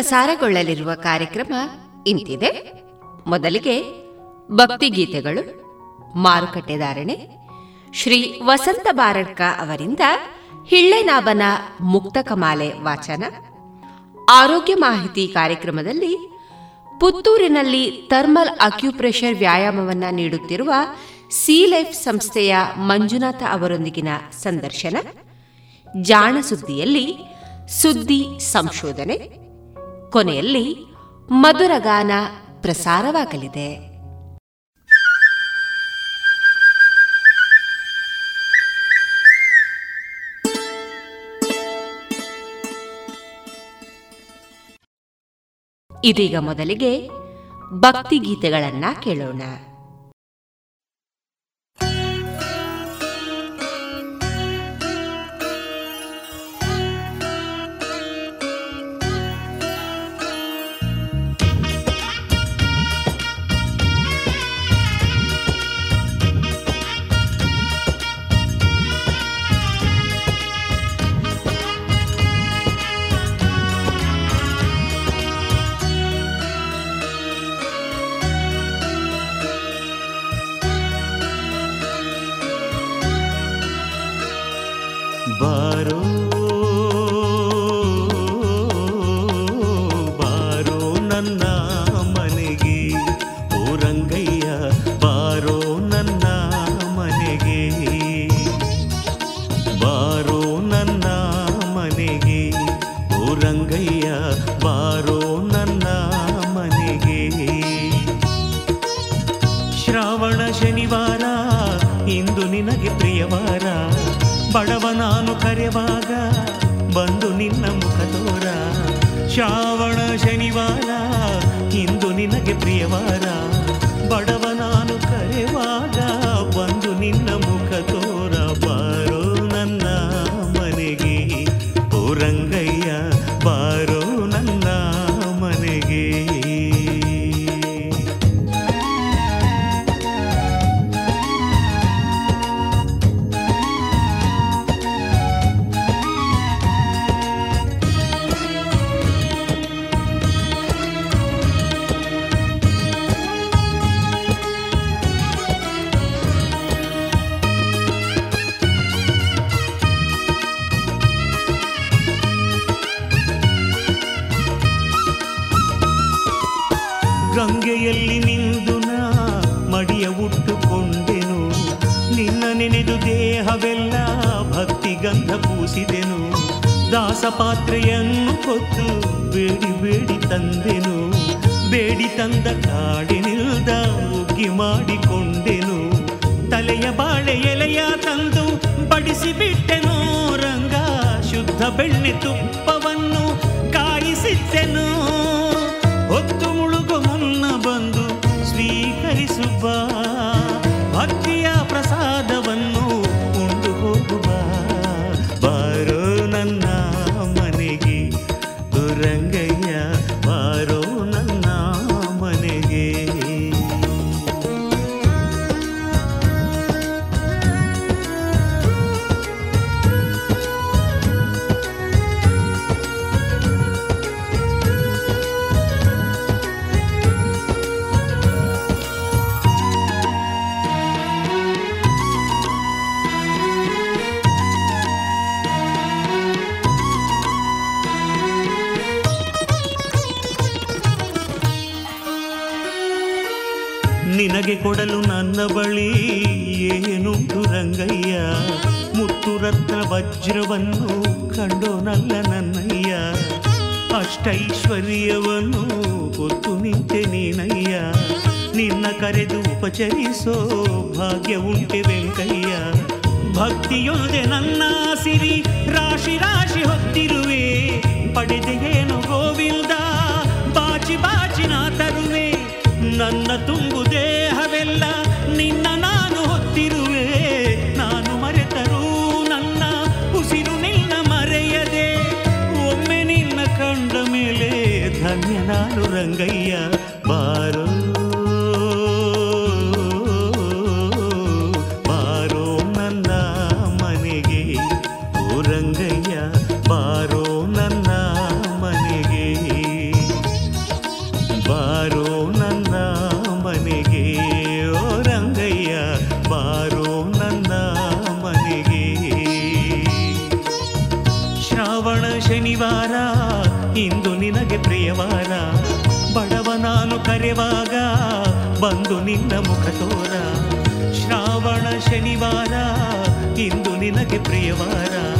ಪ್ರಸಾರಗೊಳ್ಳಲಿರುವ ಕಾರ್ಯಕ್ರಮ ಇಂತಿದೆ. ಮೊದಲಿಗೆ ಭಕ್ತಿಗೀತೆಗಳು ಮಾರುಕಟ್ಟೆದಾರಣೆ ಶ್ರೀ ವಸಂತ ಬಾರಡ್ಕ ಅವರಿಂದ ಹಿಳ್ಳೆನಾಭನ ಮುಕ್ತ ಕಮಾಲೆ ವಾಚನ, ಆರೋಗ್ಯ ಮಾಹಿತಿ ಕಾರ್ಯಕ್ರಮದಲ್ಲಿ ಪುತ್ತೂರಿನಲ್ಲಿ ಥರ್ಮಲ್ ಅಕ್ಯುಪ್ರೆಷರ್ ವ್ಯಾಯಾಮವನ್ನು ನೀಡುತ್ತಿರುವ ಸಿ ಲೈಫ್ ಸಂಸ್ಥೆಯ ಮಂಜುನಾಥ ಅವರೊಂದಿಗಿನ ಸಂದರ್ಶನ ಜಾಣ ಸುದ್ದಿಯಲ್ಲಿ ಸುದ್ದಿ ಸಂಶೋಧನೆ ಕೊನೆಯಲ್ಲಿ ಮಧುರಗಾನ ಪ್ರಸಾರವಾಗಲಿದೆ. ಇದೀಗ ಮೊದಲಿಗೆ ಭಕ್ತಿ ಗೀತೆಗಳನ್ನ ಕೇಳೋಣ. ನಿನ್ನ ಮುಖ ತೋರ. ಶ್ರಾವಣ ಶನಿವಾರ ಇಂದು ನಿನಗೆ ಪ್ರಿಯವಾರ.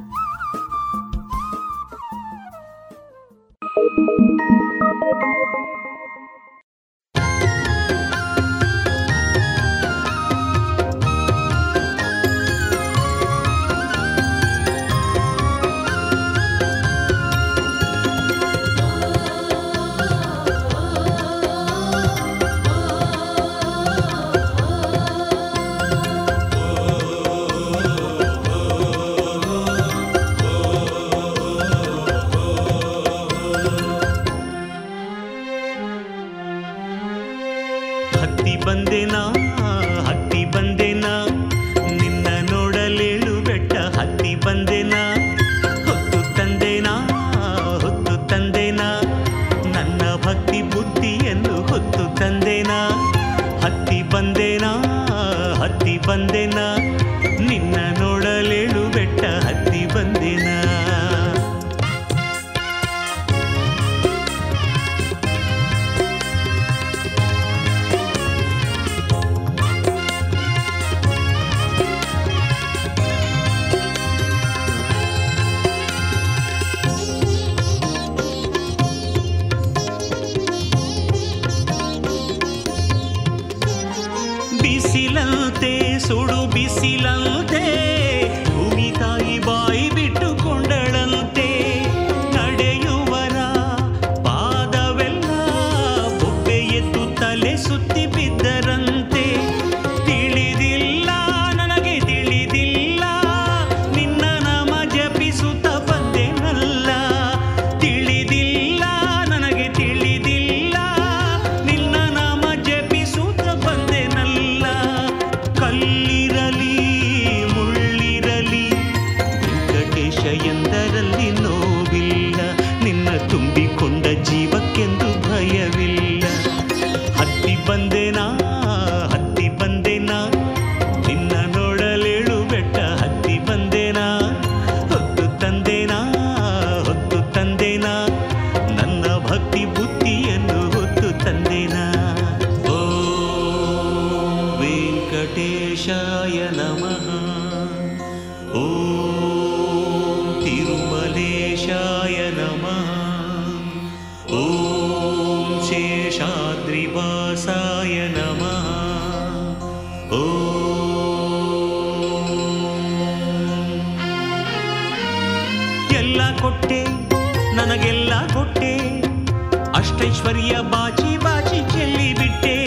ಅಷ್ಟೈಶ್ವರ್ಯ ಬಾಚಿ ಬಾಚಿ ಚೆಲ್ಲಿ ಬಿಟ್ಟೆ.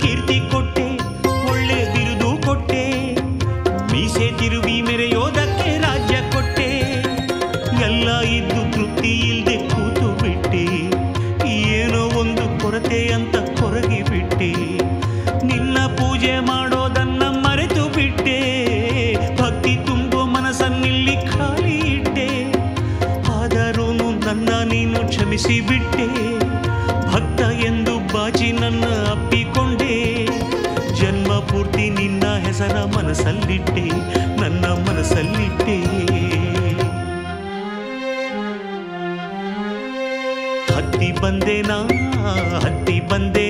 ಕೀರ್ತಿ ಕೊಟ್ಟೆ, ಒಳ್ಳೆ ಬಿರುದು ಕೊಟ್ಟೆ. ಮೀಸೆ ತಿರುವಿ ಮೆರೆಯೋದಕ್ಕೆ ರಾಜ್ಯ ಕೊಟ್ಟೆ. ಎಲ್ಲ ಇದ್ದು ತೃಪ್ತಿ ಇಲ್ಲದೆ ಕೂತು ಬಿಟ್ಟೆ. ಏನೋ ಒಂದು ಕೊರತೆ ಅಂತ ಕೊರಗಿ ಬಿಟ್ಟೆ. ನಿನ್ನ ಪೂಜೆ ಮಾಡೋದನ್ನ ಮರೆತು ಬಿಟ್ಟೆ. ಭಕ್ತಿ ತುಂಬೋ ಮನಸ್ಸನ್ನಿಲ್ಲಿ ಖಾಲಿ ಇಟ್ಟೆ. ಆದರೂ ನನ್ನ ನೀನು ಕ್ಷಮಿಸಿ ಬಿಟ್ಟೆ. ಹತ್ತಿ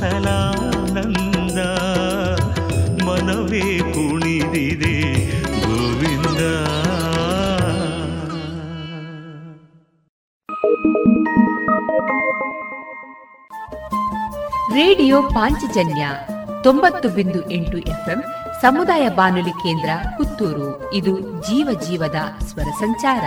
ಸಲಾನಂದ ಮನವೇ ಕುಣಿದಿದೆ ಗೋವಿಂದ. ರೇಡಿಯೋ ಪಾಂಚಜನ್ಯ ತೊಂಬತ್ತು ಬಿಂದು ಎಂಟು ಎಫ್ಎಂ ಸಮುದಾಯ ಬಾನುಲಿ ಕೇಂದ್ರ ಪುತ್ತೂರು. ಇದು ಜೀವ ಜೀವದ ಸ್ವರ ಸಂಚಾರ.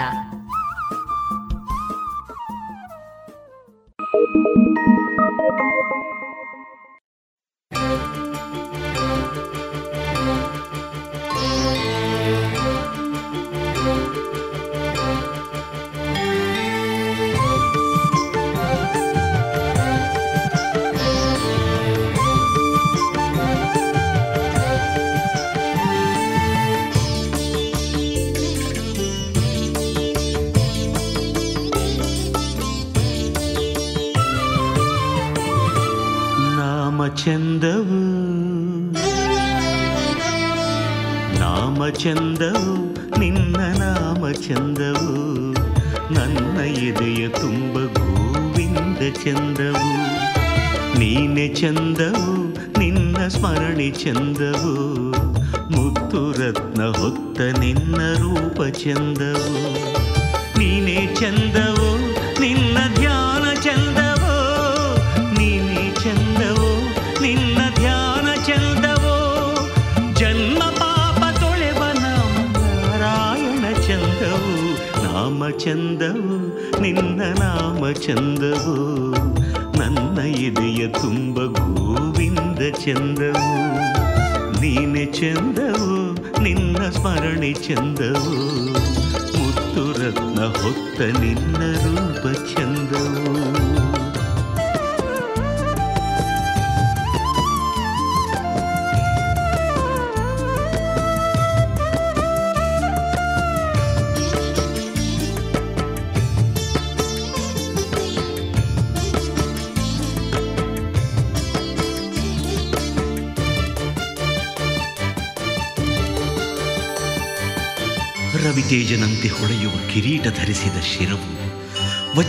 எந்த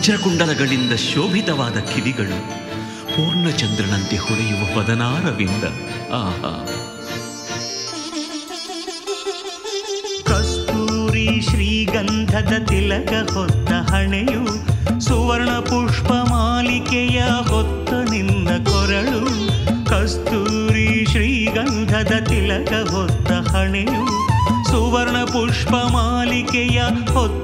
ವಜ್ರಕುಂಡಲಗಳಿಂದ ಶೋಭಿತವಾದ ಕಿವಿಗಳು ಪೂರ್ಣಚಂದ್ರನಂತೆ ಹೊಳೆಯುವ ಪದನಾರವಿಂದ ಆಹಾ. ಕಸ್ತೂರಿ ಶ್ರೀಗಂಧದ ತಿಲಕ ಹೊತ್ತ ಹಣೆಯು ಸುವರ್ಣ ಪುಷ್ಪ ಮಾಲಿಕೆಯ ಹೊತ್ತ ನಿನ್ನ ಕೊರಳು. ಕಸ್ತೂರಿ ಶ್ರೀಗಂಧದ ತಿಲಕ ಹೊತ್ತ ಹಣೆಯು ಸುವರ್ಣ ಪುಷ್ಪ ಮಾಲಿಕೆಯ ಹೊತ್ತ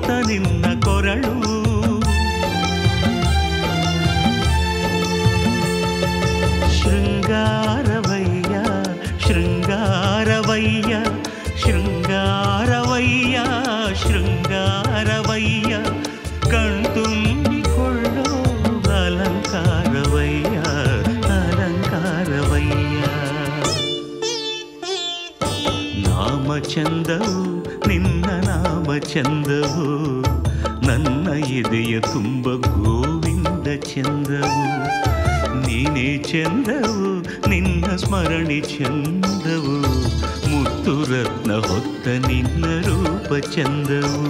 ಚಂದವು. ಮುತ್ತು ರತ್ನ ಹೊತ್ತ ನಿನ್ನ ರೂಪ ಚಂದವು.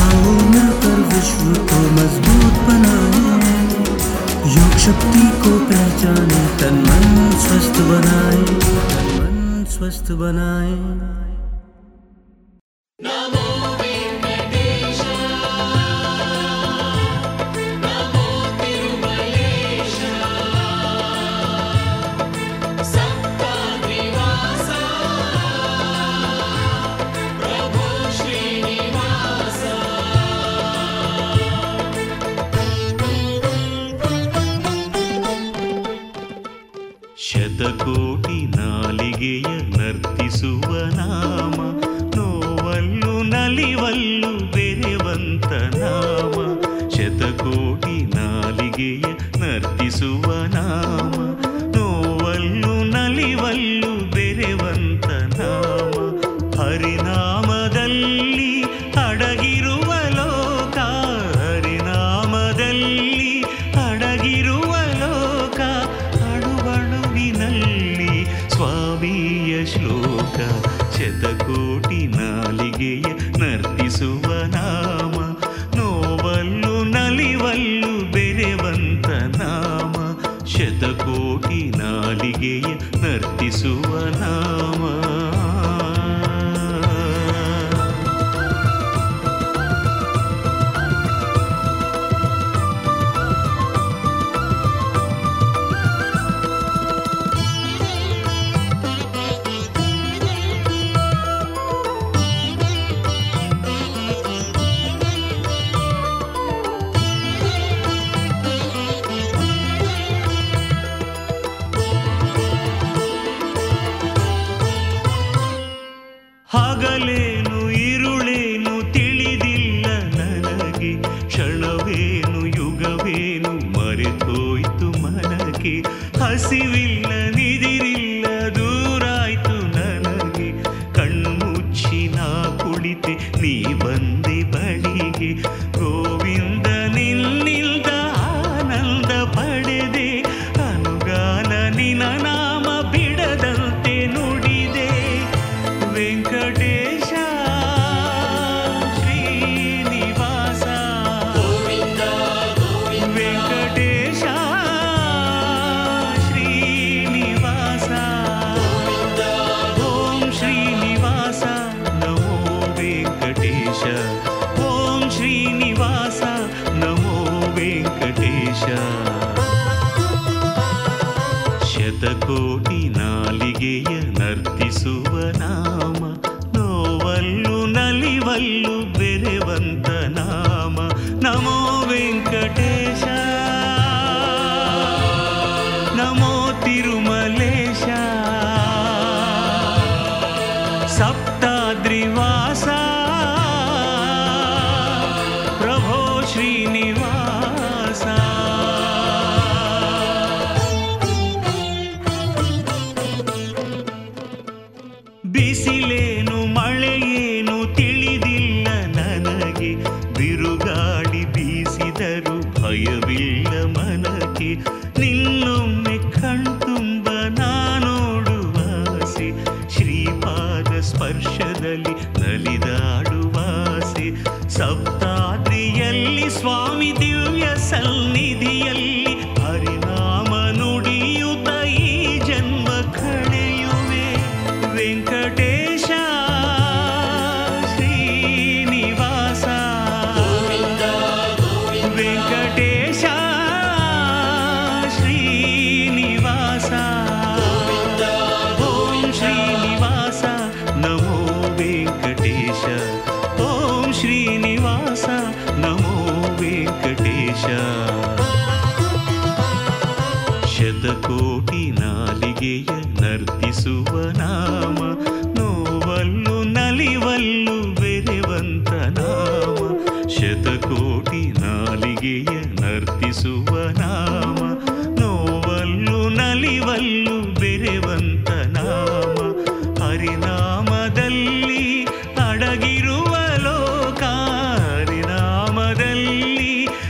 बढ़ाओ मिलकर विश्व को मज़बूत बनाओ योग शक्ति को पहचाने, तन मन स्वस्थ बनाए, तन मन स्वस्थ बनाए। மாறினா quickly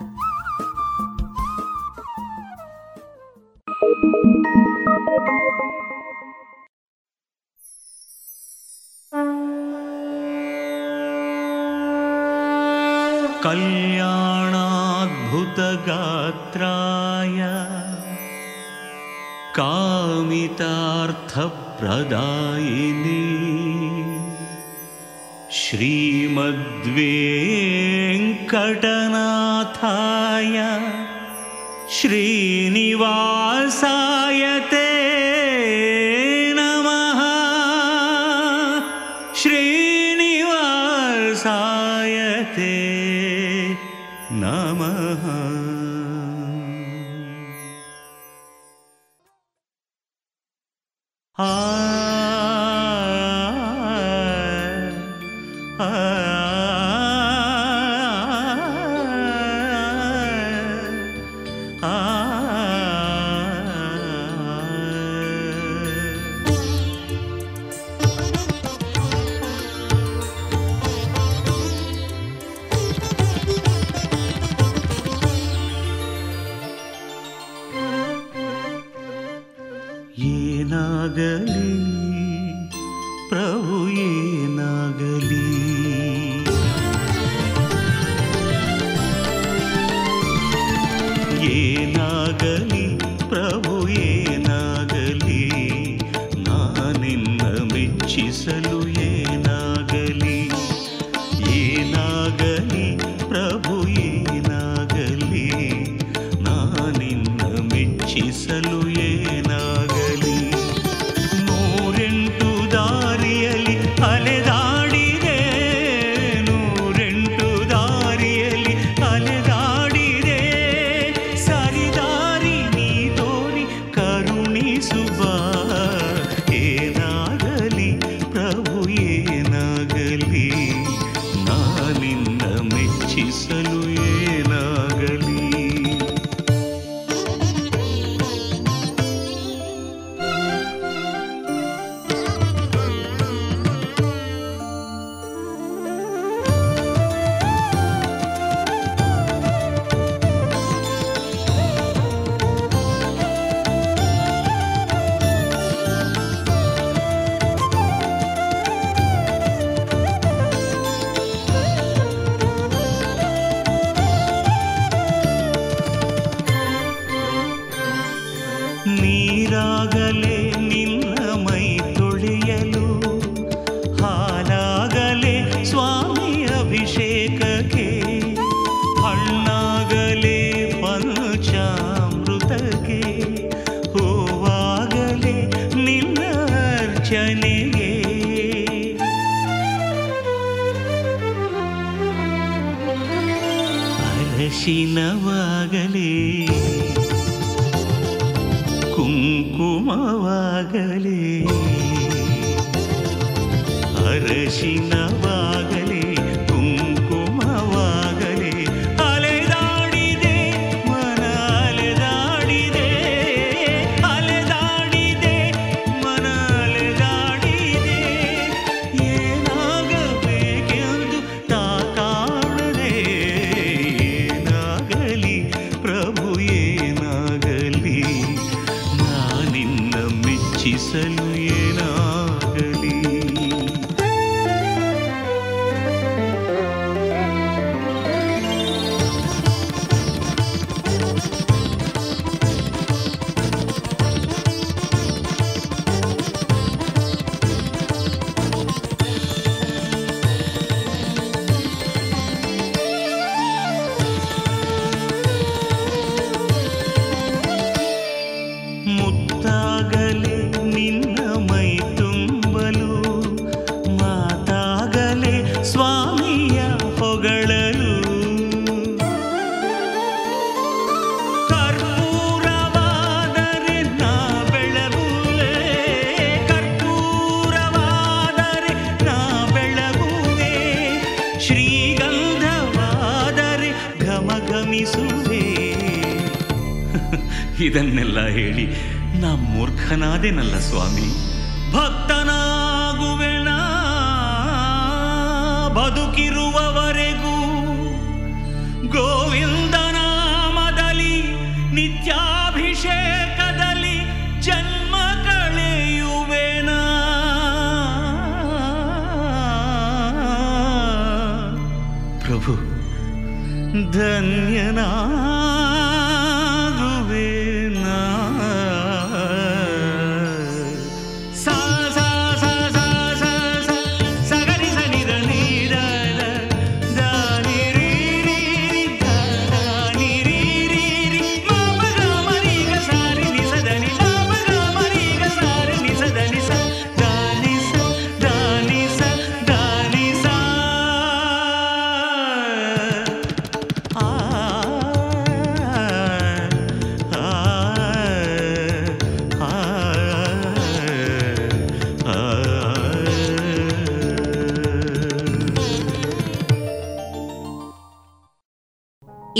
प्रदायिने। श्रीमद्वेङ्कटनाथाय श्रीनिवा ಅರಶಿನವಾಗಲೇ ಕುಂಕುಮವಾಗಲೇ ಅರಶಿನವಾಗಲೇ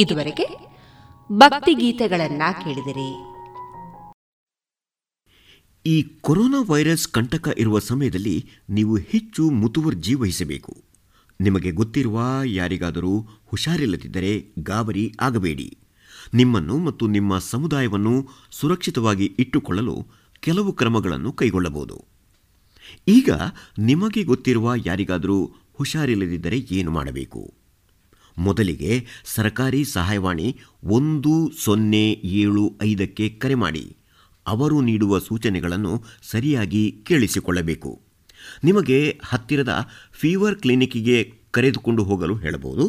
ಇದುವರೆಗೆ ಭಕ್ತಿ ಗೀತೆಗಳನ್ನ ಕೇಳಿದಿರಿ. ಈ ಕೊರೋನಾ ವೈರಸ್ ಕಂಟಕ ಇರುವ ಸಮಯದಲ್ಲಿ ನೀವು ಹೆಚ್ಚು ಮುತುವರ್ಜಿ ವಹಿಸಬೇಕು. ನಿಮಗೆ ಗೊತ್ತಿರುವ ಯಾರಿಗಾದರೂ ಹುಷಾರಿಲ್ಲದಿದ್ದರೆ ಗಾಬರಿ ಆಗಬೇಡಿ. ನಿಮ್ಮನ್ನು ಮತ್ತು ನಿಮ್ಮ ಸಮುದಾಯವನ್ನು ಸುರಕ್ಷಿತವಾಗಿ ಇಟ್ಟುಕೊಳ್ಳಲು ಕೆಲವು ಕ್ರಮಗಳನ್ನು ಕೈಗೊಳ್ಳಬಹುದು. ಈಗ ನಿಮಗೆ ಗೊತ್ತಿರುವ ಯಾರಿಗಾದರೂ ಹುಷಾರಿಲ್ಲದಿದ್ದರೆ ಏನು ಮಾಡಬೇಕು? ಮೊದಲಿಗೆ ಸರ್ಕಾರಿ ಸಹಾಯವಾಣಿ ಒಂದು ಸೊನ್ನೆ ಏಳು ಐದಕ್ಕೆ ಕರೆ ಮಾಡಿ. ಅವರು ನೀಡುವ ಸೂಚನೆಗಳನ್ನು ಸರಿಯಾಗಿ ಕೇಳಿಸಿಕೊಳ್ಳಬೇಕು. ನಿಮಗೆ ಹತ್ತಿರದ ಫೀವರ್ ಕ್ಲಿನಿಕ್ಕಿಗೆ ಕರೆದುಕೊಂಡು ಹೋಗಲು ಹೇಳಬಹುದು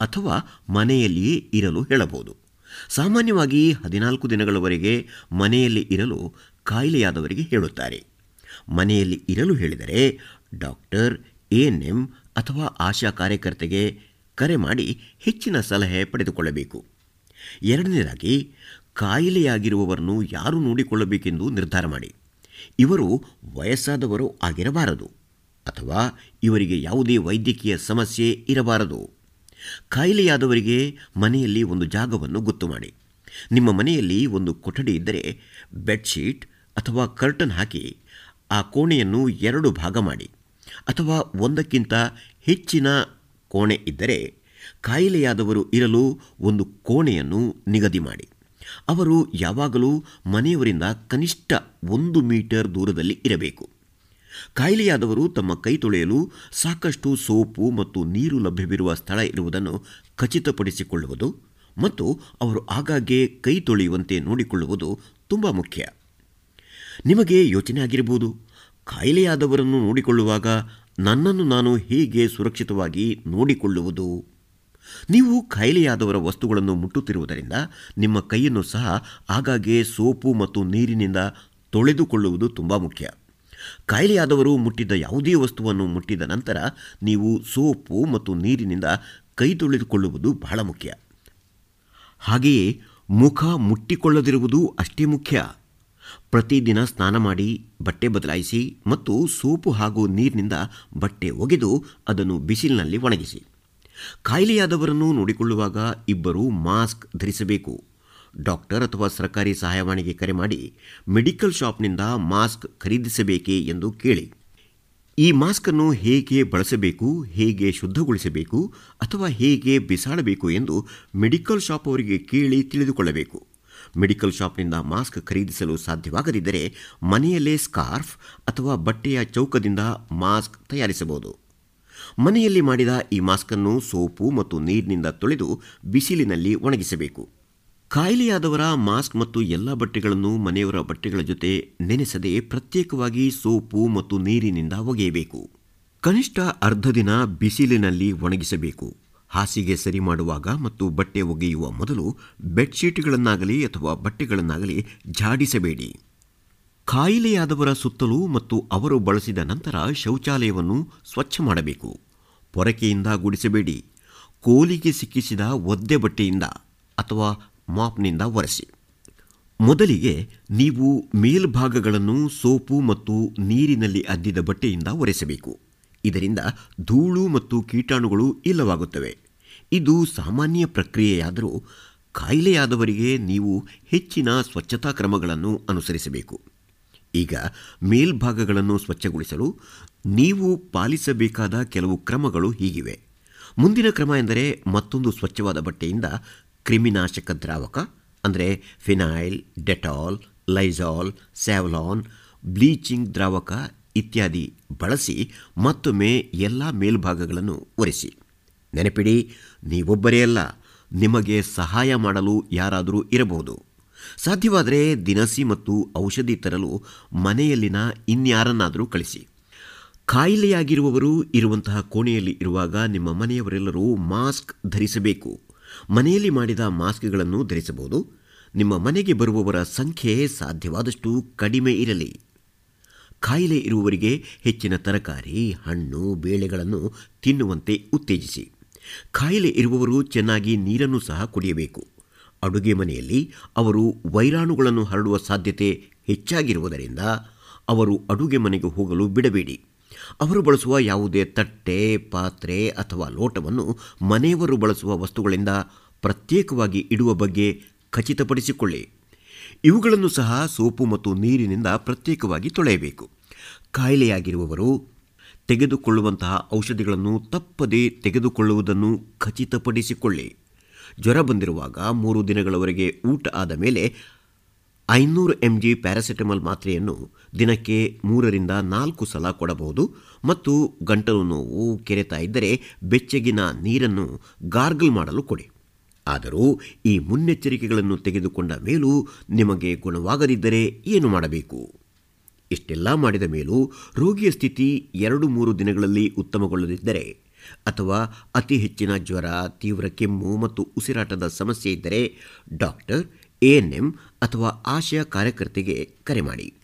ಅಥವಾ ಮನೆಯಲ್ಲಿಯೇ ಇರಲು ಹೇಳಬಹುದು. ಸಾಮಾನ್ಯವಾಗಿ ಹದಿನಾಲ್ಕು ದಿನಗಳವರೆಗೆ ಮನೆಯಲ್ಲಿ ಇರಲು ಕಾಯಿಲೆಯಾದವರಿಗೆ ಹೇಳುತ್ತಾರೆ. ಮನೆಯಲ್ಲಿ ಇರಲು ಹೇಳಿದರೆ ಡಾಕ್ಟರ್ ಎಎನ್ಎಂ ಅಥವಾ ಆಶಾ ಕಾರ್ಯಕರ್ತೆಗೆ ಕರೆ ಮಾಡಿ ಹೆಚ್ಚಿನ ಸಲಹೆ ಪಡೆದುಕೊಳ್ಳಬೇಕು. ಎರಡನೇದಾಗಿ, ಕಾಯಿಲೆಯಾಗಿರುವವರನ್ನು ಯಾರು ನೋಡಿಕೊಳ್ಳಬೇಕೆಂದು ನಿರ್ಧಾರ ಮಾಡಿ. ಇವರು ವಯಸ್ಸಾದವರು ಆಗಿರಬಾರದು ಅಥವಾ ಇವರಿಗೆ ಯಾವುದೇ ವೈದ್ಯಕೀಯ ಸಮಸ್ಯೆ ಇರಬಾರದು. ಕಾಯಿಲೆಯಾದವರಿಗೆ ಮನೆಯಲ್ಲಿ ಒಂದು ಜಾಗವನ್ನು ಗೊತ್ತು ಮಾಡಿ. ನಿಮ್ಮ ಮನೆಯಲ್ಲಿ ಒಂದು ಕೊಠಡಿ ಇದ್ದರೆ ಬೆಡ್ಶೀಟ್ ಅಥವಾ ಕರ್ಟನ್ ಹಾಕಿ ಆ ಕೋಣೆಯನ್ನು ಎರಡು ಭಾಗ ಮಾಡಿ ಅಥವಾ ಒಂದಕ್ಕಿಂತ ಹೆಚ್ಚಿನ ಕೋಣೆ ಇದ್ದರೆ ಕಾಯಿಲೆಯಾದವರು ಇರಲು ಒಂದು ಕೋಣೆಯನ್ನು ನಿಗದಿ ಮಾಡಿ. ಅವರು ಯಾವಾಗಲೂ ಮನೆಯವರಿಂದ ಕನಿಷ್ಠ ಒಂದು ಮೀಟರ್ ದೂರದಲ್ಲಿ ಇರಬೇಕು. ಕಾಯಿಲೆಯಾದವರು ತಮ್ಮ ಕೈ ತೊಳೆಯಲು ಸಾಕಷ್ಟು ಸೋಪು ಮತ್ತು ನೀರು ಲಭ್ಯವಿರುವ ಸ್ಥಳ ಇರುವುದನ್ನು ಖಚಿತಪಡಿಸಿಕೊಳ್ಳುವುದು ಮತ್ತು ಅವರು ಆಗಾಗ್ಗೆ ಕೈ ತೊಳೆಯುವಂತೆ ನೋಡಿಕೊಳ್ಳುವುದು ತುಂಬ ಮುಖ್ಯ. ನಿಮಗೆ ಯೋಚನೆ ಆಗಿರಬಹುದು. ಕಾಯಿಲೆಯಾದವರನ್ನು ನೋಡಿಕೊಳ್ಳುವಾಗ ನನ್ನನ್ನು ನಾನು ಹೀಗೆ ಸುರಕ್ಷಿತವಾಗಿ ನೋಡಿಕೊಳ್ಳುವುದು. ನೀವು ಕಾಯಿಲೆಯಾದವರ ವಸ್ತುಗಳನ್ನು ಮುಟ್ಟುತ್ತಿರುವುದರಿಂದ ನಿಮ್ಮ ಕೈಯನ್ನು ಸಹ ಆಗಾಗ್ಗೆ ಸೋಪು ಮತ್ತು ನೀರಿನಿಂದ ತೊಳೆದುಕೊಳ್ಳುವುದು ತುಂಬ ಮುಖ್ಯ. ಕಾಯಿಲೆಯಾದವರು ಮುಟ್ಟಿದ್ದ ಯಾವುದೇ ವಸ್ತುವನ್ನು ಮುಟ್ಟಿದ ನಂತರ ನೀವು ಸೋಪು ಮತ್ತು ನೀರಿನಿಂದ ಕೈ ತೊಳೆದುಕೊಳ್ಳುವುದು ಬಹಳ ಮುಖ್ಯ. ಹಾಗೆಯೇ ಮುಖ ಮುಟ್ಟಿಕೊಳ್ಳದಿರುವುದು ಅಷ್ಟೇ ಮುಖ್ಯ. ಪ್ರತಿದಿನ ಸ್ನಾನ ಮಾಡಿ ಬಟ್ಟೆ ಬದಲಾಯಿಸಿ ಮತ್ತು ಸೋಪು ಹಾಗೂ ನೀರಿನಿಂದ ಬಟ್ಟೆ ಒಗೆದು ಅದನ್ನು ಬಿಸಿಲಿನಲ್ಲಿ ಒಣಗಿಸಿ. ಕಾಯಿಲೆಯಾದವರನ್ನು ನೋಡಿಕೊಳ್ಳುವಾಗ ಇಬ್ಬರು ಮಾಸ್ಕ್ ಧರಿಸಬೇಕು. ಡಾಕ್ಟರ್ ಅಥವಾ ಸರ್ಕಾರಿ ಸಹಾಯವಾಣಿಗೆ ಕರೆ ಮಾಡಿ ಮೆಡಿಕಲ್ ಶಾಪ್ನಿಂದ ಮಾಸ್ಕ್ ಖರೀದಿಸಬೇಕೇ ಎಂದು ಕೇಳಿ. ಈ ಮಾಸ್ಕನ್ನು ಹೇಗೆ ಬಳಸಬೇಕು, ಹೇಗೆ ಶುದ್ಧಗೊಳಿಸಬೇಕು ಅಥವಾ ಹೇಗೆ ಬಿಸಾಡಬೇಕು ಎಂದು ಮೆಡಿಕಲ್ ಶಾಪ್ ಅವರಿಗೆ ಕೇಳಿ ತಿಳಿದುಕೊಳ್ಳಬೇಕು. ಮೆಡಿಕಲ್ ಶಾಪ್ನಿಂದ ಮಾಸ್ಕ್ ಖರೀದಿಸಲು ಸಾಧ್ಯವಾಗದಿದ್ದರೆ ಮನೆಯಲ್ಲೇ ಸ್ಕಾರ್ಫ್ ಅಥವಾ ಬಟ್ಟೆಯ ಚೌಕದಿಂದ ಮಾಸ್ಕ್ ತಯಾರಿಸಬಹುದು. ಮನೆಯಲ್ಲಿ ಮಾಡಿದ ಈ ಮಾಸ್ಕನ್ನು ಸೋಪು ಮತ್ತು ನೀರಿನಿಂದ ತೊಳೆದು ಬಿಸಿಲಿನಲ್ಲಿ ಒಣಗಿಸಬೇಕು. ಕಾಯಿಲೆಯಾದವರ ಮಾಸ್ಕ್ ಮತ್ತು ಎಲ್ಲ ಬಟ್ಟೆಗಳನ್ನು ಮನೆಯವರ ಬಟ್ಟೆಗಳ ಜೊತೆ ನೆನೆಸದೆ ಪ್ರತ್ಯೇಕವಾಗಿ ಸೋಪು ಮತ್ತು ನೀರಿನಿಂದ ಒಗೆಯಬೇಕು. ಕನಿಷ್ಠ ಅರ್ಧ ದಿನ ಬಿಸಿಲಿನಲ್ಲಿ ಒಣಗಿಸಬೇಕು. ಹಾಸಿಗೆ ಸರಿ ಮಾಡುವಾಗ ಮತ್ತು ಬಟ್ಟೆ ಒಗೆಯುವ ಮೊದಲು ಬೆಡ್ಶೀಟ್ಗಳನ್ನಾಗಲಿ ಅಥವಾ ಬಟ್ಟೆಗಳನ್ನಾಗಲಿ ಝಾಡಿಸಬೇಡಿ. ಕಾಯಿಲೆಯಾದವರ ಸುತ್ತಲೂ ಮತ್ತು ಅವರು ಬಳಸಿದ ನಂತರ ಶೌಚಾಲಯವನ್ನು ಸ್ವಚ್ಛ ಮಾಡಬೇಕು. ಪೊರಕೆಯಿಂದ ಗುಡಿಸಬೇಡಿ. ಕೋಲಿಗೆ ಸಿಕ್ಕಿಸಿದ ಒದ್ದೆ ಬಟ್ಟೆಯಿಂದ ಅಥವಾ ಮಾಪ್ನಿಂದ ಒರೆಸಿ. ಮೊದಲಿಗೆ ನೀವು ಮೇಲ್ಭಾಗಗಳನ್ನು ಸೋಪು ಮತ್ತು ನೀರಿನಲ್ಲಿ ಅದ್ದಿದ ಬಟ್ಟೆಯಿಂದ ಒರೆಸಬೇಕು. ಇದರಿಂದ ಧೂಳು ಮತ್ತು ಕೀಟಾಣುಗಳು ಇಲ್ಲವಾಗುತ್ತವೆ. ಇದು ಸಾಮಾನ್ಯ ಪ್ರಕ್ರಿಯೆಯಾದರೂ ಕಾಯಿಲೆಯಾದವರಿಗೆ ನೀವು ಹೆಚ್ಚಿನ ಸ್ವಚ್ಛತಾ ಕ್ರಮಗಳನ್ನು ಅನುಸರಿಸಬೇಕು. ಈಗ ಮೇಲ್ಭಾಗಗಳನ್ನು ಸ್ವಚ್ಛಗೊಳಿಸಲು ನೀವು ಪಾಲಿಸಬೇಕಾದ ಕೆಲವು ಕ್ರಮಗಳು ಹೀಗಿವೆ. ಮುಂದಿನ ಕ್ರಮ ಎಂದರೆ ಮತ್ತೊಂದು ಸ್ವಚ್ಛವಾದ ಬಟ್ಟೆಯಿಂದ ಕ್ರಿಮಿನಾಶಕ ದ್ರಾವಕ, ಅಂದರೆ phenyl Dettol Lysol Savlon, bleaching ದ್ರಾವಕ ಇತ್ಯಾದಿ ಬಳಸಿ ಮತ್ತೊಮ್ಮೆ ಎಲ್ಲ ಮೇಲ್ಭಾಗಗಳನ್ನು ಒರೆಸಿ. ನೆನಪಿಡಿ, ನೀವೊಬ್ಬರೇ ಅಲ್ಲ, ನಿಮಗೆ ಸಹಾಯ ಮಾಡಲು ಯಾರಾದರೂ ಇರಬಹುದು. ಸಾಧ್ಯವಾದರೆ ದಿನಸಿ ಮತ್ತು ಔಷಧಿ ತರಲು ಮನೆಯಲ್ಲಿನ ಇನ್ಯಾರನ್ನಾದರೂ ಕಳಿಸಿ. ಕಾಯಿಲೆಯಾಗಿರುವವರು ಇರುವಂತಹ ಕೋಣೆಯಲ್ಲಿ ಇರುವಾಗ ನಿಮ್ಮ ಮನೆಯವರೆಲ್ಲರೂ ಮಾಸ್ಕ್ ಧರಿಸಬೇಕು. ಮನೆಯಲ್ಲಿ ಮಾಡಿದ ಮಾಸ್ಕ್ಗಳನ್ನು ಧರಿಸಬಹುದು. ನಿಮ್ಮ ಮನೆಗೆ ಬರುವವರ ಸಂಖ್ಯೆ ಸಾಧ್ಯವಾದಷ್ಟು ಕಡಿಮೆ ಇರಲಿ. ಕಾಯಿಲೆ ಇರುವವರಿಗೆ ಹೆಚ್ಚಿನ ತರಕಾರಿ, ಹಣ್ಣು, ಬೇಳೆಗಳನ್ನು ತಿನ್ನುವಂತೆ ಉತ್ತೇಜಿಸಿ. ಕಾಯಿಲೆ ಇರುವವರು ಚೆನ್ನಾಗಿ ನೀರನ್ನು ಸಹ ಕುಡಿಯಬೇಕು. ಅಡುಗೆ ಮನೆಯಲ್ಲಿ ಅವರು ವೈರಾಣುಗಳನ್ನು ಹರಡುವ ಸಾಧ್ಯತೆ ಹೆಚ್ಚಾಗಿರುವುದರಿಂದ ಅವರು ಅಡುಗೆ ಮನೆಗೆ ಹೋಗಲು ಬಿಡಬೇಡಿ. ಅವರು ಬಳಸುವ ಯಾವುದೇ ತಟ್ಟೆ, ಪಾತ್ರೆ ಅಥವಾ ಲೋಟವನ್ನು ಮನೆಯವರು ಬಳಸುವ ವಸ್ತುಗಳಿಂದ ಪ್ರತ್ಯೇಕವಾಗಿ ಇಡುವ ಬಗ್ಗೆ ಖಚಿತಪಡಿಸಿಕೊಳ್ಳಿ. ಇವುಗಳನ್ನು ಸಹ ಸೋಪು ಮತ್ತು ನೀರಿನಿಂದ ಪ್ರತ್ಯೇಕವಾಗಿ ತೊಳೆಯಬೇಕು. ಕಾಯಿಲೆಯಾಗಿರುವವರು ತೆಗೆದುಕೊಳ್ಳುವಂತಹ ಔಷಧಿಗಳನ್ನು ತಪ್ಪದೇ ತೆಗೆದುಕೊಳ್ಳುವುದನ್ನು ಖಚಿತಪಡಿಸಿಕೊಳ್ಳಿ. ಜ್ವರ ಬಂದಿರುವಾಗ ಮೂರು ದಿನಗಳವರೆಗೆ ಊಟ ಆದ ಮೇಲೆ ಐನೂರು ಎಂ ಜಿ ಪ್ಯಾರಾಸಿಟಮಲ್ ಮಾತ್ರೆಯನ್ನು ದಿನಕ್ಕೆ ಮೂರರಿಂದ ನಾಲ್ಕು ಸಲ ಕೊಡಬಹುದು ಮತ್ತು ಗಂಟಲು ನೋವು ಕೆರೆತ ಇದ್ದರೆ ಬೆಚ್ಚಗಿನ ನೀರನ್ನು ಗಾರ್ಗಲ್ ಮಾಡಲು ಕೊಡಿ. ಆದರೂ ಈ ಮುನ್ನೆಚ್ಚರಿಕೆಗಳನ್ನು ತೆಗೆದುಕೊಂಡ ಮೇಲೂ ನಿಮಗೆ ಗುಣವಾಗದಿದ್ದರೆ ಏನು ಮಾಡಬೇಕು? ಇಷ್ಟೆಲ್ಲ ಮಾಡಿದ ಮೇಲೂ ರೋಗಿಯ ಸ್ಥಿತಿ ಎರಡು ಮೂರು ದಿನಗಳಲ್ಲಿ ಉತ್ತಮಗೊಳ್ಳದಿದ್ದರೆ ಅಥವಾ ಅತಿ ಹೆಚ್ಚಿನ ಜ್ವರ, ತೀವ್ರ ಕೆಮ್ಮು ಮತ್ತು ಉಸಿರಾಟದ ಸಮಸ್ಯೆ ಇದ್ದರೆ ಡಾಕ್ಟರ್ ಎಎನ್ಎಂ ಅಥವಾ ಆಶಯ ಕಾರ್ಯಕರ್ತೆಗೆ ಕರೆ ಮಾಡಿ.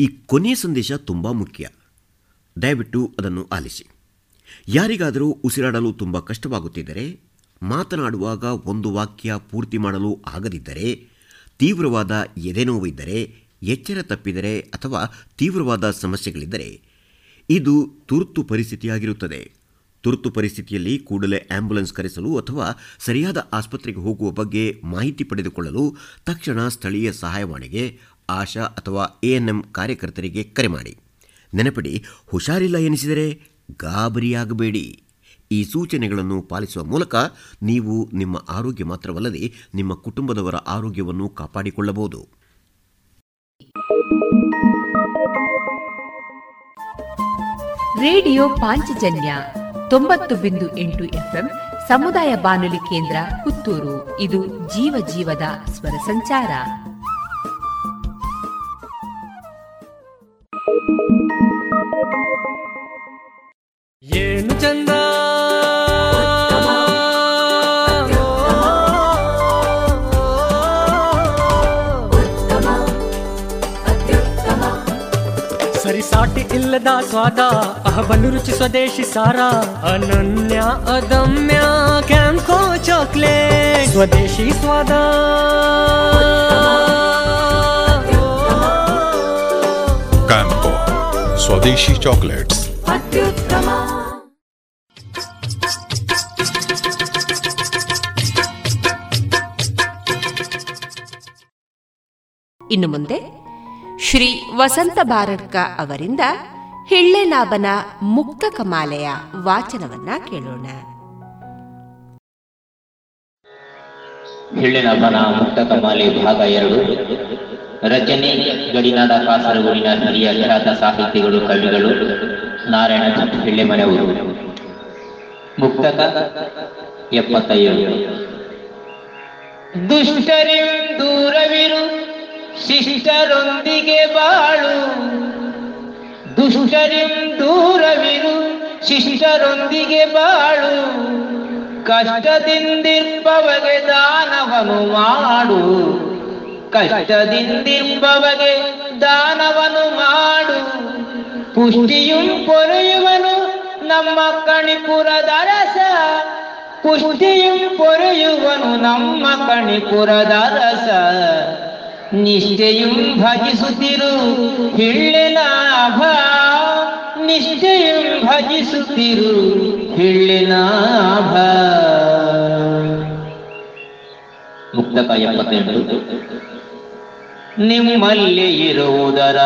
ಈ ಕೊನೆಯ ಸಂದೇಶ ತುಂಬ ಮುಖ್ಯ. ದಯವಿಟ್ಟು ಅದನ್ನು ಆಲಿಸಿ. ಯಾರಿಗಾದರೂ ಉಸಿರಾಡಲು ತುಂಬ ಕಷ್ಟವಾಗುತ್ತಿದ್ದರೆ ಮಾತನಾಡುವಾಗ ಒಂದು ವಾಕ್ಯ ಪೂರ್ತಿ ಮಾಡಲು ಆಗದಿದ್ದರೆ, ತೀವ್ರವಾದ ಎದೆನೋವಿದ್ದರೆ, ಎಚ್ಚರ ತಪ್ಪಿದರೆ ಅಥವಾ ತೀವ್ರವಾದ ಸಮಸ್ಯೆಗಳಿದ್ದರೆ, ಇದು ತುರ್ತು ಪರಿಸ್ಥಿತಿಯಾಗಿರುತ್ತದೆ. ತುರ್ತು ಪರಿಸ್ಥಿತಿಯಲ್ಲಿ ಕೂಡಲೇ ಆಂಬ್ಯುಲೆನ್ಸ್ ಕರೆಸಲು ಅಥವಾ ಸರಿಯಾದ ಆಸ್ಪತ್ರೆಗೆ ಹೋಗುವ ಬಗ್ಗೆ ಮಾಹಿತಿ ಪಡೆದುಕೊಳ್ಳಲು ತಕ್ಷಣ ಸ್ಥಳೀಯ ಸಹಾಯವಾಣಿಗೆ, ಆಶಾ ಅಥವಾ ಎಎನ್ಎಂ ಕಾರ್ಯಕರ್ತರಿಗೆ ಕರೆ ಮಾಡಿ. ನೆನಪಡಿ, ಹುಷಾರಿಲ್ಲ ಎನಿಸಿದರೆ ಗಾಬರಿಯಾಗಬೇಡಿ. ಈ ಸೂಚನೆಗಳನ್ನು ಪಾಲಿಸುವ ಮೂಲಕ ನೀವು ನಿಮ್ಮ ಆರೋಗ್ಯ ಮಾತ್ರವಲ್ಲದೆ ನಿಮ್ಮ ಕುಟುಂಬದವರ ಆರೋಗ್ಯವನ್ನು ಕಾಪಾಡಿಕೊಳ್ಳಬಹುದು. ರೇಡಿಯೋ ಪಾಂಚಜನ್ಯ ತೊಂಬತ್ತು ಬಿಂದು ಎಂಟು ಎಫ್ಎಂ ಸಮುದಾಯ ಬಾನುಲಿ ಕೇಂದ್ರ ಪುತ್ತೂರು. ಇದು ಜೀವ ಜೀವದ ಸ್ವರ ಸಂಚಾರ. ಏನು ಚಂದ? ಸರಿಸಾಟಿ ಇಲ್ಲದ ಸ್ವಾದ ಅಹಬಲು ರುಚಿ ಸ್ವದೇಶಿ ಸಾರ ಅನನ್ಯ ಅದಮ್ಯ ಕ್ಯಾಂಕೋ ಚಾಕ್ಲೇಟ್ ಸ್ವದೇಶಿ ಸ್ವಾದ कैंपो स्वदेशी चॉकलेट्स ಇನ್ನು ಮುಂದೆ ಶ್ರೀ ವಸಂತ ಬಾರಡ್ಕ ಅವರಿಂದ ಹಿಳ್ಳೆನಾಭನ ಮುಕ್ತ ಕಮಾಲೆಯ ವಾಚನವನ್ನ ಕೇಳೋಣ. ಹಿಳ್ಳೆನಾಭನ ಮುಕ್ತ ಕಮಾಲೆ ಭಾಗ ಎರಡು. ರಚನೆ ಗಡಿನಾಡ ಕಾಸರಗೋಡಿನ ಹಿರಿಯ ಖ್ಯಾತ ಸಾಹಿತಿಗಳು, ಕವಿಗಳು ನಾರಾಯಣ ಹಿಳ್ಳೆಮನೆಯವರು. ಮುಕ್ತಕ ಎಪ್ಪತ್ತೈದು. ದುಷ್ಟರಿಂದ ದುಷ್ಟರಿಂ ದೂರವಿರು ಶಿಷ್ಟರೊಂದಿಗೆ ಬಾಳು. ದುಷ್ಟರಿಂ ದೂರವಿರು, ಶಿಷ್ಟರೊಂದಿಗೆ ಬಾಳು. ಕಷ್ಟದಿಂದಿರ್ಪವಗೆ ದಾನವನು ಮಾಡು. ಕಷ್ಟದಿಂದಿರ್ಪವಗೆ ದಾನವನು ಮಾಡು. ಪುಷ್ಟಿಯು ಪೊರೆಯುವನು ನಮ್ಮ ಕಣಿಪುರದ ರಸ ಪುಷ್ಟಿಯು ಪೊರೆಯುವನು ನಮ್ಮ ಕಣಿಪುರದ ರಸ ನಿಷ್ಠೆಯುಂ ಭಜಿಸುತ್ತಿರು. ಹಿಳ್ಳೆನಾಭ ನಿಷ್ಠೆಯುಂ ಭಜಿಸುತ್ತಿರು. ಹಿಳ್ಳೆನಾಭ ಮುಕ್ತಕ ಎಪ್ಪತ್ತೆಂಟು. ನಿಮ್ಮಲ್ಲಿ ಇರುವುದರ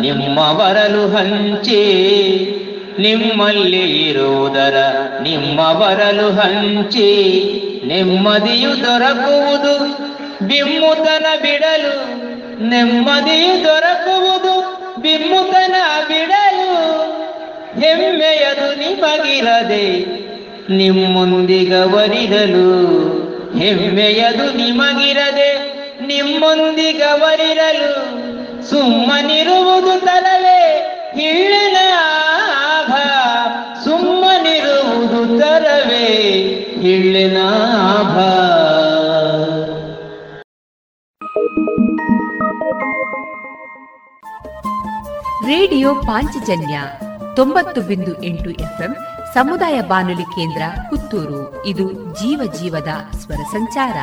ನಿಮ್ಮವರಲು ಹಂಚೆ. ನಿಮ್ಮಲ್ಲಿ ಇರುವುದರ ನಿಮ್ಮ ಬರಲು ಹಂಚೆ. ನೆಮ್ಮದಿಯು ದೊರಕುವುದು ಬಿಮ್ಮುತನ ಬಿಡಲು ನೆಮ್ಮದಿ ದೊರಕುವುದು. ಬಿಮ್ಮುತನ ಬಿಡಲು ಹೆಮ್ಮೆಯದು ನಿಮಗಿರದೆ ನಿಮ್ಮೊಂದಿಗವರಿದಲು ಹೆಮ್ಮೆಯದು ನಿಮಗಿರದೆ ನಿಮ್ಮೊಂದಿಗವರಿರಲು ಸುಮ್ಮನಿರುವುದು ತರವೇ ಹಿಳ್ಳಿನ ಆಭ. ಸುಮ್ಮನಿರುವುದು ತರವೇ ಹಿಳ್ಳಿನ ಆಭ. ರೇಡಿಯೋ ಪಾಂಚಜನ್ಯ ತೊಂಬತ್ತು ಬಿಂದು ಎಂಟು ಎಫ್ಎಂ ಸಮುದಾಯ ಬಾನುಲಿ ಕೇಂದ್ರ ಪುತ್ತೂರು. ಇದು ಜೀವ ಜೀವದ ಸ್ವರ ಸಂಚಾರ.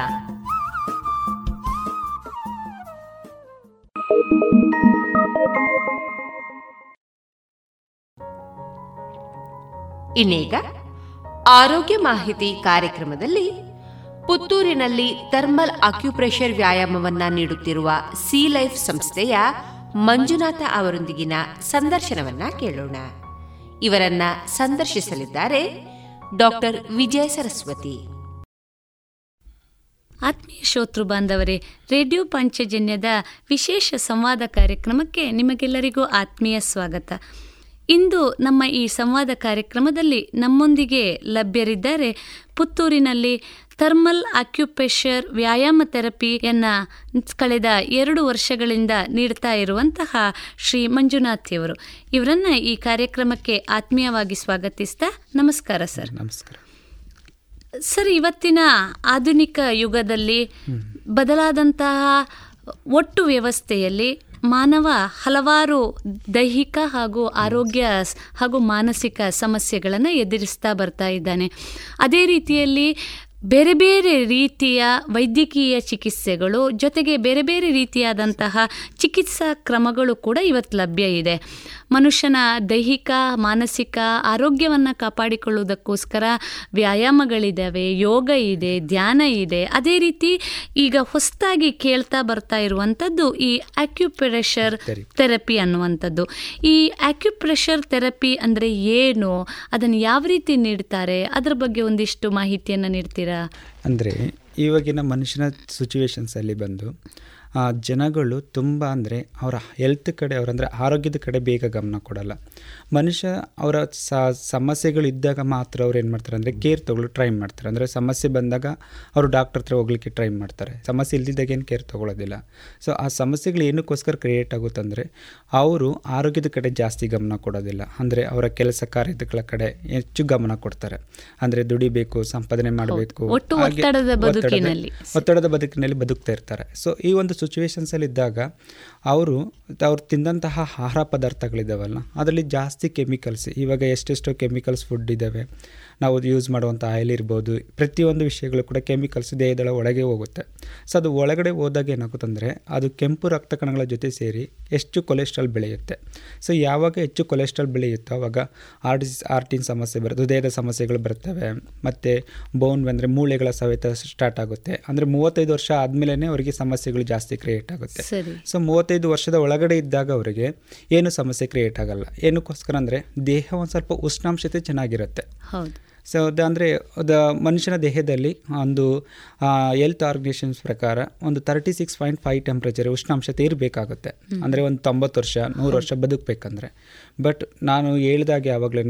ಇನ್ನೀಗ ಆರೋಗ್ಯ ಮಾಹಿತಿ ಕಾರ್ಯಕ್ರಮದಲ್ಲಿ ಪುತ್ತೂರಿನಲ್ಲಿ ಥರ್ಮಲ್ ಅಕ್ಯುಪ್ರೆಷರ್ ವ್ಯಾಯಾಮವನ್ನ ನೀಡುತ್ತಿರುವ ಸಿ ಲೈಫ್ ಸಂಸ್ಥೆಯ ಮಂಜುನಾಥ ಅವರೊಂದಿಗಿನ ಸಂದರ್ಶನವನ್ನ ಕೇಳೋಣ. ಇವರನ್ನ ಸಂದರ್ಶಿಸಲಿದ್ದಾರೆ ಡಾಕ್ಟರ್ ವಿಜಯ ಸರಸ್ವತಿ. ಆತ್ಮೀಯ ಶ್ರೋತೃ ಬಾಂಧವರೇ, ರೇಡಿಯೋ ಪಂಚಜನ್ಯದ ವಿಶೇಷ ಸಂವಾದ ಕಾರ್ಯಕ್ರಮಕ್ಕೆ ನಿಮಗೆಲ್ಲರಿಗೂ ಆತ್ಮೀಯ ಸ್ವಾಗತ. ಇಂದು ನಮ್ಮ ಈ ಸಂವಾದ ಕಾರ್ಯಕ್ರಮದಲ್ಲಿ ನಮ್ಮೊಂದಿಗೆ ಲಭ್ಯರಿದ್ದಾರೆ ಪುತ್ತೂರಿನಲ್ಲಿ ಥರ್ಮಲ್ ಆಕ್ಯುಪೇಷರ್ ವ್ಯಾಯಾಮ ಥೆರಪಿಯನ್ನು ಕಳೆದ ಎರಡು ವರ್ಷಗಳಿಂದ ನೀಡ್ತಾ ಇರುವಂತಹ ಶ್ರೀ ಮಂಜುನಾಥಿಯವರು ಇವರನ್ನು ಈ ಕಾರ್ಯಕ್ರಮಕ್ಕೆ ಆತ್ಮೀಯವಾಗಿ ಸ್ವಾಗತಿಸ್ತಾ ನಮಸ್ಕಾರ ಸರ್. ನಮಸ್ಕಾರ. ಸರ್ ಇವತ್ತಿನ ಆಧುನಿಕ ಯುಗದಲ್ಲಿ ಬದಲಾದಂತಹ ಒಟ್ಟು ವ್ಯವಸ್ಥೆಯಲ್ಲಿ ಮಾನವ ಹಲವಾರು ದೈಹಿಕ ಹಾಗೂ ಆರೋಗ್ಯ ಹಾಗೂ ಮಾನಸಿಕ ಸಮಸ್ಯೆಗಳನ್ನು ಎದುರಿಸ್ತಾ ಬರ್ತಾ ಇದ್ದಾನೆ. ಅದೇ ರೀತಿಯಲ್ಲಿ ಬೇರೆ ಬೇರೆ ರೀತಿಯ ವೈದ್ಯಕೀಯ ಚಿಕಿತ್ಸೆಗಳು ಜೊತೆಗೆ ಬೇರೆ ಬೇರೆ ರೀತಿಯಾದಂತಹ ಚಿಕಿತ್ಸಾ ಕ್ರಮಗಳು ಕೂಡ ಇವತ್ತು ಲಭ್ಯ ಇದೆ. ಮನುಷ್ಯನ ದೈಹಿಕ ಮಾನಸಿಕ ಆರೋಗ್ಯವನ್ನು ಕಾಪಾಡಿಕೊಳ್ಳುವುದಕ್ಕೋಸ್ಕರ ವ್ಯಾಯಾಮಗಳಿದ್ದಾವೆ ಯೋಗ ಇದೆ ಧ್ಯಾನ ಇದೆ. ಅದೇ ರೀತಿ ಈಗ ಹೊಸದಾಗಿ ಕೇಳ್ತಾ ಬರ್ತಾ ಇರುವಂಥದ್ದು ಈ ಆಕ್ಯುಪ್ರೆಷರ್ ಥೆರಪಿ ಅನ್ನುವಂಥದ್ದು ಈ ಆಕ್ಯುಪ್ರೆಷರ್ ಥೆರಪಿ ಅಂದರೆ ಏನು? ಅದನ್ನು ಯಾವ ರೀತಿ ನೀಡ್ತಾರೆ? ಅದರ ಬಗ್ಗೆ ಒಂದಿಷ್ಟು ಮಾಹಿತಿಯನ್ನು ನೀಡ್ತೀರಾ? ಅಂದರೆ ಇವಾಗಿನ ಮನುಷ್ಯನ ಸಿಚುವೇಶನ್ಸಲ್ಲಿ ಬಂದು ಜನಗಳು ತುಂಬ ಅಂದರೆ ಅವರ ಹೆಲ್ತ್ ಕಡೆ ಅವರಂದರೆ ಆರೋಗ್ಯದ ಕಡೆ ಬೇಗ ಗಮನ ಕೊಡಲ್ಲ. ಮನುಷ್ಯ ಅವರ ಸಮಸ್ಯೆಗಳು ಇದ್ದಾಗ ಮಾತ್ರ ಅವ್ರು ಏನು ಮಾಡ್ತಾರೆ ಅಂದರೆ ಕೇರ್ ತೊಗೊಳ್ಳೋ ಟ್ರೈ ಮಾಡ್ತಾರೆ. ಅಂದರೆ ಸಮಸ್ಯೆ ಬಂದಾಗ ಅವರು ಡಾಕ್ಟರ್ ಹತ್ರ ಹೋಗ್ಲಿಕ್ಕೆ ಟ್ರೈ ಮಾಡ್ತಾರೆ. ಸಮಸ್ಯೆ ಇಲ್ದಿದ್ದಾಗ ಏನು ಕೇರ್ ತೊಗೊಳ್ಳೋದಿಲ್ಲ ಸೊ ಆ ಸಮಸ್ಯೆಗಳು ಏನಕ್ಕೋಸ್ಕರ ಕ್ರಿಯೇಟ್ ಆಗುತ್ತಂದರೆ ಅವರು ಆರೋಗ್ಯದ ಕಡೆ ಜಾಸ್ತಿ ಗಮನ ಕೊಡೋದಿಲ್ಲ. ಅಂದರೆ ಅವರ ಕೆಲಸ ಕಾರ್ಯಗಳ ಕಡೆ ಹೆಚ್ಚು ಗಮನ ಕೊಡ್ತಾರೆ. ಅಂದರೆ ದುಡಿಬೇಕು ಸಂಪಾದನೆ ಮಾಡಬೇಕು ಒತ್ತಡದ ಬದುಕಿನಲ್ಲಿ. ಬದುಕ್ತಾ ಇರ್ತಾರೆ. ಸೊ ಈ ಒಂದು ಸಿಚುವೇಶನ್ಸಲ್ಲಿ ಇದ್ದಾಗ ಅವರು ಅವ್ರು ತಿಂದಂತಹ ಆಹಾರ ಪದಾರ್ಥಗಳಿದ್ದಾವಲ್ಲ ಅದರಲ್ಲಿ ಜಾಸ್ತಿ ಕೆಮಿಕಲ್ಸ್ ಇವಾಗ ಎಷ್ಟೆಷ್ಟೋ ಕೆಮಿಕಲ್ಸ್ ಫುಡ್ ಇದ್ದಾವೆ ನಾವು ಯೂಸ್ ಮಾಡುವಂಥ ಆಯಿಲ್ ಇರ್ಬೋದು ಪ್ರತಿಯೊಂದು ವಿಷಯಗಳು ಕೂಡ ಕೆಮಿಕಲ್ಸ್ ದೇಹದಳ ಒಳಗೆ ಹೋಗುತ್ತೆ. ಸೊ ಅದು ಒಳಗಡೆ ಹೋದಾಗ ಏನಾಗುತ್ತೆ ಅಂದರೆ ಅದು ಕೆಂಪು ರಕ್ತ ಕಣಗಳ ಜೊತೆ ಸೇರಿ ಹೆಚ್ಚು ಕೊಲೆಸ್ಟ್ರಾಲ್ ಬೆಳೆಯುತ್ತೆ. ಸೊ ಯಾವಾಗ ಹೆಚ್ಚು ಕೊಲೆಸ್ಟ್ರಾಲ್ ಬೆಳೆಯುತ್ತೋ ಆವಾಗ ಆರ್ಟಿಸ್ ಆರ್ಟಿನ್ ಸಮಸ್ಯೆ ಬರುತ್ತೆ ಹೃದಯದ ಸಮಸ್ಯೆಗಳು ಬರ್ತವೆ ಮತ್ತು ಬೋನ್ ಅಂದರೆ ಮೂಳೆಗಳ ಸವೆತ ಸ್ಟಾರ್ಟ್ ಆಗುತ್ತೆ. ಅಂದರೆ ಮೂವತ್ತೈದು ವರ್ಷ ಆದಮೇಲೆ ಅವರಿಗೆ ಸಮಸ್ಯೆಗಳು ಜಾಸ್ತಿ ಕ್ರಿಯೇಟ್ ಆಗುತ್ತೆ. ಸೊ ಮೂವತ್ತೈದು ವರ್ಷದ ಒಳಗಡೆ ಇದ್ದಾಗ ಅವರಿಗೆ ಏನು ಸಮಸ್ಯೆ ಕ್ರಿಯೇಟ್ ಆಗಲ್ಲ. ಏನಕ್ಕೋಸ್ಕರ ಅಂದರೆ ದೇಹ ಒಂದು ಸ್ವಲ್ಪ ಉಷ್ಣಾಂಶತೆ ಚೆನ್ನಾಗಿರುತ್ತೆ. ಹೌದು. ಸೊ ಅಂದರೆ ದ ಮನುಷ್ಯನ ದೇಹದಲ್ಲಿ ಒಂದು ಹೆಲ್ತ್ ಆರ್ಗನೈಸೇಷನ್ಸ್ ಪ್ರಕಾರ ಒಂದು thirty six point five temperature ಉಷ್ಣಾಂಶತೆ ಇರಬೇಕಾಗುತ್ತೆ ಅಂದರೆ ಒಂದು ತೊಂಬತ್ತು ವರ್ಷ ನೂರು ವರ್ಷ ಬದುಕಬೇಕಂದ್ರೆ ಬಟ್ ನಾನು ಹೇಳಿದಾಗೆ ಯಾವಾಗಲೇ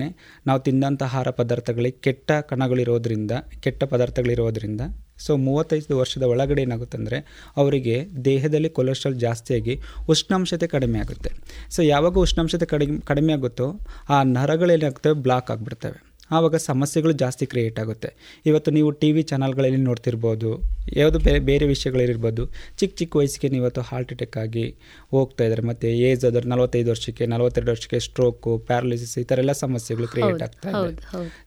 ನಾವು ತಿಂದಂಥ ಆಹಾರ ಪದಾರ್ಥಗಳಿಗೆ ಕೆಟ್ಟ ಕಣಗಳಿರೋದ್ರಿಂದ ಕೆಟ್ಟ ಪದಾರ್ಥಗಳಿರೋದ್ರಿಂದ ಸೊ ಮೂವತ್ತೈದು ವರ್ಷದ ಒಳಗಡೆ ಏನಾಗುತ್ತೆ ಅಂದರೆ ಅವರಿಗೆ ದೇಹದಲ್ಲಿ ಕೊಲೆಸ್ಟ್ರಾಲ್ ಜಾಸ್ತಿಯಾಗಿ ಉಷ್ಣಾಂಶತೆ ಕಡಿಮೆ ಆಗುತ್ತೆ ಸೊ ಯಾವಾಗ ಉಷ್ಣಾಂಶತೆ ಕಡಿಮೆ ಕಡಿಮೆ ಆಗುತ್ತೋ ಆ ನರಗಳೇನಾಗ್ತವೆ ಬ್ಲಾಕ್ ಆಗಿಬಿಡ್ತವೆ ಆವಾಗ ಸಮಸ್ಯೆಗಳು ಜಾಸ್ತಿ ಕ್ರಿಯೇಟ್ ಆಗುತ್ತೆ. ಇವತ್ತು ನೀವು ಟಿ ವಿ ಚಾನಲ್ಗಳಲ್ಲಿ ನೋಡ್ತಿರ್ಬೋದು ಯಾವುದು ಬೇರೆ ಬೇರೆ ವಿಷಯಗಳಿರ್ಬೋದು ಚಿಕ್ಕ ಚಿಕ್ಕ ವಯಸ್ಸಿಗೆ ಇವತ್ತು ಹಾರ್ಟ್ ಅಟ್ಯಾಕ್ ಆಗಿ ಹೋಗ್ತಾ ಇದ್ದಾರೆ. ಮತ್ತು ಏಜ್ ಆದ್ರೆ ನಲವತ್ತೈದು ವರ್ಷಕ್ಕೆ ನಲವತ್ತೆರಡು ವರ್ಷಕ್ಕೆ ಸ್ಟ್ರೋಕು ಪ್ಯಾರಲಿಸಿಸ್ ಈ ಥರ ಎಲ್ಲ ಸಮಸ್ಯೆಗಳು ಕ್ರಿಯೇಟ್ ಆಗ್ತಾ ಇದೆ.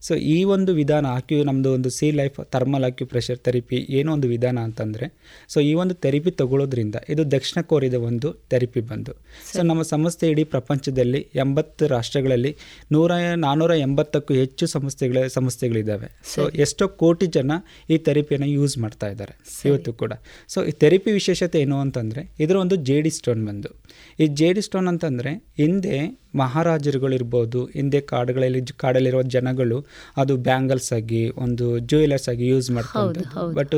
ಸೊ ಈ ಒಂದು ವಿಧಾನ ಆಕ್ಯೂ ನಮ್ಮದು ಒಂದು C life thermal acupressure therapy ಏನೋ ಒಂದು ವಿಧಾನ ಅಂತಂದರೆ ಸೊ ಈ ಒಂದು ಥೆರಪಿ ತಗೊಳ್ಳೋದ್ರಿಂದ ಇದು ದಕ್ಷಿಣ ಕೋರಿಯದ ಒಂದು ಥೆರಪಿ ಬಂದು. ಸೊ ನಮ್ಮ ಸಂಸ್ಥೆ ಇಡೀ ಪ್ರಪಂಚದಲ್ಲಿ ಎಂಬತ್ತು ರಾಷ್ಟ್ರಗಳಲ್ಲಿ ನೂರ ನಾನ್ನೂರ ಎಂಬತ್ತಕ್ಕೂ ಹೆಚ್ಚು ಸಂಸ್ಥೆಗಳ ಸಂಸ್ಥೆಗಳಿದ್ದಾವೆ. ಸೊ ಎಷ್ಟೋ ಕೋಟಿ ಜನ ಈ ಥೆರಪಿಯನ್ನು ಯೂಸ್ ಮಾಡ್ತಾ ಇದ್ದಾರೆ ಇವತ್ತು ಕೂಡ. ಸೊ ಈ ಥೆರಪಿ ವಿಶೇಷತೆ ಏನು ಅಂತಂದರೆ ಇದರ ಒಂದು ಜೆ ಡಿ ಸ್ಟೋನ್ ಬಂದು. ಈ ಜೆ ಡಿ ಸ್ಟೋನ್ ಅಂತಂದರೆ ಹಿಂದೆ ಮಹಾರಾಜರುಗಳಿರ್ಬೋದು ಹಿಂದೆ ಕಾಡುಗಳಲ್ಲಿ ಕಾಡಲ್ಲಿರುವ ಜನಗಳು ಅದು ಬ್ಯಾಂಗಲ್ಸ್ ಆಗಿ ಒಂದು ಜ್ಯುವೆಲರ್ಸ್ ಆಗಿ ಯೂಸ್ ಮಾಡ್ತಾರೆ ಬಟ್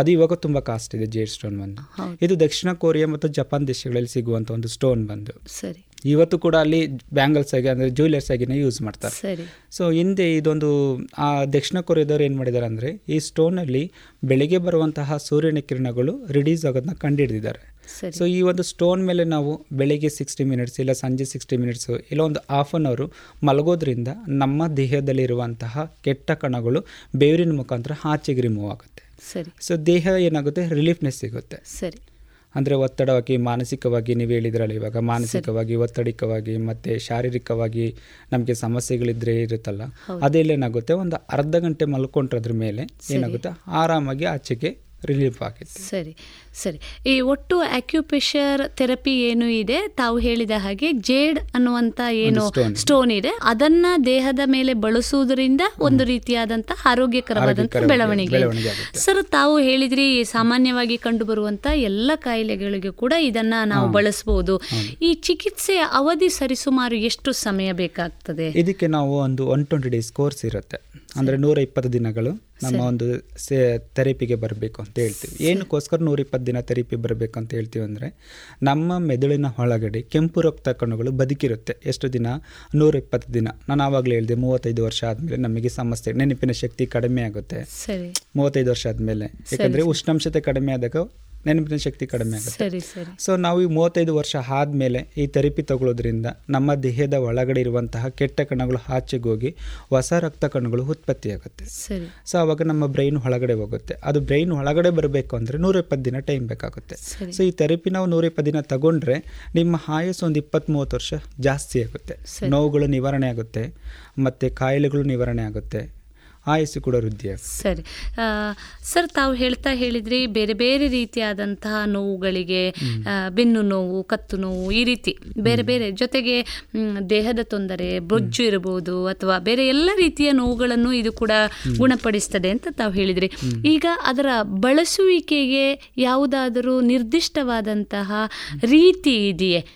ಅದು ಇವಾಗ ತುಂಬ ಕಾಸ್ಟ್ ಇದೆ ಜೇಡ್ ಸ್ಟೋನ್ ಬಂದು. ಇದು ದಕ್ಷಿಣ ಕೊರಿಯಾ ಮತ್ತು ಜಪಾನ್ ದೇಶಗಳಲ್ಲಿ ಸಿಗುವಂಥ ಒಂದು ಸ್ಟೋನ್ ಬಂದು. ಸರಿ. ಇವತ್ತು ಕೂಡ ಅಲ್ಲಿ ಬ್ಯಾಂಗಲ್ಸ್ ಆಗಿ ಅಂದರೆ ಜ್ಯುವೆಲರ್ಸ್ ಆಗಿನೇ ಯೂಸ್ ಮಾಡ್ತಾರೆ. ಸೊ ಹಿಂದೆ ಇದೊಂದು ಆ ದಕ್ಷಿಣ ಕೊರಿಯಾದವ್ರು ಏನು ಮಾಡಿದ್ದಾರೆ ಅಂದರೆ ಈ ಸ್ಟೋನಲ್ಲಿ ಬೆಳಗ್ಗೆ ಬರುವಂತಹ ಸೂರ್ಯನ ಕಿರಣಗಳು ರಿಡ್ಯೂಸ್ ಆಗೋದನ್ನ ಕಂಡುಹಿಡಿದಿದ್ದಾರೆ ಸೊ ಈ ಒಂದು ಸ್ಟೋನ್ ಮೇಲೆ ನಾವು ಬೆಳಿಗ್ಗೆ ಸಿಕ್ಸ್ಟಿ ಮಿನಿಟ್ಸ್ ಇಲ್ಲ ಸಂಜೆ ಸಿಕ್ಸ್ಟಿ ಮಿನಿಟ್ಸು ಇಲ್ಲ ಒಂದು ಹಾಫ್ ಆನ್ ಅವರು ಮಲಗೋದ್ರಿಂದ ನಮ್ಮ ದೇಹದಲ್ಲಿರುವಂತಹ ಕೆಟ್ಟ ಕಣಗಳು ಬೇವರಿನ ಮುಖಾಂತರ ಆಚೆಗೆ ರಿಮೂವ್ ಆಗುತ್ತೆ. ಸರಿ. ಸೊ ದೇಹ ಏನಾಗುತ್ತೆ? ರಿಲೀಫ್ನೆಸ್ ಸಿಗುತ್ತೆ. ಸರಿ. ಅಂದರೆ ಒತ್ತಡವಾಗಿ ಮಾನಸಿಕವಾಗಿ ನೀವು ಹೇಳಿದ್ರಲ್ಲ ಇವಾಗ. ಮಾನಸಿಕವಾಗಿ ಒತ್ತಡಿಕವಾಗಿ ಮತ್ತು ಶಾರೀರಿಕವಾಗಿ ನಮಗೆ ಸಮಸ್ಯೆಗಳಿದ್ರೆ ಇರುತ್ತಲ್ಲ. ಅದೇಲೇನಾಗುತ್ತೆ ಒಂದು ಅರ್ಧ ಗಂಟೆ ಮಲ್ಕೊಂಡ್ರದ್ರ ಮೇಲೆ ಏನಾಗುತ್ತೆ? ಆರಾಮಾಗಿ ಆಚೆಗೆ ರಿಲೀಫ್ ಆಗುತ್ತೆ ಸರಿ ಸರಿ. ಈ ಒಟ್ಟು ಅಕ್ಯುಪೆಷರ್ ಥೆರಪಿ ಏನು ಇದೆ? ತಾವು ಹೇಳಿದ ಹಾಗೆ ಜೇಡ್ ಅನ್ನುವಂಥ ಏನು ಸ್ಟೋನ್ ಇದೆ. ಅದನ್ನ ದೇಹದ ಮೇಲೆ ಬಳಸುವುದರಿಂದ ಒಂದು ರೀತಿಯಾದಂಥ ಆರೋಗ್ಯಕರವಾದಂಥ ಬೆಳವಣಿಗೆ. ಸರ್ ತಾವು ಹೇಳಿದ್ರಿ ಸಾಮಾನ್ಯವಾಗಿ ಕಂಡುಬರುವಂತ ಎಲ್ಲ ಕಾಯಿಲೆಗಳಿಗೂ ಕೂಡ ಇದನ್ನ ನಾವು ಬಳಸಬಹುದು ಈ ಚಿಕಿತ್ಸೆಯ ಅವಧಿ ಸರಿಸುಮಾರು ಎಷ್ಟು ಸಮಯ ಬೇಕಾಗ್ತದೆ? ಇದಕ್ಕೆ ನಾವು ಒಂದು ಒನ್ ಟ್ವೆಂಟಿ ಡೇಸ್ ಕೋರ್ಸ್ ಇರುತ್ತೆ. ಅಂದರೆ ನೂರ ಇಪ್ಪತ್ತು ದಿನಗಳು. ನಮ್ಮ ಒಂದು ಸೇ ಥೆರಪಿಗೆ ಬರಬೇಕು ಅಂತ ಹೇಳ್ತೀವಿ. ಏನಕ್ಕೋಸ್ಕರ ನೂರ ಇಪ್ಪತ್ತು ದಿನ ಥೆರಪಿ ಬರಬೇಕು ಅಂತ ಹೇಳ್ತೀವಿ ಅಂದರೆ ನಮ್ಮ ಮೆದುಳಿನ ಒಳಗಡೆ ಕೆಂಪು ರಕ್ತ ಕಣಗಳು ಬದುಕಿರುತ್ತೆ. ಎಷ್ಟು ದಿನ? ನೂರ ಇಪ್ಪತ್ತು ದಿನ. ನಾನು ಆವಾಗಲೇ ಹೇಳಿದೆ ಮೂವತ್ತೈದು ವರ್ಷ ಆದಮೇಲೆ ನಮಗೆ ಸಮಸ್ಯೆ ನೆನಪಿನ ಶಕ್ತಿ ಕಡಿಮೆ ಆಗುತ್ತೆ. ಮೂವತ್ತೈದು ವರ್ಷ ಆದಮೇಲೆ. ಯಾಕಂದರೆ ಉಷ್ಣಾಂಶತೆ ಕಡಿಮೆ ಆದಾಗ ನೆನಪಿನ ಶಕ್ತಿ ಕಡಿಮೆ ಆಗುತ್ತೆ. ಸೊ ನಾವು ಈ ಮೂವತ್ತೈದು ವರ್ಷ ಆದಮೇಲೆ ಈ ಥೆರಪಿ ತಗೊಳ್ಳೋದ್ರಿಂದ ನಮ್ಮ ದೇಹದ ಒಳಗಡೆ ಇರುವಂತಹ ಕೆಟ್ಟ ಕಣಗಳು ಆಚೆಗೋಗಿ ಹೋಗಿ ಹೊಸ ರಕ್ತ ಕಣಗಳು ಉತ್ಪತ್ತಿಯಾಗುತ್ತೆ ಸೊ ಅವಾಗ ನಮ್ಮ ಬ್ರೈನ್ ಒಳಗಡೆ ಹೋಗುತ್ತೆ. ಅದು ಬ್ರೈನ್ ಒಳಗಡೆ ಬರಬೇಕು ಅಂದರೆ ನೂರ ಇಪ್ಪತ್ತು ದಿನ ಟೈಮ್ ಬೇಕಾಗುತ್ತೆ. ಸೊ ಈ ಥೆರಪಿ ನಾವು ನೂರ ಇಪ್ಪತ್ತು ದಿನ ತಗೊಂಡ್ರೆ ನಿಮ್ಮ ಆಯಸ್ಸು ಒಂದು ಇಪ್ಪತ್ತ್ಮೂವತ್ತು ವರ್ಷ ಜಾಸ್ತಿ ಆಗುತ್ತೆ. ನೋವುಗಳು ನಿವಾರಣೆ ಆಗುತ್ತೆ. ಮತ್ತು ಕಾಯಿಲೆಗಳು ನಿವಾರಣೆ ಆಗುತ್ತೆ. ಆಯಸ್ಸು ಕೂಡ ವೃದ್ಧಿ ಸರಿ ಸರ್ ತಾವು ಹೇಳ್ತಾ ಹೇಳಿದ್ರಿ ಬೇರೆ ಬೇರೆ ರೀತಿಯಾದಂತಹ ನೋವುಗಳಿಗೆ ಬೆನ್ನು ನೋವು ಕತ್ತು ನೋವು ಈ ರೀತಿ ಬೇರೆ ಬೇರೆ ಜೊತೆಗೆ ದೇಹದ ತೊಂದರೆ ಬೊಜ್ಜು ಇರಬಹುದು ಅಥವಾ ಬೇರೆ ಎಲ್ಲ ರೀತಿಯ ನೋವುಗಳನ್ನು ಇದು ಕೂಡ ಗುಣಪಡಿಸ್ತದೆ ಅಂತ ತಾವು ಹೇಳಿದ್ರಿ. ಈಗ ಅದರ ಬಳಸುವಿಕೆಗೆ ಯಾವುದಾದರೂ ನಿರ್ದಿಷ್ಟವಾದಂತಹ ರೀತಿ ಇದೆಯೇ?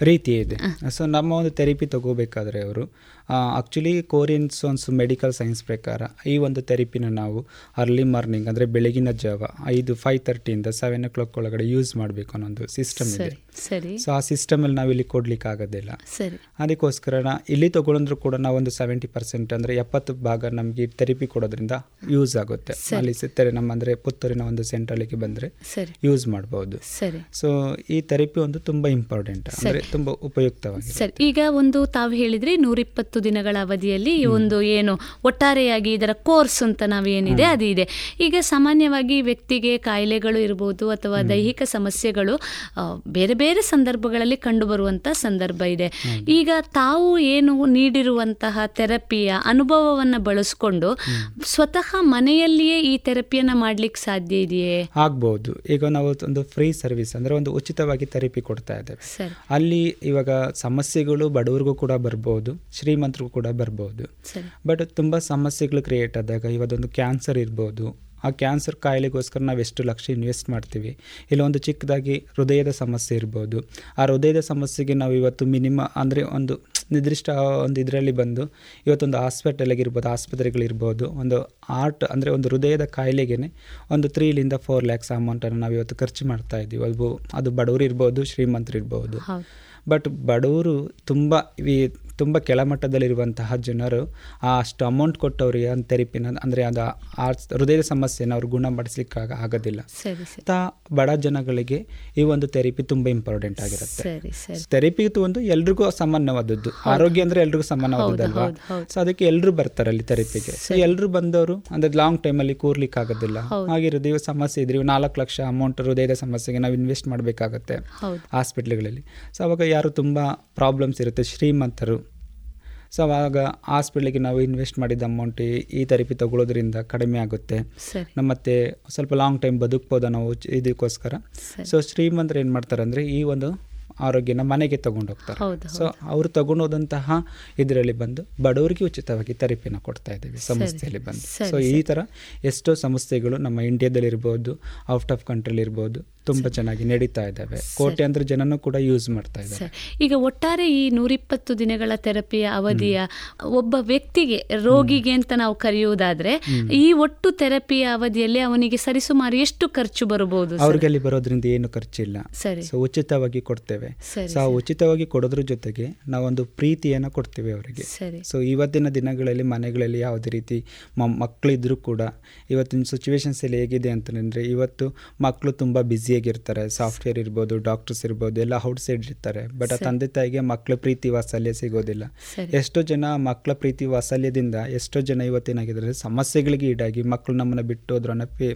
ರೀತಿ ಇದೆ. ಸೊ ನಮ್ಮ ಒಂದು ಥೆರಪಿ ತಗೋಬೇಕಾದ್ರೆ ಅವರು ಆ್ಯಕ್ಚುಲಿ ಕೋರಿಯನ್ಸ್ ಒಂದು ಮೆಡಿಕಲ್ ಸೈನ್ಸ್ ಪ್ರಕಾರ ಈ ಒಂದು ಥೆರಪಿನ ನಾವು ಅರ್ಲಿ ಮಾರ್ನಿಂಗ್ ಅಂದರೆ ಬೆಳಗಿನ ಜಾವ ಐದು ಫೈವ್ ತರ್ಟಿಯಿಂದ ಸೆವೆನ್ ಓ ಕ್ಲಾಕ್ ಒಳಗಡೆ ಯೂಸ್ ಮಾಡಬೇಕು ಅನ್ನೋ ಒಂದು ಸಿಸ್ಟಮ್ ಇದೆ. ಸರಿ ಸರಿ. ಸೊ ಆ ಸಿಸ್ಟಮಲ್ಲಿ ನಾವು ಇಲ್ಲಿ ಕೊಡ್ಲಿಕ್ಕೆ ಆಗೋದಿಲ್ಲ. ಸರಿ. ಅದಕ್ಕೋಸ್ಕರ ಇಲ್ಲಿ ತೊಗೊಳಂದ್ರೂ ಕೂಡ ನಾವೊಂದು ಸೆವೆಂಟಿ ಪರ್ಸೆಂಟ್ ಅಂದರೆ ಎಪ್ಪತ್ತು ಭಾಗ ನಮಗೆ ಥೆರಪಿ ಕೊಡೋದ್ರಿಂದ ಯೂಸ್ ಆಗುತ್ತೆ. ಅಲ್ಲಿ ಸಿಗ್ತಾರೆ ನಮ್ಮ ಅಂದರೆ ಪುತ್ತೂರಿನ ಒಂದು ಸೆಂಟ್ರಲಿಗೆ ಬಂದರೆ ಯೂಸ್ ಮಾಡ್ಬೋದು. ಸರಿ. ಸೊ ಈ ಥೆರಪಿ ಒಂದು ತುಂಬ ಇಂಪಾರ್ಟೆಂಟ್ ಅಂದರೆ ತುಂಬ ಉಪಯುಕ್ತವಾಗಿದೆ. ಸರಿ ಈಗ ಒಂದು ತಾವು ಹೇಳಿದರೆ ನೂರಿಪ್ಪತ್ತು ದಿನಗಳ ಅವಧಿಯಲ್ಲಿ ಈ ಒಂದು ಏನು ಒಟ್ಟಾರೆಯಾಗಿ ಇದರ ಕೋರ್ಸ್ ಅಂತ ನಾವೇನಿದೆ ಅದು ಇದೆ ಈಗ ಸಾಮಾನ್ಯವಾಗಿ ವ್ಯಕ್ತಿಗೆ ಕಾಯಿಲೆಗಳು ಇರ್ಬೋದು ಅಥವಾ ದೈಹಿಕ ಸಮಸ್ಯೆಗಳು ಬೇರೆ ಬೇರೆ ಸಂದರ್ಭಗಳಲ್ಲಿ ಕಂಡುಬರುವಂಥ ಸಂದರ್ಭ ಇದೆ. ಈಗ ತಾವು ಏನು ನೀಡಿರುವಂತಹ ಥೆರಪಿಯ ಅನುಭವವನ್ನು ಬಳಸಿಕೊಂಡು ಸ್ವತಃ ಮನೆಯಲ್ಲಿಯೇ ಈ ಥೆರಪಿಯನ್ನು ಮಾಡ್ಲಿಕ್ಕೆ ಸಾಧ್ಯ ಇದೆಯೇ? ಆಗ್ಬೋದು. ಈಗ ನಾವು ಒಂದು ಫ್ರೀ ಸರ್ವಿಸ್ ಅಂದರೆ ಒಂದು ಉಚಿತವಾಗಿ ಥೆರಪಿ ಕೊಡ್ತಾ ಇದ್ದೇವೆ. ಅಲ್ಲಿ ಇವಾಗ ಸಮಸ್ಯೆಗಳು ಬಡವರಿಗೂ ಕೂಡ ಬರ್ಬೋದು. ಶ್ರೀಮಂತರಿಗೂ ಕೂಡ ಬರ್ಬೋದು. ಬಟ್ ತುಂಬ ಸಮಸ್ಯೆಗಳು ಕ್ರಿಯೇಟ್ ಆದಾಗ ಇವತ್ತೊಂದು ಕ್ಯಾನ್ಸರ್ ಇರ್ಬೋದು. ಆ ಕ್ಯಾನ್ಸರ್ ಕಾಯಿಲೆಗೋಸ್ಕರ ನಾವು ಎಷ್ಟು ಲಕ್ಷ ಇನ್ವೆಸ್ಟ್ ಮಾಡ್ತೀವಿ. ಇಲ್ಲ ಒಂದು ಚಿಕ್ಕದಾಗಿ ಹೃದಯದ ಸಮಸ್ಯೆ ಇರ್ಬೋದು. ಆ ಹೃದಯದ ಸಮಸ್ಯೆಗೆ ನಾವು ಇವತ್ತು ಮಿನಿಮ ಅಂದರೆ ಒಂದು ನಿರ್ದಿಷ್ಟ ಒಂದು ಇದರಲ್ಲಿ ಬಂದು ಇವತ್ತೊಂದು ಹಾಸ್ಪಿಟಲ್ಗಿರ್ಬೋದು ಆಸ್ಪತ್ರೆಗಳಿರ್ಬೋದು ಒಂದು ಆರ್ಟ್ ಅಂದರೆ ಒಂದು ಹೃದಯದ ಕಾಯಿಲೆಗೆ ಒಂದು ತ್ರೀಲಿಂದ ಫೋರ್ ಲ್ಯಾಕ್ಸ್ ಅಮೌಂಟನ್ನು ನಾವು ಇವತ್ತು ಖರ್ಚು ಮಾಡ್ತಾ ಇದ್ದೀವಿ. ಅದು ಅದು ಬಡವರು ಇರ್ಬೋದು ಶ್ರೀಮಂತರು ಇರ್ಬೋದು. ಬಟ್ ಬಡವರು ತುಂಬ ಈ ತುಂಬ ಕೆಳಮಟ್ಟದಲ್ಲಿರುವಂತಹ ಜನರು ಆ ಅಷ್ಟು ಅಮೌಂಟ್ ಕೊಟ್ಟವರಿಗೆ ಒಂದು ಥೆರಪಿನ ಅಂದರೆ ಅದು ಆ ಹೃದಯದ ಸಮಸ್ಯೆನ ಅವ್ರು ಗುಣಪಡಿಸ್ಲಿಕ್ಕೆ ಆಗ- ಆಗೋದಿಲ್ಲ. ಅಂತ ಬಡ ಜನಗಳಿಗೆ ಈ ಒಂದು ಥೆರಪಿ ತುಂಬ ಇಂಪಾರ್ಟೆಂಟ್ ಆಗಿರುತ್ತೆ. ಥೆರಪಿ ಒಂದು ಎಲ್ರಿಗೂ ಸಮಾನವಾದದ್ದು ಆರೋಗ್ಯ ಅಂದರೆ ಎಲ್ರಿಗೂ ಸಮಾನವಾದದ್ದಲ್ವಾ. ಸೊ ಅದಕ್ಕೆ ಎಲ್ಲರೂ ಬರ್ತಾರೆ ಅಲ್ಲಿ ಥೆರಪಿಗೆ ಸೊ ಎಲ್ಲರೂ ಬಂದವರು ಅಂದರೆ ಲಾಂಗ್ ಟೈಮಲ್ಲಿ ಕೂರ್ಲಿಕ್ಕೆ ಆಗೋದಿಲ್ಲ. ಹಾಗೆ ಹೃದಯ ಸಮಸ್ಯೆ ಇದ್ರೆ ನಾಲ್ಕು ಲಕ್ಷ ಅಮೌಂಟ್ ಹೃದಯದ ಸಮಸ್ಯೆಗೆ ನಾವು ಇನ್ವೆಸ್ಟ್ ಮಾಡಬೇಕಾಗತ್ತೆ ಹಾಸ್ಪಿಟ್ಲ್ಗಳಲ್ಲಿ ಸೊ ಅವಾಗ ಯಾರು ತುಂಬ ಪ್ರಾಬ್ಲಮ್ಸ್ ಇರುತ್ತೆ ಶ್ರೀಮಂತರು. ಸೊ ಅವಾಗ ಹಾಸ್ಪಿಟ್ಲಿಗೆ ನಾವು ಇನ್ವೆಸ್ಟ್ ಮಾಡಿದ ಅಮೌಂಟ್ ಈ ಥೆರಪಿ ತಗೊಳ್ಳೋದ್ರಿಂದ ಕಡಿಮೆ ಆಗುತ್ತೆ. ನಮ್ಮ ಮತ್ತೆ ಸ್ವಲ್ಪ ಲಾಂಗ್ ಟೈಮ್ ಬದುಕ್ಬೋದು ನಾವು ಇದಕ್ಕೋಸ್ಕರ. ಸೊ ಶ್ರೀಮಂತರು ಏನು ಮಾಡ್ತಾರೆ ಅಂದರೆ ಈ ಒಂದು ಆರೋಗ್ಯನ ಮನೆಗೆ ತಗೊಂಡು ಹೋಗ್ತಾರೆ. ಸೊ ಅವರು ತಗೊಂಡೋದಂತಹ ಇದರಲ್ಲಿ ಬಂದು ಬಡವರಿಗೆ ಉಚಿತವಾಗಿ ಥೆರಪಿನ ಕೊಡ್ತಾ ಇದ್ದೀವಿ ಸಂಸ್ಥೆಯಲ್ಲಿ ಬಂದು. ಸೊ ಈ ಥರ ಎಷ್ಟೋ ಸಂಸ್ಥೆಗಳು ನಮ್ಮ ಇಂಡಿಯಾದಲ್ಲಿ ಇರ್ಬೋದು ಔಟ್ ಆಫ್ ಕಂಟ್ರಿಲಿ ಇರ್ಬೋದು ತುಂಬ ಚೆನ್ನಾಗಿ ನಡೀತಾ ಇದ್ದಾವೆ. ಕೋಟ್ಯಾಂತರ ಜನನೂ ಕೂಡ ಯೂಸ್ ಮಾಡ್ತಾ ಇದ್ದಾರೆ. ಈಗ ಒಟ್ಟಾರೆ ಈ ನೂರಿಪ್ಪತ್ತು ದಿನಗಳ ಥೆರಪಿಯ ಅವಧಿಯ ಒಬ್ಬ ವ್ಯಕ್ತಿಗೆ ರೋಗಿಗೆ ಅಂತ ನಾವು ಕರೆಯುವುದಾದ್ರೆ ಈ ಒಟ್ಟು ಥೆರಪಿಯ ಅವಧಿಯಲ್ಲಿ ಅವನಿಗೆ ಸರಿಸುಮಾರು ಎಷ್ಟು ಖರ್ಚು ಬರಬಹುದು? ಅವ್ರಿಗೆ ಅಲ್ಲಿ ಬರೋದ್ರಿಂದ ಏನು ಖರ್ಚಿಲ್ಲ. ಸರಿ. ಸೊ ಉಚಿತವಾಗಿ ಕೊಡ್ತೇವೆ. ಸೊ ಉಚಿತವಾಗಿ ಕೊಡೋದ್ರ ಜೊತೆಗೆ ನಾವೊಂದು ಪ್ರೀತಿಯನ್ನು ಕೊಡ್ತೇವೆ ಅವರಿಗೆ. ಸೊ ಇವತ್ತಿನ ದಿನಗಳಲ್ಲಿ ಮನೆಗಳಲ್ಲಿ ಯಾವುದೇ ರೀತಿ ಮಕ್ಕಳಿದ್ರು ಕೂಡ ಇವತ್ತಿನ ಸಿಚುವೇಶನ್ಸ್ ಎಲ್ಲ ಹೇಗಿದೆ ಅಂತಂದರೆ ಇವತ್ತು ಮಕ್ಕಳು ತುಂಬ ಬ್ಯುಸಿಯಾಗಿರ್ತಾರೆ ಸಾಫ್ಟ್ವೇರ್ ಇರ್ಬೋದು ಡಾಕ್ಟರ್ಸ್ ಇರ್ಬೋದು ಎಲ್ಲ ಔಟ್ ಸೈಡ್ ಇರ್ತಾರೆ. ಬಟ್ ಆ ತಂದೆ ತಾಯಿಗೆ ಮಕ್ಕಳ ಪ್ರೀತಿ ವಾತ್ಸಲ್ಯ ಸಿಗೋದಿಲ್ಲ. ಎಷ್ಟೋ ಜನ ಮಕ್ಕಳ ಪ್ರೀತಿ ವಾತ್ಸಲ್ಯದಿಂದ ಎಷ್ಟೋ ಜನ ಇವತ್ತೇನಾಗಿದ್ದಾರೆ ಸಮಸ್ಯೆಗಳಿಗೆ ಈಡಾಗಿ ಮಕ್ಕಳು ನಮ್ಮನ್ನ ಬಿಟ್ಟು ಫೀ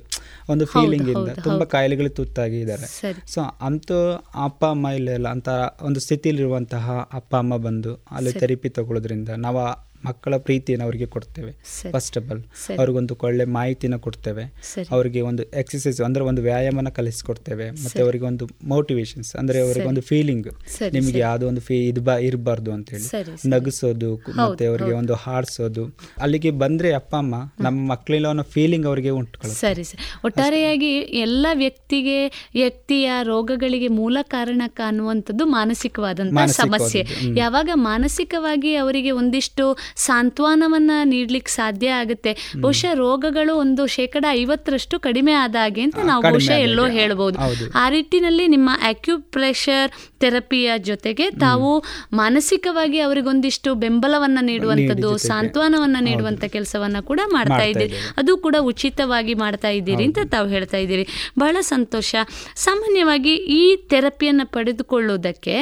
ಒಂದು ಫೀಲಿಂಗ್ ಇಂದ ತುಂಬಾ. ಕಾಯಿಲೆಗಳು ತುತ್ತಾಗಿದ್ದಾರೆ ಇದ್ದಾರೆ. ಸೊ ಅಂತೂ ಅಪ್ಪ ಅಮ್ಮ ಇಲ್ಲ ಅಂತ ಒಂದು ಸ್ಥಿತಿಲಿರುವಂತಹ ಅಪ್ಪ ಅಮ್ಮ ಬಂದು ಅಲ್ಲಿ ಥೆರಪಿ ತಗೊಳ್ಳೋದ್ರಿಂದ ನಾವು ಮಕ್ಕಳ ಪ್ರೀತಿಯನ್ನು ಅವರಿಗೆ ಕೊಡ್ತೇವೆ. First of all. ಅವ್ರಿಗೊಂದು ಒಳ್ಳೆ ಮಾಹಿತಿನ ಕೊಡ್ತೇವೆ. ಅವರಿಗೆ ಒಂದು ಎಕ್ಸಸೈಸ್ ಅಂದ್ರೆ ಒಂದು ವ್ಯಾಯಾಮನ ಕಲಿಸ್ಕೊಡ್ತೇವೆ. ಮತ್ತೆ. ಅವರಿಗೆ ಒಂದು ಮೋಟಿವೇಶನ್ಸ್ ಅಂದ್ರೆ ಅವರಿಗೆ ಒಂದು ಫೀಲಿಂಗ್ ನಿಮಗೆ. ಯಾವುದೋ ಒಂದು ಫೀ ಇದು ಬಾ ಇರಬಾರ್ದು ಅಂತೇಳಿ. ನಗಿಸೋದು ಮತ್ತೆ ಅವರಿಗೆ ಒಂದು ಹಾಡ್ಸೋದು. ಅಲ್ಲಿಗೆ ಬಂದ್ರೆ ಅಪ್ಪ ಅಮ್ಮ ನಮ್ಮ ಮಕ್ಕಳಿಲ್ಲ ಅನ್ನೋ ಫೀಲಿಂಗ್ ಅವರಿಗೆ ಉಂಟು ಸರಿ ಸರಿ. ಒಟ್ಟಾರೆಯಾಗಿ ಎಲ್ಲ ವ್ಯಕ್ತಿಗೆ ವ್ಯಕ್ತಿಯ ರೋಗಗಳಿಗೆ ಮೂಲ ಕಾರಣ ಕಾಣುವಂಥದ್ದು ಮಾನಸಿಕವಾದಂತಹ ಸಮಸ್ಯೆ. ಯಾವಾಗ ಮಾನಸಿಕವಾಗಿ ಅವರಿಗೆ ಒಂದಿಷ್ಟು ಸಾಂತ್ವನವನ್ನ ನೀಡ್ಲಿಕ್ಕೆ ಸಾಧ್ಯ ಆಗುತ್ತೆ. ಬಹುಶಃ ರೋಗಗಳು ಒಂದು ಶೇಕಡ ಐವತ್ತರಷ್ಟು ಕಡಿಮೆ ಆದಾಗೆ ಅಂತ ನಾವು ಬಹುಶಃ ಎಲ್ಲೋ. ಹೇಳ್ಬೋದು. ಆ ನಿಟ್ಟಿನಲ್ಲಿ ನಿಮ್ಮ ಅಕ್ಯುಪ್ರೆಷರ್ ಥೆರಪಿಯ ಜೊತೆಗೆ ತಾವು ಮಾನಸಿಕವಾಗಿ ಅವರಿಗೊಂದಿಷ್ಟು ಬೆಂಬಲವನ್ನ ನೀಡುವಂಥದ್ದು ಸಾಂತ್ವನವನ್ನು ನೀಡುವಂತ ಕೆಲಸವನ್ನ ಕೂಡ ಮಾಡ್ತಾ ಇದ್ದೀರಿ. ಅದು ಕೂಡ ಉಚಿತವಾಗಿ ಮಾಡ್ತಾ ಇದ್ದೀರಿ ಅಂತ ತಾವು ಹೇಳ್ತಾ ಇದ್ದೀರಿ. ಬಹಳ ಸಂತೋಷ. ಸಾಮಾನ್ಯವಾಗಿ ಈ ಥೆರಪಿಯನ್ನು ಪಡೆದುಕೊಳ್ಳುವುದಕ್ಕೆ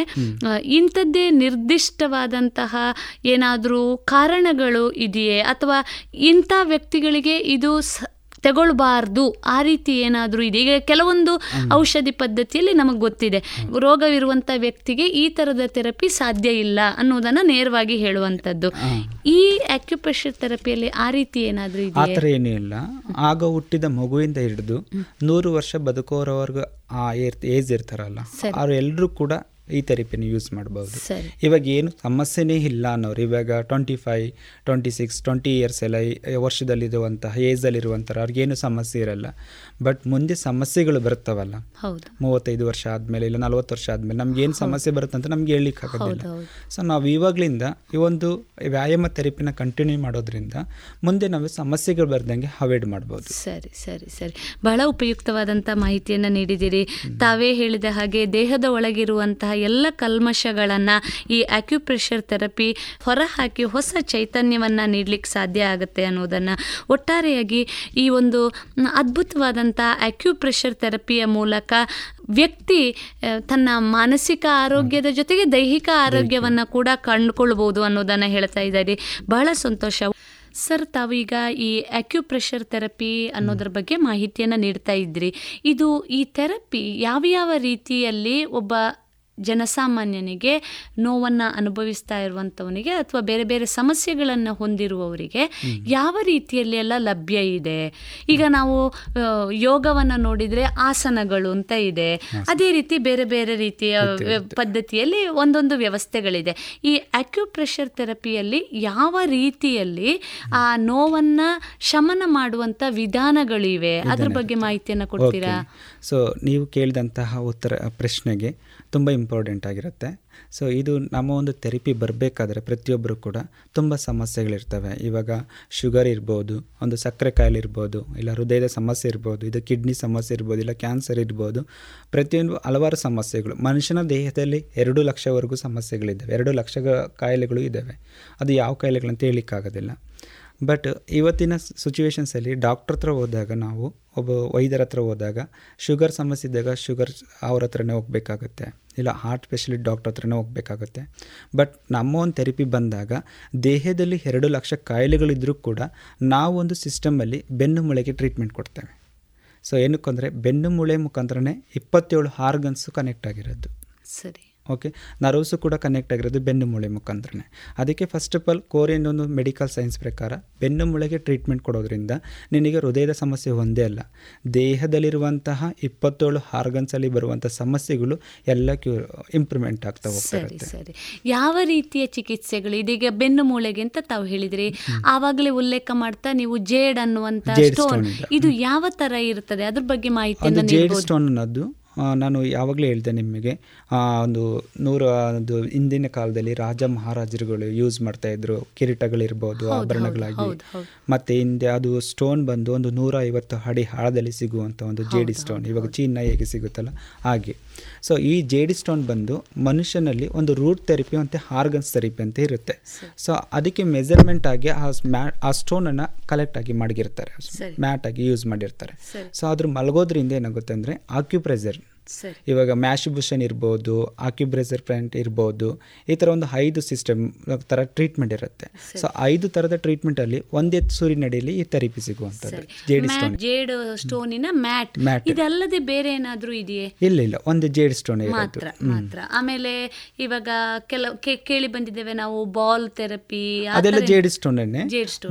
ಇಂಥದ್ದೇ ನಿರ್ದಿಷ್ಟವಾದಂತಹ ಏನಾದರೂ ಕಾರಣಗಳು ಇದೆಯೇ? ಅಥವಾ ಇಂಥ ವ್ಯಕ್ತಿಗಳಿಗೆ ಇದು ಸ- ತಗೊಳ್ಬಾರ್ದು ಆ ರೀತಿ ಏನಾದರೂ ಇದೆ? ಈಗ ಕೆಲವೊಂದು ಔಷಧಿ ಪದ್ಧತಿಯಲ್ಲಿ ನಮಗೆ ಗೊತ್ತಿದೆ. ರೋಗವಿರುವಂಥ ವ್ಯಕ್ತಿಗೆ ಈ ಥರದ ಥೆರಪಿ ಸಾಧ್ಯ ಇಲ್ಲ ಅನ್ನೋದನ್ನ ನೇರವಾಗಿ ಹೇಳುವಂಥದ್ದು. ಈ ಆಕ್ಯುಪ್ರೆಷರ್ ಥೆರಪಿಯಲ್ಲಿ ಆ ರೀತಿ ಏನಾದರೂ ಆ ಇದೆಯೇ? ಥರ ಏನೂ ಇಲ್ಲ. ಆಗ ಹುಟ್ಟಿದ ಮಗುವಿಂದ ಹಿಡಿದು ನೂರು ವರ್ಷ ಬದುಕೋರವರೆಗೂ ಆ ಏಜ್ ಇರ್ತಾರಲ್ಲ ಅವರು ಅವ್ರು ಎಲ್ಲರೂ ಕೂಡ ಈ ಥೆರಪಿನ ಯೂಸ್ ಮಾಡ್ಬೋದು. ಇವಾಗ ಏನು ಸಮಸ್ಯೆನೇ ಇಲ್ಲ ಅನ್ನೋರು ಇವಾಗ twenty five twenty six twenty years ಎಲ್ಲ ವರ್ಷದಲ್ಲಿರುವಂತಹ ಏಜಲ್ಲಿರುವಂಥರ ಅವ್ರಿಗೇನು ಸಮಸ್ಯೆ ಇರಲ್ಲ. ಬಟ್ ಮುಂದೆ ಸಮಸ್ಯೆಗಳು ಬರ್ತವಲ್ಲ ಹೌದು. ಮೂವತ್ತೈದು ವರ್ಷ ಆದಮೇಲೆ ಇಲ್ಲ ನಲ್ವತ್ತು ವರ್ಷ ಆದಮೇಲೆ ನಮ್ಗೆ ಏನು ಸಮಸ್ಯೆ ಬರುತ್ತೆ ಅಂತ ನಮ್ಗೆ ಹೇಳಲಿಕ್ಕೆ ಆಗೋದಿಲ್ಲ. ಸೊ ನಾವು ಇವಾಗಲಿಂದ ಈ ಒಂದು ವ್ಯಾಯಾಮ ಥೆರಪಿನ ಕಂಟಿನ್ಯೂ ಮಾಡೋದ್ರಿಂದ ಮುಂದೆ ನಾವು ಸಮಸ್ಯೆಗಳು ಬರ್ದಂಗೆ ಅವಾಯ್ಡ್ ಮಾಡ್ಬೋದು. ಸರಿ ಸರಿ ಸರಿ. ಬಹಳ ಉಪಯುಕ್ತವಾದಂತಹ ಮಾಹಿತಿಯನ್ನು ನೀಡಿದ್ದೀರಿ. ತಾವೇ ಹೇಳಿದ ಹಾಗೆ ದೇಹದ ಒಳಗಿರುವಂತಹ ಎಲ್ಲ ಕಲ್ಮಶಗಳನ್ನು ಈ ಆಕ್ಯುಪ್ರೆಷರ್ ಥೆರಪಿ ಹೊರಹಾಕಿ ಹೊಸ ಚೈತನ್ಯವನ್ನು ನೀಡಲಿಕ್ಕೆ ಸಾಧ್ಯ ಆಗುತ್ತೆ ಅನ್ನೋದನ್ನು ಒಟ್ಟಾರೆಯಾಗಿ ಈ ಒಂದು ಮ್, ಅದ್ಭುತವಾದಂಥ ಅಕ್ಯುಪ್ರೆಷರ್ ಥೆರಪಿಯ ಮೂಲಕ ವ್ಯಕ್ತಿ ತನ್ನ ಮಾನಸಿಕ ಆರೋಗ್ಯದ ಜೊತೆಗೆ ದೈಹಿಕ ಆರೋಗ್ಯವನ್ನು ಕೂಡ ಕಂಡುಕೊಳ್ಬೋದು ಅನ್ನೋದನ್ನು ಹೇಳ್ತಾ ಇದ್ದಾರೆ. ಬಹಳ ಸಂತೋಷ. ಸರ್ ತಾವೀಗ ಈ ಅಕ್ಯುಪ್ರೆಷರ್ ಥೆರಪಿ ಅನ್ನೋದ್ರ ಬಗ್ಗೆ ಮಾಹಿತಿಯನ್ನು ನೀಡ್ತಾ ಇದ್ರಿ. ಇದು ಈ ಥೆರಪಿ ಯಾವ ಯಾವ ರೀತಿಯಲ್ಲಿ ಒಬ್ಬ ಜನಸಾಮಾನ್ಯನಿಗೆ ನೋವನ್ನು ಅನುಭವಿಸ್ತಾ ಇರುವಂಥವನಿಗೆ ಅಥವಾ ಬೇರೆ ಬೇರೆ ಸಮಸ್ಯೆಗಳನ್ನು ಹೊಂದಿರುವವರಿಗೆ ಯಾವ ರೀತಿಯಲ್ಲಿ ಎಲ್ಲ ಲಭ್ಯ ಇದೆ? ಈಗ ನಾವು ಯೋಗವನ್ನು ನೋಡಿದರೆ ಆಸನಗಳು ಅಂತ ಇದೆ. ಅದೇ ರೀತಿ ಬೇರೆ ಬೇರೆ ರೀತಿಯ ಪದ್ಧತಿಯಲ್ಲಿ ಒಂದೊಂದು ವ್ಯವಸ್ಥೆಗಳಿದೆ. ಈ ಅಕ್ಯುಪ್ರೆಷರ್ ಥೆರಪಿಯಲ್ಲಿ ಯಾವ ರೀತಿಯಲ್ಲಿ ಆ ನೋವನ್ನು ಶಮನ ಮಾಡುವಂಥ ವಿಧಾನಗಳಿವೆ? ಅದ್ರ ಬಗ್ಗೆ ಮಾಹಿತಿಯನ್ನು ಕೊಡ್ತೀರಾ? ಸೊ ನೀವು ಕೇಳಿದಂತಹ ಉತ್ತರ ಪ್ರಶ್ನೆಗೆ ತುಂಬ ಇಂಪಾರ್ಟೆಂಟ್ ಆಗಿರುತ್ತೆ. ಸೊ ಇದು ನಮ್ಮ ಒಂದು ಥೆರಪಿ ಬರಬೇಕಾದ್ರೆ ಪ್ರತಿಯೊಬ್ಬರು ಕೂಡ ತುಂಬ ಸಮಸ್ಯೆಗಳಿರ್ತವೆ. ಇವಾಗ ಶುಗರ್ ಇರ್ಬೋದು, ಒಂದು ಸಕ್ಕರೆ ಕಾಯಿಲೆ ಇರ್ಬೋದು, ಇಲ್ಲ ಹೃದಯದ ಸಮಸ್ಯೆ ಇರ್ಬೋದು, ಇದು ಕಿಡ್ನಿ ಸಮಸ್ಯೆ ಇರ್ಬೋದು, ಇಲ್ಲ ಕ್ಯಾನ್ಸರ್ ಇರ್ಬೋದು, ಪ್ರತಿಯೊಂದು ಹಲವಾರು ಸಮಸ್ಯೆಗಳು. ಮನುಷ್ಯನ ದೇಹದಲ್ಲಿ ಎರಡು ಲಕ್ಷವರೆಗೂ ಸಮಸ್ಯೆಗಳಿದ್ದಾವೆ. ಎರಡು ಲಕ್ಷ ಕಾಯಿಲೆಗಳು ಇದ್ದಾವೆ. ಅದು ಯಾವ ಕಾಯಿಲೆಗಳಂತ ಹೇಳಲಿಕ್ಕಾಗೋದಿಲ್ಲ. ಬಟ್ ಇವತ್ತಿನ ಸಿಚುವೇಶನ್ಸಲ್ಲಿ ಡಾಕ್ಟ್ರ್ ಹತ್ರ ಹೋದಾಗ ನಾವು ಒಬ್ಬ ವೈದ್ಯರ ಹತ್ರ ಹೋದಾಗ ಶುಗರ್ ಸಮಸ್ಯೆ ಇದ್ದಾಗ ಶುಗರ್ ಅವ್ರ ಹತ್ರನೇ ಹೋಗಬೇಕಾಗುತ್ತೆ. ಇಲ್ಲ ಹಾರ್ಟ್ ಸ್ಪೆಷಲಿಸ್ಟ್ ಡಾಕ್ಟ್ರ್ ಹತ್ರನೇ ಹೋಗಬೇಕಾಗುತ್ತೆ. ಬಟ್ ನಮ್ಮ ಒಂದು ಥೆರಪಿ ಬಂದಾಗ ದೇಹದಲ್ಲಿ ಎರಡು ಲಕ್ಷ ಕಾಯಿಲೆಗಳಿದ್ದರೂ ಕೂಡ ನಾವು ಒಂದು ಸಿಸ್ಟಮಲ್ಲಿ ಬೆನ್ನು ಮೂಳೆಗೆ ಟ್ರೀಟ್ಮೆಂಟ್ ಕೊಡ್ತೇವೆ. ಸೊ ಏನಕ್ಕಂದರೆ ಬೆನ್ನು ಮೂಳೆ ಮುಖಾಂತರನೇ ಇಪ್ಪತ್ತೇಳು ಆರ್ಗನ್ಸು ಕನೆಕ್ಟ್ ಆಗಿರೋದು. ಸರಿ. ಓಕೆ ನರ್ವ್ಸು ಕೂಡ ಕನೆಕ್ಟ್ ಆಗಿರೋದು ಬೆನ್ನು ಮೂಳೆ ಮುಖಾಂತರನೇ. ಅದಕ್ಕೆ ಫಸ್ಟ್ ಆಫ್ ಆಲ್ ಕೋರಿಯನ್ ಒಂದು ಮೆಡಿಕಲ್ ಸೈನ್ಸ್ ಪ್ರಕಾರ ಬೆನ್ನು ಮೂಳೆಗೆ ಟ್ರೀಟ್ಮೆಂಟ್ ಕೊಡೋದ್ರಿಂದ ನಿನಗೆ ಹೃದಯದ ಸಮಸ್ಯೆ ಒಂದೇ ಅಲ್ಲ ದೇಹದಲ್ಲಿರುವಂತಹ ಇಪ್ಪತ್ತೇಳು ಆರ್ಗನ್ಸಲ್ಲಿ ಬರುವಂಥ ಸಮಸ್ಯೆಗಳು ಎಲ್ಲ ಕ್ಯೂರ್ ಇಂಪ್ರೂವ್ಮೆಂಟ್ ಆಗ್ತಾ ಹೋಗ್ತಾ ಸರಿ ಯಾವ ರೀತಿಯ ಚಿಕಿತ್ಸೆಗಳು? ಇದೀಗ ಬೆನ್ನು ಮೂಳೆಗೆ ಅಂತ ತಾವು ಹೇಳಿದ್ರಿ. ಆವಾಗಲೇ ಉಲ್ಲೇಖ ಮಾಡ್ತಾ ನೀವು ಜೇಡ್ ಅನ್ನುವಂಥ ಸ್ಟೋನ್ ಇದು. ಯಾವ ತರ ಇರ್ತದೆ? ಅದ್ರ ಬಗ್ಗೆ ಮಾಹಿತಿ ಜೇಡ್ ಸ್ಟೋನ್ ಅನ್ನೋದು ನಾನು ಯಾವಾಗಲೂ ಹೇಳಿದೆ ನಿಮಗೆ ಒಂದು ನೂರ ಒಂದು ಹಿಂದಿನ ಕಾಲದಲ್ಲಿ ರಾಜ ಮಹಾರಾಜರುಗಳು ಯೂಸ್ ಮಾಡ್ತಾ ಇದ್ರು ಕಿರೀಟಗಳಿರ್ಬೋದು ಆಭರಣಗಳಾಗಿ. ಮತ್ತೆ ಹಿಂದೆ ಅದು ಸ್ಟೋನ್ ಬಂದು ಒಂದು ನೂರ ಐವತ್ತು ಅಡಿ ಆಳದಲ್ಲಿ ಸಿಗುವಂಥ ಒಂದು ಜೇಡಿ ಸ್ಟೋನ್ ಇವಾಗ ಚೀನಾ ಹೇಗೆ ಸಿಗುತ್ತಲ್ಲ ಹಾಗೆ. ಸೊ ಈ ಜೇಡಿ ಸ್ಟೋನ್ ಬಂದು ಮನುಷ್ಯನಲ್ಲಿ ಒಂದು ರೂಟ್ ಥೆರಪಿ ಮತ್ತು ಆರ್ಗನ್ಸ್ ಥೆರಪಿ ಅಂತ ಇರುತ್ತೆ. ಸೊ ಅದಕ್ಕೆ ಮೆಜರ್ಮೆಂಟ್ ಆಗಿ ಆ ಮ್ಯಾ ಆ ಸ್ಟೋನನ್ನು ಕಲೆಕ್ಟ್ ಆಗಿ ಮಾಡಿರ್ತಾರೆ. ಮ್ಯಾಟ್ ಆಗಿ ಯೂಸ್ ಮಾಡಿರ್ತಾರೆ. ಸೊ ಅದ್ರ ಮಲಗೋದ್ರಿಂದ ಏನಾಗುತ್ತೆ ಅಂದರೆ ಆಕ್ಯುಪ್ರೆಸರ್ ಇವಾಗ ಮ್ಯಾಶಿಭೂಷನ್ ಇರ್ಬೋದು ಆಕ್ಯುಬ್ರೆಸರ್ ಪ್ಲಾಂಟ್ ಇರ್ಬೋದು ಈ ಥರ ಒಂದು ಐದು ಸಿಸ್ಟಮ್ ಥರ ಟ್ರೀಟ್ಮೆಂಟ್ ಇರುತ್ತೆ. ಸೊ ಐದು ಥರದ ಟ್ರೀಟ್ಮೆಂಟಲ್ಲಿ ಒಂದೇ ಸೂರ್ಯನಡಿಯಲ್ಲಿ ಈ ಥೆರಪಿ ಸಿಗುವಂಥದ್ದು. ಜೇಡ್ ಸ್ಟೋನ್ ಜೇಡ್ ಸ್ಟೋನಿನ ಮ್ಯಾಟ್. ಮ್ಯಾಟ್. ಇದಲ್ಲದೆ ಬೇರೆ ಏನಾದರೂ ಇದೆಯೇ? ಇಲ್ಲ ಇಲ್ಲ. ಒಂದು ಜೇಡ್ ಸ್ಟೋನ್ ಮಾತ್ರ ಮಾತ್ರ. ಆಮೇಲೆ ಇವಾಗ ಕೆಲವು ಕೇಳಿ ಬಂದಿದ್ದೇವೆ ನಾವು ಬಾಲ್ ಥೆರಪಿ ಅದೆಲ್ಲ ಜೇಡಿ ಸ್ಟೋನ್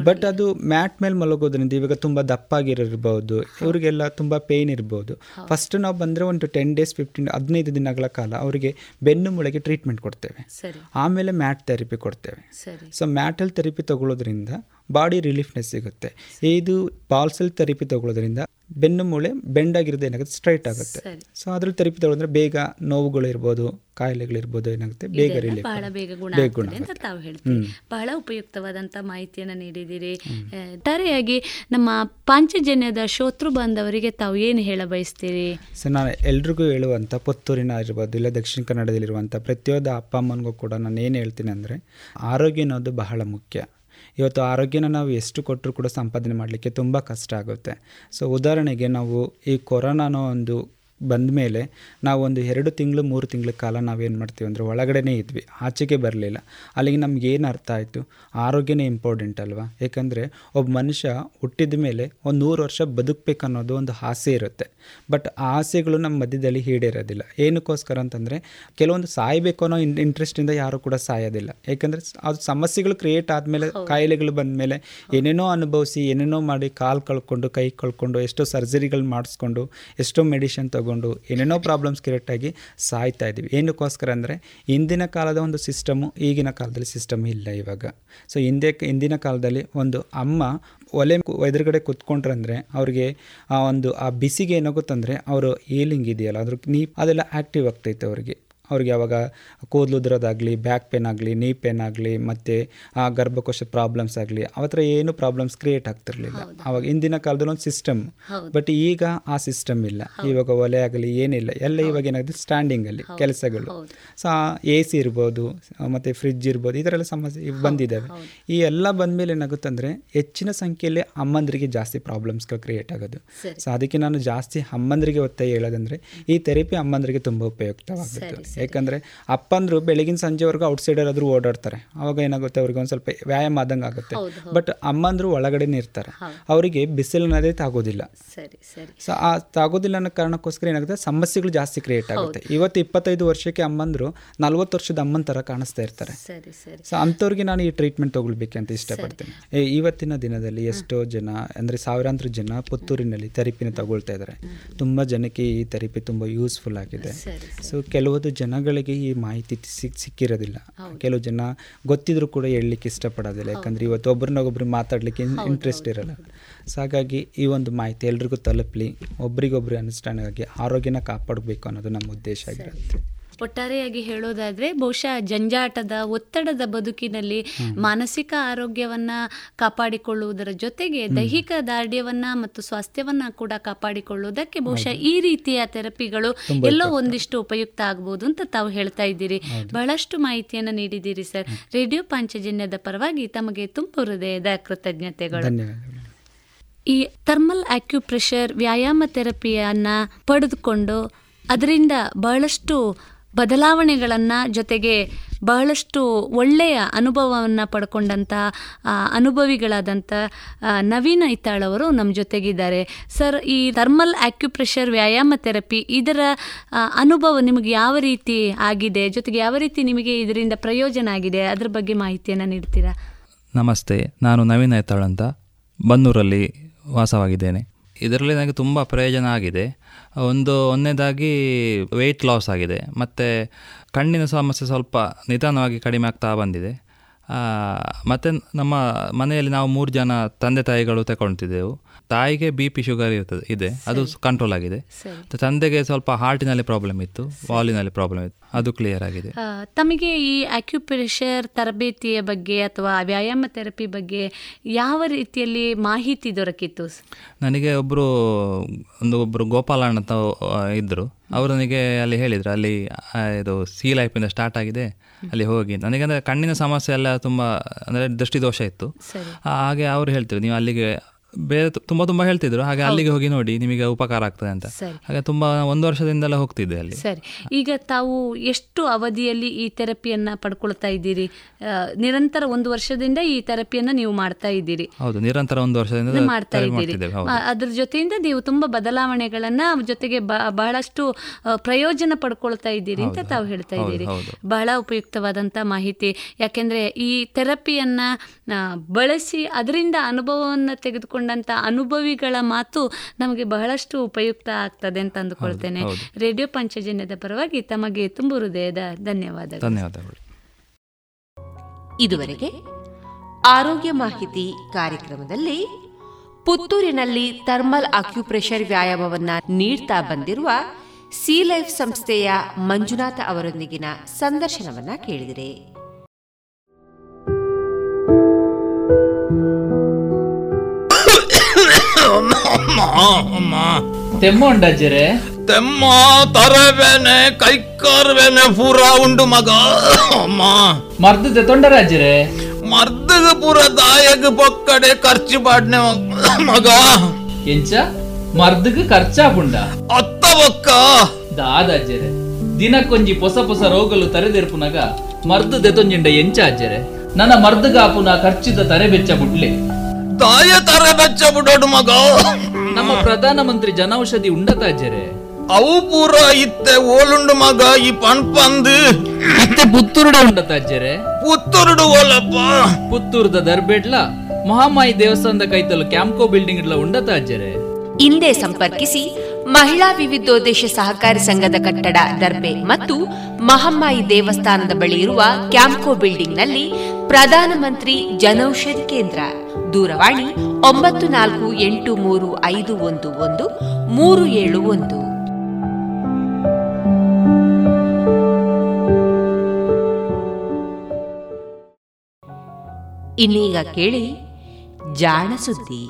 ಬಟ್ ಅದು ಮ್ಯಾಟ್ ಮೇಲೆ ಮಲಗೋದ್ರಿಂದ ಇವಾಗ ತುಂಬ ದಪ್ಪಾಗಿರಬಹುದು. ಇವರಿಗೆಲ್ಲ ತುಂಬಾ ಪೇಯ್ನ್ ಇರಬಹುದು ಫಸ್ಟ್ ನಾವು ಬಂದ್ರೆ ಒಂದು ಟೆನ್ ಡೇಸ್ ಫಿಫ್ಟೀನ್ ಹದಿನೈದು ದಿನಗಳ ಕಾಲ ಅವರಿಗೆ ಬೆನ್ನು ಮೂಳೆಗೆ ಟ್ರೀಟ್ಮೆಂಟ್ ಕೊಡ್ತೇವೆ. ಆಮೇಲೆ ಮ್ಯಾಟ್ ಥೆರಪಿ ಕೊಡ್ತೇವೆ. ಸೊ ಮ್ಯಾಟಲ್ ಥೆರಪಿ ತಗೊಳ್ಳೋದ್ರಿಂದ ಬಾಡಿ ರಿಲೀಫ್ನೆಸ್ ಸಿಗುತ್ತೆ. ಇದು ಪಾಲ್ಸಲ್ ಥೆರಪಿ ತಗೊಳ್ಳೋದ್ರಿಂದ ಬೆನ್ನು ಮೂಳೆ ಬೆಂಡ್ ಆಗಿರೋದು ಏನಾಗುತ್ತೆ? ಸ್ಟ್ರೈಟ್ ಆಗುತ್ತೆ. ಸೊ ಅದ್ರಲ್ಲಿ ಥೆರಪಿ ತಗೊಳ್ಳೋದ್ರೆ ಬೇಗ ನೋವುಗಳು ಇರ್ಬೋದು ಕಾಯಿಲೆಗಳಿರ್ಬೋದು ಏನಾಗುತ್ತೆ? ಬೇಗ ರಿಲೀಫ್ ಬಹಳ ಬೇಗ ಗುಣ ಅಂತ ತಾವು ಹೇಳ್ತೀವಿ ಬಹಳ ಉಪಯುಕ್ತವಾದಂಥ ಮಾಹಿತಿಯನ್ನು ನೀಡಿದ್ದೀರಿ. ತರೆಯಾಗಿ ಒಟ್ಟಾರೆಯಾಗಿ ನಮ್ಮ ಪಾಂಚಜನ್ಯದ ಶೋತೃ ಬಾಂಧವರಿಗೆ ತಾವು ಏನು ಹೇಳ ಬಯಸ್ತೀರಿ? ಸೊ ನಾನು ಎಲ್ರಿಗೂ ಹೇಳುವಂಥ ಪುತ್ತೂರಿನ ಇರ್ಬೋದು ಇಲ್ಲ ದಕ್ಷಿಣ ಕನ್ನಡದಲ್ಲಿರುವಂಥ ಪ್ರತಿಯೊಂದು ಅಪ್ಪ ಅಮ್ಮನಿಗೂ ಕೂಡ ನಾನು ಏನು ಹೇಳ್ತೀನಿ ಅಂದರೆ ಆರೋಗ್ಯ ಅನ್ನೋದು ಬಹಳ ಮುಖ್ಯ. ಇವತ್ತು ಆರೋಗ್ಯನ ನಾವು ಎಷ್ಟು ಕೊಟ್ಟರು ಕೂಡ ಸಂಪಾದನೆ ಮಾಡಲಿಕ್ಕೆ ತುಂಬ ಕಷ್ಟ ಆಗುತ್ತೆ. ಸೊ ಉದಾಹರಣೆಗೆ ನಾವು ಈ ಕೊರೋನಾನೋ ಒಂದು ಬಂದ ಮೇಲೆ ನಾವು ಒಂದು ಎರಡು ತಿಂಗಳು ಮೂರು ತಿಂಗಳ ಕಾಲ ನಾವೇನು ಮಾಡ್ತೀವಿ ಅಂದರೆ ಒಳಗಡೆನೇ ಇದ್ವಿ ಆಚೆಗೆ ಬರಲಿಲ್ಲ. ಅಲ್ಲಿಗೆ ನಮ್ಗೆ ಏನು ಅರ್ಥ ಆಯಿತು? ಆರೋಗ್ಯನೇ ಇಂಪಾರ್ಟೆಂಟ್ ಅಲ್ವಾ? ಏಕೆಂದರೆ ಒಬ್ಬ ಮನುಷ್ಯ ಹುಟ್ಟಿದ ಮೇಲೆ ಒಂದು ನೂರು ವರ್ಷ ಬದುಕಬೇಕು ಅನ್ನೋದು ಒಂದು ಆಸೆ ಇರುತ್ತೆ. ಬಟ್ ಆ ಆಸೆಗಳು ನಮ್ಮ ಮಧ್ಯದಲ್ಲಿ ಈಡೇರೋದಿಲ್ಲ. ಏನಕ್ಕೋಸ್ಕರ ಅಂತಂದರೆ ಕೆಲವೊಂದು ಸಾಯಬೇಕು ಅನ್ನೋ ಇನ್ ಇಂಟ್ರೆಸ್ಟಿಂದ ಯಾರು ಕೂಡ ಸಾಯೋದಿಲ್ಲ. ಏಕೆಂದರೆ ಅದು ಸಮಸ್ಯೆಗಳು ಕ್ರಿಯೇಟ್ ಆದಮೇಲೆ ಕಾಯಿಲೆಗಳು ಬಂದ ಮೇಲೆ ಏನೇನೋ ಅನುಭವಿಸಿ ಏನೇನೋ ಮಾಡಿ ಕಾಲು ಕಳ್ಕೊಂಡು ಕೈ ಕಳ್ಕೊಂಡು ಎಷ್ಟೋ ಸರ್ಜರಿಗಳು ಮಾಡಿಸ್ಕೊಂಡು ಎಷ್ಟೋ ಮೆಡಿಷನ್ ತಗೊಂಡು ಏನೇನೋ ಪ್ರಾಬ್ಲಮ್ಸ್ ಕ್ರಿಯೇಟ್ ಆಗಿ ಸಾಯ್ತಾ ಇದ್ದೀವಿ. ಏನಕ್ಕೋಸ್ಕರ ಅಂದರೆ ಹಿಂದಿನ ಕಾಲದ ಒಂದು ಸಿಸ್ಟಮು ಈಗಿನ ಕಾಲದಲ್ಲಿ ಸಿಸ್ಟಮ್ ಇಲ್ಲ ಇವಾಗ. ಸೊ ಹಿಂದೆ, ಹಿಂದಿನ ಕಾಲದಲ್ಲಿ ಒಂದು ಅಮ್ಮ ಒಲೆ ಎದುರುಗಡೆ ಕುತ್ಕೊಂಡ್ರಂದರೆ ಅವ್ರಿಗೆ ಆ ಒಂದು ಆ ಬಿಸಿಗೆ ಏನಾಗುತ್ತಂದರೆ ಅವರು ಏಲಿಂಗ್ ಇದೆಯಲ್ಲ, ಅದ್ರ ನೀ ಅದೆಲ್ಲ ಆ್ಯಕ್ಟಿವ್ ಆಗ್ತೈತೆ ಅವ್ರಿಗೆ. ಅವ್ರಿಗೆ ಯಾವಾಗ ಕೂದಲು ಉದುರೋದಾಗಲಿ ಬ್ಯಾಕ್ ಪೇನ್ ಆಗಲಿ ನೀ ಪೇನ್ ಆಗಲಿ ಮತ್ತು ಆ ಗರ್ಭಕೋಶ ಪ್ರಾಬ್ಲಮ್ಸ್ ಆಗಲಿ ಅವತ್ರ ಏನು ಪ್ರಾಬ್ಲಮ್ಸ್ ಕ್ರಿಯೇಟ್ ಆಗ್ತಿರಲಿಲ್ಲ. ಅವಾಗ ಹಿಂದಿನ ಕಾಲದಲ್ಲಿ ಒಂದು ಸಿಸ್ಟಮ್ ಬಟ್ ಈಗ ಆ ಸಿಸ್ಟಮ್ ಇಲ್ಲ. ಇವಾಗ ಒಲೆ ಆಗಲಿ ಏನಿಲ್ಲ. ಎಲ್ಲ ಇವಾಗ ಏನಾಗುತ್ತೆ ಸ್ಟ್ಯಾಂಡಿಂಗಲ್ಲಿ ಕೆಲಸಗಳು. ಸೊ ಎ ಸಿ ಇರ್ಬೋದು ಮತ್ತು ಫ್ರಿಜ್ ಇರ್ಬೋದು ಈ ಥರ ಎಲ್ಲ ಸಮಸ್ಯೆ ಬಂದಿದ್ದಾವೆ. ಈ ಎಲ್ಲ ಬಂದಮೇಲೆ ಏನಾಗುತ್ತೆ ಅಂದರೆ ಹೆಚ್ಚಿನ ಸಂಖ್ಯೆಯಲ್ಲಿ ಅಮ್ಮಂದರಿಗೆ ಜಾಸ್ತಿ ಪ್ರಾಬ್ಲಮ್ಸ್ಗಳು ಕ್ರಿಯೇಟ್ ಆಗೋದು. ಸೊ ಅದಕ್ಕೆ ನಾನು ಜಾಸ್ತಿ ಅಮ್ಮಂದರಿಗೆ ಒತ್ತಾಯ ಹೇಳೋದಂದರೆ ಈ ಥೆರಪಿ ಅಮ್ಮಂದರಿಗೆ ತುಂಬ ಉಪಯುಕ್ತವಾಗುತ್ತೆ ಯಾಕಂದರೆ ಅಪ್ಪಂದರು ಬೆಳಗಿನ ಸಂಜೆವರೆಗೂ ಔಟ್ಸೈಡರ್ ಆದರೂ ಓಡಾಡ್ತಾರೆ. ಅವಾಗ ಏನಾಗುತ್ತೆ ಅವ್ರಿಗೆ ಒಂದು ಸ್ವಲ್ಪ ವ್ಯಾಯಾಮ ಆದಂಗೆ ಆಗುತ್ತೆ. ಬಟ್ ಅಮ್ಮಂದರು ಒಳಗಡೆನೇ ಇರ್ತಾರೆ. ಅವರಿಗೆ ಬಿಸಿಲಿನದೇ ತಾಗೋದಿಲ್ಲ. ಸರಿ ಸರಿ. ಸೊ ಆ ತಾಗೋದಿಲ್ಲ ಅನ್ನೋ ಕಾರಣಕ್ಕೋಸ್ಕರ ಏನಾಗುತ್ತೆ ಸಮಸ್ಯೆಗಳು ಜಾಸ್ತಿ ಕ್ರಿಯೇಟ್ ಆಗುತ್ತೆ. ಇವತ್ತು ಇಪ್ಪತ್ತೈದು ವರ್ಷಕ್ಕೆ ಅಮ್ಮಂದರು ನಲ್ವತ್ತು ವರ್ಷದ ಅಮ್ಮನ ಥರ ಕಾಣಿಸ್ತಾ ಇರ್ತಾರೆ. ಸರಿ ಸರಿ. ಸೊ ಅಂಥವ್ರಿಗೆ ನಾನು ಈ ಟ್ರೀಟ್ಮೆಂಟ್ ತೊಗೊಳ್ಬೇಕಂತ ಇಷ್ಟಪಡ್ತೇನೆ. ಏ, ಇವತ್ತಿನ ದಿನದಲ್ಲಿ ಎಷ್ಟೋ ಜನ ಅಂದರೆ ಸಾವಿರಾಂತರ ಜನ ಪುತ್ತೂರಿನಲ್ಲಿ ಥೆರಪಿನ ತಗೊಳ್ತಾ ಇದ್ದಾರೆ ತುಂಬ ಜನಕ್ಕೆ ಈ ಥೆರಪಿ ತುಂಬ ಯೂಸ್ಫುಲ್ ಆಗಿದೆ. ಸೊ ಕೆಲವೊಂದು ಜನಗಳಿಗೆ ಈ ಮಾಹಿತಿ ಸಿಕ್ ಸಿಕ್ಕಿರೋದಿಲ್ಲ. ಕೆಲವು ಜನ ಗೊತ್ತಿದ್ರು ಕೂಡ ಹೇಳಲಿಕ್ಕೆ ಇಷ್ಟಪಡೋದಿಲ್ಲ. ಯಾಕಂದರೆ ಇವತ್ತು ಒಬ್ರನ್ನೊಬ್ಬರು ಮಾತಾಡಲಿಕ್ಕೆ ಇಂಟ್ರೆಸ್ಟ್ ಇರಲ್ಲ. ಸೊ ಹಾಗಾಗಿ ಈ ಒಂದು ಮಾಹಿತಿ ಎಲ್ರಿಗೂ ತಲುಪಲಿ. ಒಬ್ರಿಗೊಬ್ರು ಅನುಷ್ಠಾನ ಆಗಿ ಆರೋಗ್ಯನ ಕಾಪಾಡಬೇಕು ಅನ್ನೋದು ನಮ್ಮ ಉದ್ದೇಶ ಆಗಿರುತ್ತೆ. ಒಟ್ಟಾರೆಯಾಗಿ ಹೇಳೋದಾದ್ರೆ ಬಹುಶಃ ಜಂಜಾಟದ ಒತ್ತಡದ ಬದುಕಿನಲ್ಲಿ ಮಾನಸಿಕ ಆರೋಗ್ಯವನ್ನ ಕಾಪಾಡಿಕೊಳ್ಳುವುದರ ಜೊತೆಗೆ ದೈಹಿಕ ದಾರ್ಢ್ಯವನ್ನ ಮತ್ತು ಸ್ವಾಸ್ಥ್ಯವನ್ನ ಕೂಡ ಕಾಪಾಡಿಕೊಳ್ಳುವುದಕ್ಕೆ ಬಹುಶಃ ಈ ರೀತಿಯ ಥೆರಪಿಗಳು ಎಲ್ಲೋ ಒಂದಿಷ್ಟು ಉಪಯುಕ್ತ ಆಗಬಹುದು ಅಂತ ತಾವು ಹೇಳ್ತಾ ಇದ್ದೀರಿ. ಬಹಳಷ್ಟು ಮಾಹಿತಿಯನ್ನು ನೀಡಿದ್ದೀರಿ ಸರ್. ರೇಡಿಯೋ ಪಾಂಚಜನ್ಯದ ಪರವಾಗಿ ತಮಗೆ ತುಂಬ ಹೃದಯದ ಕೃತಜ್ಞತೆಗಳು. ಈ ಥರ್ಮಲ್ ಆಕ್ಯುಪ್ರೆಷರ್ ವ್ಯಾಯಾಮ ಥೆರಪಿಯನ್ನು ಪಡೆದುಕೊಂಡು ಅದರಿಂದ ಬಹಳಷ್ಟು ಬದಲಾವಣೆಗಳನ್ನು ಜೊತೆಗೆ ಬಹಳಷ್ಟು ಒಳ್ಳೆಯ ಅನುಭವವನ್ನು ಪಡ್ಕೊಂಡಂಥ ಅನುಭವಿಗಳಾದಂಥ ನವೀನ ಇತ್ತಾಳವರು ನಮ್ಮ ಜೊತೆಗಿದ್ದಾರೆ. ಸರ್, ಈ ಥರ್ಮಲ್ ಆಕ್ಯುಪ್ರೆಷರ್ ವ್ಯಾಯಾಮ ಥೆರಪಿ ಇದರ ಅನುಭವ ನಿಮಗೆ ಯಾವ ರೀತಿ ಆಗಿದೆ? ಜೊತೆಗೆ ಯಾವ ರೀತಿ ನಿಮಗೆ ಇದರಿಂದ ಪ್ರಯೋಜನ ಆಗಿದೆ? ಅದರ ಬಗ್ಗೆ ಮಾಹಿತಿಯನ್ನು ನೀಡ್ತೀರಾ? ನಮಸ್ತೆ, ನಾನು ನವೀನ ಐತಾಳ್ ಅಂತ. ಬನ್ನೂರಲ್ಲಿ ವಾಸವಾಗಿದ್ದೇನೆ. ಇದರಲ್ಲಿ ನನಗೆ ತುಂಬ ಪ್ರಯೋಜನ ಆಗಿದೆ. ಒಂದು ಒಂದನೇದಾಗಿ ವೆಯ್ಟ್ ಲಾಸ್ ಆಗಿದೆ. ಮತ್ತು ಕಣ್ಣಿನ ಸಮಸ್ಯೆ ಸ್ವಲ್ಪ ನಿಧಾನವಾಗಿ ಕಡಿಮೆ ಆಗ್ತಾ ಬಂದಿದೆ. ಮತ್ತು ನಮ್ಮ ಮನೆಯಲ್ಲಿ ನಾವು ಮೂರು ಜನ ತಂದೆ ತಾಯಿಗಳು ತಗೊಳ್ತಿದ್ದೆವು. ತಾಯಿಗೆ ಬಿ ಪಿ ಶುಗರ್ ಇರ್ತದೆ ಇದೆ. ಅದು ಕಂಟ್ರೋಲ್ ಆಗಿದೆ. ತಂದೆಗೆ ಸ್ವಲ್ಪ ಹಾರ್ಟಿನಲ್ಲಿ ಪ್ರಾಬ್ಲಮ್ ಇತ್ತು ವಾಲಿನಲ್ಲಿ ಪ್ರಾಬ್ಲಮ್ ಇತ್ತು. ಅದು ಕ್ಲಿಯರ್ ಆಗಿದೆ. ತಮಗೆ ಈ ಆಕ್ಯುಪ್ರೆಷರ್ ತರಬೇತಿಯ ಬಗ್ಗೆ ಅಥವಾ ವ್ಯಾಯಾಮ ಥೆರಪಿ ಬಗ್ಗೆ ಯಾವ ರೀತಿಯಲ್ಲಿ ಮಾಹಿತಿ ದೊರಕಿತ್ತು? ನನಗೆ ಒಬ್ಬರು ಒಂದು ಒಬ್ಬರು ಗೋಪಾಲಣ್ಣ ಅಂತ ಇದ್ದರು ಇದ್ರು. ಅವರು ನನಗೆ ಅಲ್ಲಿ ಹೇಳಿದರು ಅಲ್ಲಿ ಇದು ಸಿ ಲೈಫಿಂದ ಸ್ಟಾರ್ಟ್ ಆಗಿದೆ ಅಲ್ಲಿ ಹೋಗಿ. ನನಗೆ ಅಂದರೆ ಕಣ್ಣಿನ ಸಮಸ್ಯೆ ಎಲ್ಲ ತುಂಬ ಅಂದರೆ ದೃಷ್ಟಿದೋಷ ಇತ್ತು. ಹಾಗೆ ಅವರು ಹೇಳ್ತಿದ್ರು ನೀವು ಅಲ್ಲಿಗೆ ಬೇರೆ ತುಂಬಾ ತುಂಬ ಹೇಳ್ತಿದ್ರು. ಹಾಗೆ ಅಲ್ಲಿಗೆ ಹೋಗಿ ನೋಡಿ ನಿಮಗೆ ಉಪಕಾರ ಆಗ್ತದೆ ಅಂತ. ಹಾಗೆ ತುಂಬ ಒಂದು ವರ್ಷದಿಂದಲೇ ಹೋಗ್ತಿದ್ದೆ ಅಲ್ಲಿ. ಸರಿ. ಈಗ ತಾವು ಎಷ್ಟು ಅವಧಿಯಲ್ಲಿ ಈ ಥೆರಪಿಯನ್ನ ಪಡ್ಕೊಳ್ತಾ ಇದ್ದೀರಿ? ನಿರಂತರ ಒಂದು ವರ್ಷದಿಂದ ಈ ಥೆರಪಿಯನ್ನ ನೀವು ಮಾಡ್ತಾ ಇದ್ದೀರಿ. ಹೌದು ನಿರಂತರ ಒಂದು ವರ್ಷದಿಂದ ಮಾಡ್ತಾ ಇದ್ದೀರಿ. ಅದ್ರ ಜೊತೆಯಿಂದ ನೀವು ತುಂಬಾ ಬದಲಾವಣೆಗಳನ್ನ ಜೊತೆಗೆ ಬಹಳಷ್ಟು ಪ್ರಯೋಜನ ಪಡ್ಕೊಳ್ತಾ ಇದ್ದೀರಿ ಅಂತ ತಾವು ಹೇಳ್ತಾ ಇದ್ದೀರಿ. ಬಹಳ ಉಪಯುಕ್ತವಾದಂಥ ಮಾಹಿತಿ. ಯಾಕೆಂದ್ರೆ ಈ ಥೆರಪಿಯನ್ನ ಬಳಸಿ ಅದರಿಂದ ಅನುಭವವನ್ನು ತೆಗೆದುಕೊಂಡಂಥ ಅನುಭವಿಗಳ ಮಾತು ನಮಗೆ ಬಹಳಷ್ಟು ಉಪಯುಕ್ತ ಆಗ್ತದೆ ಅಂತ ಅಂದುಕೊಳ್ತೇನೆ. ರೇಡಿಯೋ ಪಂಚಜನ್ಯದ ಪರವಾಗಿ ತಮಗೆ ತುಂಬು ಹೃದಯದ ಧನ್ಯವಾದಗಳು. ಧನ್ಯವಾದಗಳು. ಇದುವರೆಗೆ ಆರೋಗ್ಯ ಮಾಹಿತಿ ಕಾರ್ಯಕ್ರಮದಲ್ಲಿ ಪುತ್ತೂರಿನಲ್ಲಿ ಥರ್ಮಲ್ ಅಕ್ಯುಪ್ರೆಷರ್ ವ್ಯಾಯಾಮವನ್ನ ನೀಡ್ತಾ ಬಂದಿರುವ ಸಿ ಲೈಫ್ ಸಂಸ್ಥೆಯ ಮಂಜುನಾಥ ಅವರೊಂದಿಗಿನ ಸಂದರ್ಶನವನ್ನ ಕೇಳಿದಿರಿ. ತೆಮ್ಮ ಉಂಡಜ್ಜರೆ ತೆಮ್ಮ ತರವೇನೆ ಕೈಕಾರ್ವೇನೆ ಪೂರ ಉಂಡು ಮಗ. ಅಮ್ಮ. ಮರ್ದದ ತೊಂಡರಾಜ್ಜರೆ? ಮರ್ದಗ ಪೂರ ದಾಯಗ ಪೊಕ್ಕಡೆ ಖರ್ಚು ಪಾಡ್ನೆ ಮಗ. ಎಂಚ? ಮರ್ದಗ್ ಖರ್ಚಾಪುಂಡ? ಅತ್ತ ಒಕ್ಕ ದಾದಾಜ್ಜರೆ ದಿನಕ್ಕೊಂಜಿ ಪೊಸ ಪೊಸ ರೋಗಲು ತರೆದೆರ್ಪುನಗ ಮರ್ದು ದೆತೊಂಜಿಂಡ ಎಂಚ ಅಜ್ಜರೆ? ನನ್ನ ಮರ್ದಗಾಪುನ ಖರ್ಚಿದ ತರೆ ಬೆಚ್ಚ ಬುಡ್ಲೆ ದಾಯ ತರ ಬೆಚ್ಚ ಬಿಡೋಡು ಮಗ. ನಮ್ಮ ಪ್ರಧಾನಮಂತ್ರಿ ಜನೌಷಧಿ ಉಂಡತ ಅಜ್ಜರೆ ಅವು ಪೂರ ಇತ್ತೆ ಓಲುಂಡು ಮಗ ಈ ಪಣ್ಪಂದು. ಮತ್ತೆ ಪುತ್ತೂರುಡ ಉಂಡತ ಅಜ್ಜರೆ ಪುತ್ತೂರುಡು ಓಲಪ್ಪ. ಪುತ್ತೂರುದ ದರ್ಬೇಡ್ಲ ಮಹಾಮಾಯಿ ದೇವಸ್ಥಾನದ ಕೈತಲು ಕ್ಯಾಂಪ್ಕೋ ಬಿಲ್ಡಿಂಗ್ ಇಡ್ಲ ಉಂಡತ ಅಜ್ಜರೆ ಹಿಂದೆ ಸಂಪರ್ಕಿಸಿ ಮಹಿಳಾ ವಿವಿಧೋದ್ದೇಶ ಸಹಕಾರಿ ಸಂಘದ ಕಟ್ಟಡ ದರ್ಬೆ ಮತ್ತು ಮಹಮ್ಮಾಯಿ ದೇವಸ್ಥಾನದ ಬಳಿ ಇರುವ ಕ್ಯಾಂಪ್ಕೋ ಬಿಲ್ಡಿಂಗ್ನಲ್ಲಿ ಪ್ರಧಾನಮಂತ್ರಿ ಜನೌಷಧಿ ಕೇಂದ್ರ. ದೂರವಾಣಿ ಒಂಬತ್ತು ನಾಲ್ಕು ಎಂಟು ಮೂರು ಐದು ಒಂದು ಒಂದು, ಮೂರು ಏಳು ಒಂದು. ಇನ್ನೀಗ ಕೇಳಿ ಜಾಣ ಸುದ್ದಿ.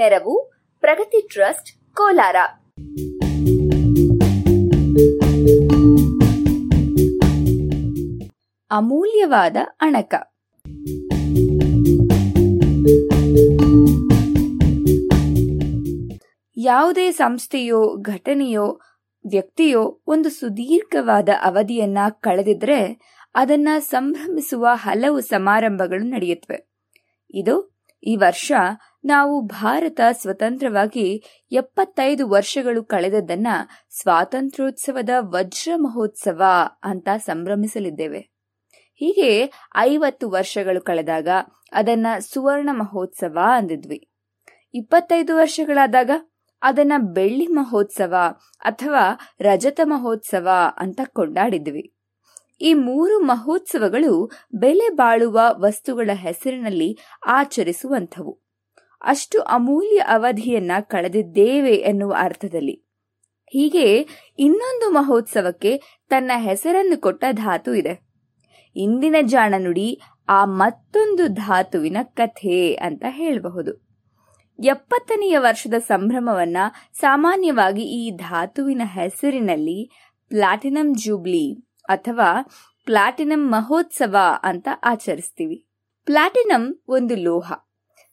ನೆರವು, ಪ್ರಗತಿ ಟ್ರಸ್ಟ್, ಕೋಲಾರ. ಅಮೂಲ್ಯವಾದ ಅಣಕ. ಯಾವುದೇ ಸಂಸ್ಥೆಯೋ, ಘಟನೆಯೋ, ವ್ಯಕ್ತಿಯೋ ಒಂದು ಸುದೀರ್ಘವಾದ ಅವಧಿಯನ್ನ ಕಳೆದಿದ್ರೆ ಅದನ್ನ ಸಂಭ್ರಮಿಸುವ ಹಲವು ಸಮಾರಂಭಗಳು ನಡೆಯುತ್ತವೆ. ಇದು ಈ ವರ್ಷ ನಾವು ಭಾರತ ಸ್ವತಂತ್ರವಾಗಿ ಎಪ್ಪತ್ತೈದು ವರ್ಷಗಳು ಕಳೆದದ್ದನ್ನ ಸ್ವಾತಂತ್ರ್ಯೋತ್ಸವದ ವಜ್ರ ಮಹೋತ್ಸವ ಅಂತ ಸಂಭ್ರಮಿಸಲಿದ್ದೇವೆ. ಹೀಗೆ ಐವತ್ತು ವರ್ಷಗಳು ಕಳೆದಾಗ ಅದನ್ನ ಸುವರ್ಣ ಮಹೋತ್ಸವ ಅಂದಿದ್ವಿ. ಇಪ್ಪತ್ತೈದು ವರ್ಷಗಳಾದಾಗ ಅದನ್ನ ಬೆಳ್ಳಿ ಮಹೋತ್ಸವ ಅಥವಾ ರಜತ ಮಹೋತ್ಸವ ಅಂತ ಕೊಂಡಾಡಿದ್ವಿ. ಈ ಮೂರು ಮಹೋತ್ಸವಗಳು ಬೆಲೆ ಬಾಳುವ ವಸ್ತುಗಳ ಹೆಸರಿನಲ್ಲಿ ಆಚರಿಸುವಂಥವು. ಅಷ್ಟು ಅಮೂಲ್ಯ ಅವಧಿಯನ್ನ ಕಳೆದಿದ್ದೇವೆ ಎನ್ನುವ ಅರ್ಥದಲ್ಲಿ. ಹೀಗೆ ಇನ್ನೊಂದು ಮಹೋತ್ಸವಕ್ಕೆ ತನ್ನ ಹೆಸರನ್ನು ಕೊಟ್ಟ ಧಾತು ಇದೆ. ಇಂದಿನ ಜಾಣ ನುಡಿ ಆ ಮತ್ತೊಂದು ಧಾತುವಿನ ಕಥೆ ಅಂತ ಹೇಳಬಹುದು. ಎಪ್ಪತ್ತನೆಯ ವರ್ಷದ ಸಂಭ್ರಮವನ್ನ ಸಾಮಾನ್ಯವಾಗಿ ಈ ಧಾತುವಿನ ಹೆಸರಿನಲ್ಲಿ ಪ್ಲಾಟಿನಂ ಜೂಬ್ಲಿ ಅಥವಾ ಪ್ಲಾಟಿನಂ ಮಹೋತ್ಸವ ಅಂತ ಆಚರಿಸ್ತೀವಿ. ಪ್ಲಾಟಿನಂ ಒಂದು ಲೋಹ.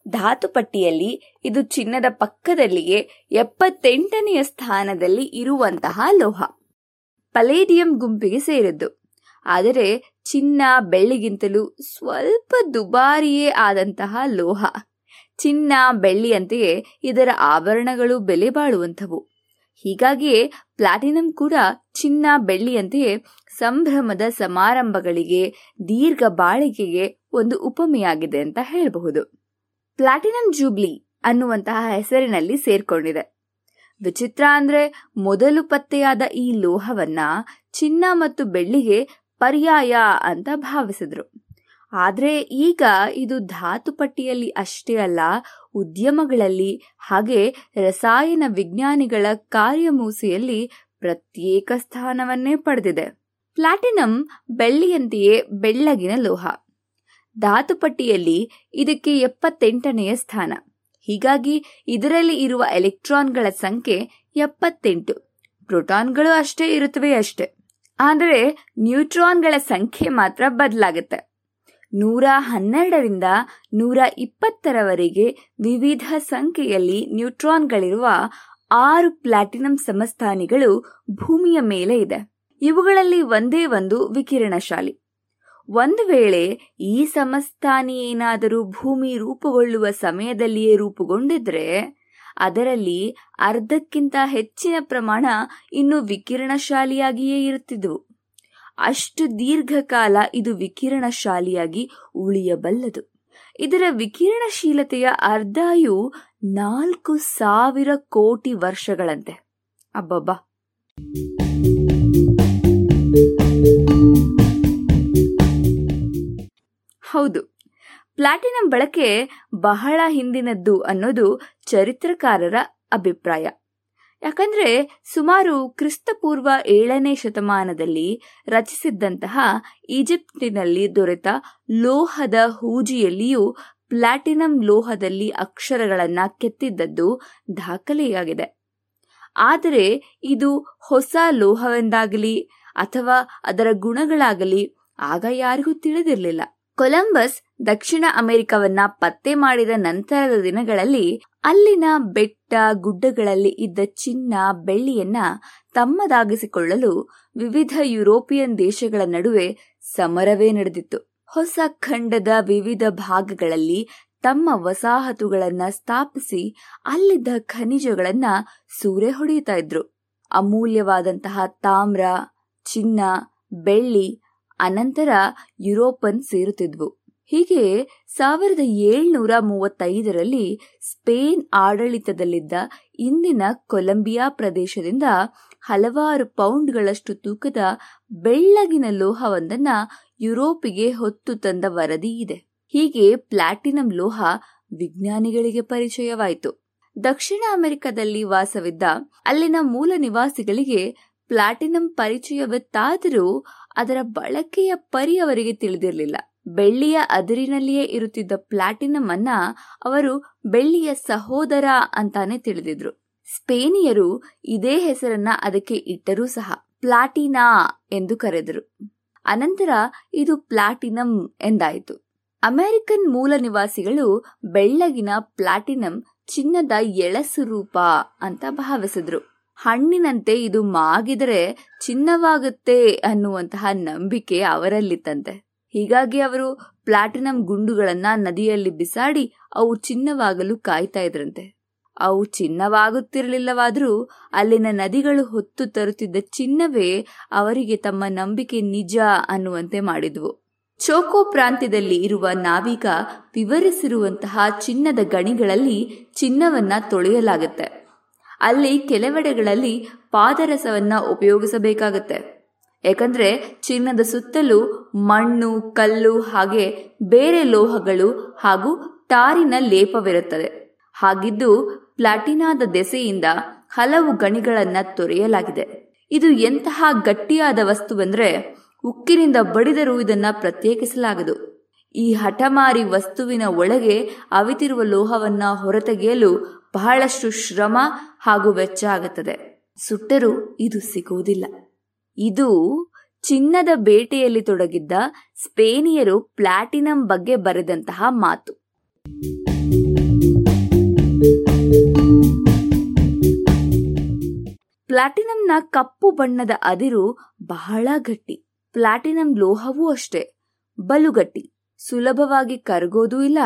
ಧಾತು ಪಟ್ಟಿಯಲ್ಲಿ ಇದು ಚಿನ್ನದ ಪಕ್ಕದಲ್ಲಿಯೇ ಎಪ್ಪತ್ತೆಂಟನೆಯ ಸ್ಥಾನದಲ್ಲಿ ಇರುವಂತಹ ಲೋಹ. ಪಲೇಡಿಯಂ ಗುಂಪಿಗೆ ಸೇರಿದ್ದು. ಆದರೆ ಚಿನ್ನ ಬೆಳ್ಳಿಗಿಂತಲೂ ಸ್ವಲ್ಪ ದುಬಾರಿಯೇ ಆದಂತಹ ಲೋಹ. ಚಿನ್ನ ಬೆಳ್ಳಿಯಂತೆಯೇ ಇದರ ಆಭರಣಗಳು ಬೆಲೆ ಬಾಳುವಂಥವು. ಹೀಗಾಗಿಯೇ ಪ್ಲಾಟಿನಂ ಕೂಡ ಚಿನ್ನ ಬೆಳ್ಳಿಯಂತೆಯೇ ಸಂಭ್ರಮದ ಸಮಾರಂಭಗಳಿಗೆ, ದೀರ್ಘ ಬಾಳಿಕೆಗೆ ಒಂದು ಉಪಮೆಯಾಗಿದೆ ಅಂತ ಹೇಳಬಹುದು. ಪ್ಲಾಟಿನಂ ಜೂಬ್ಲಿ ಅನ್ನುವಂತಹ ಹೆಸರಿನಲ್ಲಿ ಸೇರ್ಕೊಂಡಿದೆ. ವಿಚಿತ್ರ ಅಂದ್ರೆ ಮೊದಲು ಪತ್ತೆಯಾದ ಈ ಲೋಹವನ್ನ ಚಿನ್ನ ಮತ್ತು ಬೆಳ್ಳಿಗೆ ಪರ್ಯಾಯ ಅಂತ ಭಾವಿಸಿದ್ರು. ಆದ್ರೆ ಈಗ ಇದು ಧಾತು ಪಟ್ಟಿಯಲ್ಲಿ ಅಷ್ಟೇ ಅಲ್ಲ, ಉದ್ಯಮಗಳಲ್ಲಿ ಹಾಗೆ ರಸಾಯನ ವಿಜ್ಞಾನಿಗಳ ಕಾರ್ಯಮೂಸಿಯಲ್ಲಿ ಪ್ರತ್ಯೇಕ ಸ್ಥಾನವನ್ನೇ ಪಡೆದಿದೆ. ಪ್ಲಾಟಿನಂ ಬೆಳ್ಳಿಯಂತೆಯೇ ಬೆಳ್ಳಗಿನ ಲೋಹ. ಧಾತುಪಟ್ಟಿಯಲ್ಲಿ ಇದಕ್ಕೆ ಎಪ್ಪತ್ತೆಂಟನೆಯ ಸ್ಥಾನ. ಹೀಗಾಗಿ ಇದರಲ್ಲಿ ಇರುವ ಎಲೆಕ್ಟ್ರಾನ್ಗಳ ಸಂಖ್ಯೆ ಎಪ್ಪತ್ತೆಂಟು. ಪ್ರೋಟಾನ್ಗಳು ಅಷ್ಟೇ ಇರುತ್ತವೆ ಅಷ್ಟೇ. ಆದರೆ ನ್ಯೂಟ್ರಾನ್ಗಳ ಸಂಖ್ಯೆ ಮಾತ್ರ ಬದಲಾಗುತ್ತೆ. ನೂರ ಹನ್ನೆರಡರಿಂದ ನೂರ ಇಪ್ಪತ್ತರವರೆಗೆ ವಿವಿಧ ಸಂಖ್ಯೆಯಲ್ಲಿ ನ್ಯೂಟ್ರಾನ್ಗಳಿರುವ ಆರು ಪ್ಲಾಟಿನಂ ಸಮಸ್ಥಾನಿಗಳು ಭೂಮಿಯ ಮೇಲೆ ಇದೆ. ಇವುಗಳಲ್ಲಿ ಒಂದೇ ಒಂದು ವಿಕಿರಣಶಾಲಿ. ಒಂದು ವೇಳೆ ಈ ಸಮಸ್ಥಾನಿ ಏನಾದರೂ ಭೂಮಿ ರೂಪುಗೊಳ್ಳುವ ಸಮಯದಲ್ಲಿಯೇ ರೂಪುಗೊಂಡಿದ್ರೆ, ಅದರಲ್ಲಿ ಅರ್ಧಕ್ಕಿಂತ ಹೆಚ್ಚಿನ ಪ್ರಮಾಣ ಇನ್ನು ವಿಕಿರಣಶಾಲಿಯಾಗಿಯೇ ಇರುತ್ತಿದ್ದವು ಅಷ್ಟು ದೀರ್ಘಕಾಲ ಇದು ವಿಕಿರಣಶಾಲಿಯಾಗಿ ಉಳಿಯಬಲ್ಲದು. ಇದರ ವಿಕಿರಣಶೀಲತೆಯ ಅರ್ಧಾಯು ನಾಲ್ಕು ಸಾವಿರ ಕೋಟಿ ವರ್ಷಗಳಂತೆ. ಅಬ್ಬಬ್ಬಾ! ಹೌದು. ಪ್ಲಾಟಿನಂ ಬಳಕೆ ಬಹಳ ಹಿಂದಿನದ್ದು ಅನ್ನೋದು ಚರಿತ್ರಕಾರರ ಅಭಿಪ್ರಾಯ. ಯಾಕಂದ್ರೆ ಸುಮಾರು ಕ್ರಿಸ್ತಪೂರ್ವ ಏಳನೇ ಶತಮಾನದಲ್ಲಿ ರಚಿಸಿದ್ದಂತಹ ಈಜಿಪ್ಟಿನಲ್ಲಿ ದೊರೆತ ಲೋಹದ ಹೂಜಿಯಲ್ಲಿಯೂ ಪ್ಲಾಟಿನಂ ಲೋಹದಲ್ಲಿ ಅಕ್ಷರಗಳನ್ನು ಕೆತ್ತಿದ್ದದ್ದು ದಾಖಲೆಯಾಗಿದೆ. ಆದರೆ ಇದು ಹೊಸ ಲೋಹವೆಂದಾಗಲಿ ಅಥವಾ ಅದರ ಗುಣಗಳಾಗಲಿ ಆಗ ಯಾರಿಗೂ ತಿಳಿದಿರಲಿಲ್ಲ. ಕೊಲಂಬಸ್ ದಕ್ಷಿಣ ಅಮೆರಿಕವನ್ನ ಪತ್ತೆ ಮಾಡಿದ ನಂತರದ ದಿನಗಳಲ್ಲಿ ಅಲ್ಲಿನ ಬೆಟ್ಟ ಗುಡ್ಡಗಳಲ್ಲಿ ಇದ್ದ ಚಿನ್ನ ಬೆಳ್ಳಿಯನ್ನ ತಮ್ಮದಾಗಿಸಿಕೊಳ್ಳಲು ವಿವಿಧ ಯುರೋಪಿಯನ್ ದೇಶಗಳ ನಡುವೆ ಸಮರವೇ ನಡೆದಿತ್ತು. ಹೊಸ ಖಂಡದ ವಿವಿಧ ಭಾಗಗಳಲ್ಲಿ ತಮ್ಮ ವಸಾಹತುಗಳನ್ನ ಸ್ಥಾಪಿಸಿ ಅಲ್ಲಿದ್ದ ಖನಿಜಗಳನ್ನ ಸೂರೆ ಹೊಡೆಯುತ್ತಾ ಇದ್ರು. ಅಮೂಲ್ಯವಾದಂತಹ ತಾಮ್ರ, ಚಿನ್ನ, ಬೆಳ್ಳಿ ಅನಂತರ ಯುರೋಪನ್ ಸೇರುತ್ತಿದ್ವು. ಹೀಗೆ ಸಾವಿರದ ಏಳ್ನೂರ ಮೂವತ್ತೈದರಲ್ಲಿ ಸ್ಪೇನ್ ಆಡಳಿತದಲ್ಲಿದ್ದ ಇಂದಿನ ಕೊಲಂಬಿಯಾ ಪ್ರದೇಶದಿಂದ ಹಲವಾರು ಪೌಂಡ್ಗಳಷ್ಟು ತೂಕದ ಬೆಳ್ಳಗಿನ ಲೋಹವೊಂದನ್ನು ಯುರೋಪಿಗೆ ಹೊತ್ತು ತಂದ ವರದಿ ಇದೆ. ಹೀಗೆ ಪ್ಲಾಟಿನಂ ಲೋಹ ವಿಜ್ಞಾನಿಗಳಿಗೆ ಪರಿಚಯವಾಯಿತು. ದಕ್ಷಿಣ ಅಮೆರಿಕದಲ್ಲಿ ವಾಸವಿದ್ದ ಅಲ್ಲಿನ ಮೂಲ ನಿವಾಸಿಗಳಿಗೆ ಪ್ಲಾಟಿನಂ ಪರಿಚಯವಿತ್ತಾದರೂ ಅದರ ಬಳಕೆಯ ಪರಿ ಅವರಿಗೆ ತಿಳಿದಿರಲಿಲ್ಲ. ಬೆಳ್ಳಿಯ ಅದಿರಿನಲ್ಲಿಯೇ ಇರುತ್ತಿದ್ದ ಪ್ಲಾಟಿನಮ್ ಅನ್ನ ಅವರು ಬೆಳ್ಳಿಯ ಸಹೋದರ ಅಂತಾನೆ ತಿಳಿದಿದ್ರು. ಸ್ಪೇನಿಯರು ಇದೇ ಹೆಸರನ್ನ ಅದಕ್ಕೆ ಇಟ್ಟರೂ ಸಹ ಪ್ಲಾಟಿನಾ ಎಂದು ಕರೆದರು. ಅನಂತರ ಇದು ಪ್ಲಾಟಿನಂ ಎಂದಾಯಿತು. ಅಮೆರಿಕನ್ ಮೂಲ ನಿವಾಸಿಗಳು ಬೆಳ್ಳಗಿನ ಪ್ಲಾಟಿನಂ ಚಿನ್ನದ ಎಳಸು ರೂಪ ಅಂತ ಭಾವಿಸಿದ್ರು. ಹಣ್ಣಿನಂತೆ ಇದು ಮಾಗಿದರೆ ಚಿನ್ನವಾಗುತ್ತೆ ಅನ್ನುವಂತಹ ನಂಬಿಕೆ ಅವರಲ್ಲಿತ್ತಂತೆ. ಹೀಗಾಗಿ ಅವರು ಪ್ಲಾಟಿನಂ ಗುಂಡುಗಳನ್ನ ನದಿಯಲ್ಲಿ ಬಿಸಾಡಿ ಅವು ಚಿನ್ನವಾಗಲು ಕಾಯ್ತಾ ಇದ್ರಂತೆ. ಅವು ಚಿನ್ನವಾಗುತ್ತಿರಲಿಲ್ಲವಾದರೂ ಅಲ್ಲಿನ ನದಿಗಳು ಹೊತ್ತು ತರುತ್ತಿದ್ದ ಚಿನ್ನವೇ ಅವರಿಗೆ ತಮ್ಮ ನಂಬಿಕೆ ನಿಜ ಅನ್ನುವಂತೆ ಮಾಡಿದ್ವು. ಚೋಕೋ ಪ್ರಾಂತ್ಯದಲ್ಲಿ ಇರುವ ನಾವೀಗ ವಿವರಿಸಿರುವಂತಹ ಚಿನ್ನದ ಗಣಿಗಳಲ್ಲಿ ಚಿನ್ನವನ್ನ ತೊಳೆಯಲಾಗುತ್ತೆ. ಅಲ್ಲಿ ಕೆಲವೆಡೆಗಳಲ್ಲಿ ಪಾದರಸವನ್ನು ಉಪಯೋಗಿಸಬೇಕಾಗತ್ತೆ. ಯಾಕಂದ್ರೆ ಚಿನ್ನದ ಸುತ್ತಲೂ ಮಣ್ಣು, ಕಲ್ಲು ಹಾಗೆ ಬೇರೆ ಲೋಹಗಳು ಹಾಗೂ ಟಾರಿನ ಲೇಪವಿರುತ್ತದೆ ಹಾಗಿದ್ದು ಪ್ಲಾಟಿನಾದ ದೆಸೆಯಿಂದ ಹಲವು ಗಣಿಗಳನ್ನು ತೊರೆಯಲಾಗಿದೆ. ಇದು ಎಂತಹ ಗಟ್ಟಿಯಾದ ವಸ್ತುವೆಂದರೆ ಉಕ್ಕಿನಿಂದ ಬಡಿದರೂ ಇದನ್ನು ಪ್ರತ್ಯೇಕಿಸಲಾಗದು. ಈ ಹಠಮಾರಿ ವಸ್ತುವಿನ ಒಳಗೆ ಅವಿತಿರುವ ಲೋಹವನ್ನ ಹೊರತೆಗೆಯಲು ಬಹಳಷ್ಟು ಶ್ರಮ ಹಾಗೂ ವೆಚ್ಚ ಆಗುತ್ತದೆ. ಸುಟ್ಟರೂ ಇದು ಸಿಗುವುದಿಲ್ಲ. ಇದು ಚಿನ್ನದ ಬೇಟೆಯಲ್ಲಿ ತೊಡಗಿದ್ದ ಸ್ಪೇನಿಯರು ಪ್ಲಾಟಿನಂ ಬಗ್ಗೆ ಬರೆದಂತಹ ಮಾತು. ಪ್ಲಾಟಿನಂನ ಕಪ್ಪು ಬಣ್ಣದ ಅದಿರು ಬಹಳ ಗಟ್ಟಿ. ಪ್ಲಾಟಿನಂ ಲೋಹವೂ ಅಷ್ಟೇ, ಬಲುಗಟ್ಟಿ. ಸುಲಭವಾಗಿ ಕರಗೋದೂ ಇಲ್ಲ.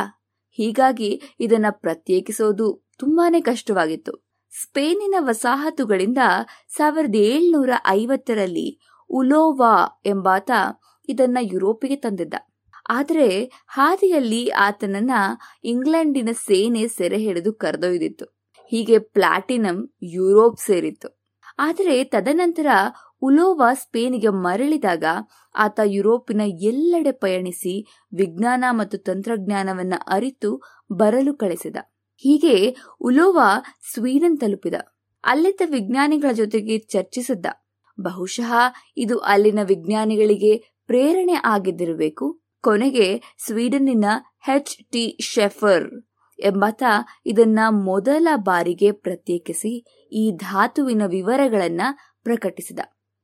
ಹೀಗಾಗಿ ಇದನ್ನ ಪ್ರತ್ಯೇಕಿಸೋದು ತುಂಬಾನೇ ಕಷ್ಟವಾಗಿತ್ತು. ಸ್ಪೇನಿನ ವಸಾಹತುಗಳಿಂದ ಸಾವಿರದ ಏಳ್ನೂರ ಐವತ್ತರಲ್ಲಿ ಉಲೋವಾ ಎಂಬಾತ ಇದನ್ನ ಯುರೋಪಿಗೆ ತಂದಿದ್ದ. ಆದರೆ ಹಾದಿಯಲ್ಲಿ ಆತನನ್ನ ಇಂಗ್ಲೆಂಡಿನ ಸೇನೆ ಸೆರೆ ಹಿಡಿದು ಕರೆದೊಯ್ದಿತ್ತು. ಹೀಗೆ ಪ್ಲಾಟಿನಂ ಯುರೋಪ್ ಸೇರಿತ್ತು. ಆದರೆ ತದನಂತರ ಉಲೋವಾ ಸ್ಪೇನಿಗೆ ಮರಳಿದಾಗ ಆತ ಯುರೋಪಿನ ಎಲ್ಲೆಡೆ ಪಯಣಿಸಿ ವಿಜ್ಞಾನ ಮತ್ತು ತಂತ್ರಜ್ಞಾನವನ್ನ ಅರಿತು ಬರಲು ಕಳಿಸಿದ. ಹೀಗೆ ಉಲೋವಾ ಸ್ವೀಡನ್ ತಲುಪಿದ. ಅಲ್ಲಿದ್ದ ವಿಜ್ಞಾನಿಗಳ ಜೊತೆಗೆ ಚರ್ಚಿಸಿದ್ದ. ಬಹುಶಃ ಇದು ಅಲ್ಲಿನ ವಿಜ್ಞಾನಿಗಳಿಗೆ ಪ್ರೇರಣೆ ಆಗಿದ್ದಿರಬೇಕು. ಕೊನೆಗೆ ಸ್ವೀಡನ್ನಿನ ಹೆಚ್. ಟಿ. ಶೆಫರ್ ಎಂಬಾತ ಇದನ್ನ ಮೊದಲ ಬಾರಿಗೆ ಪ್ರತ್ಯೇಕಿಸಿ ಈ ಧಾತುವಿನ ವಿವರಗಳನ್ನ ಪ್ರಕಟಿಸಿದ.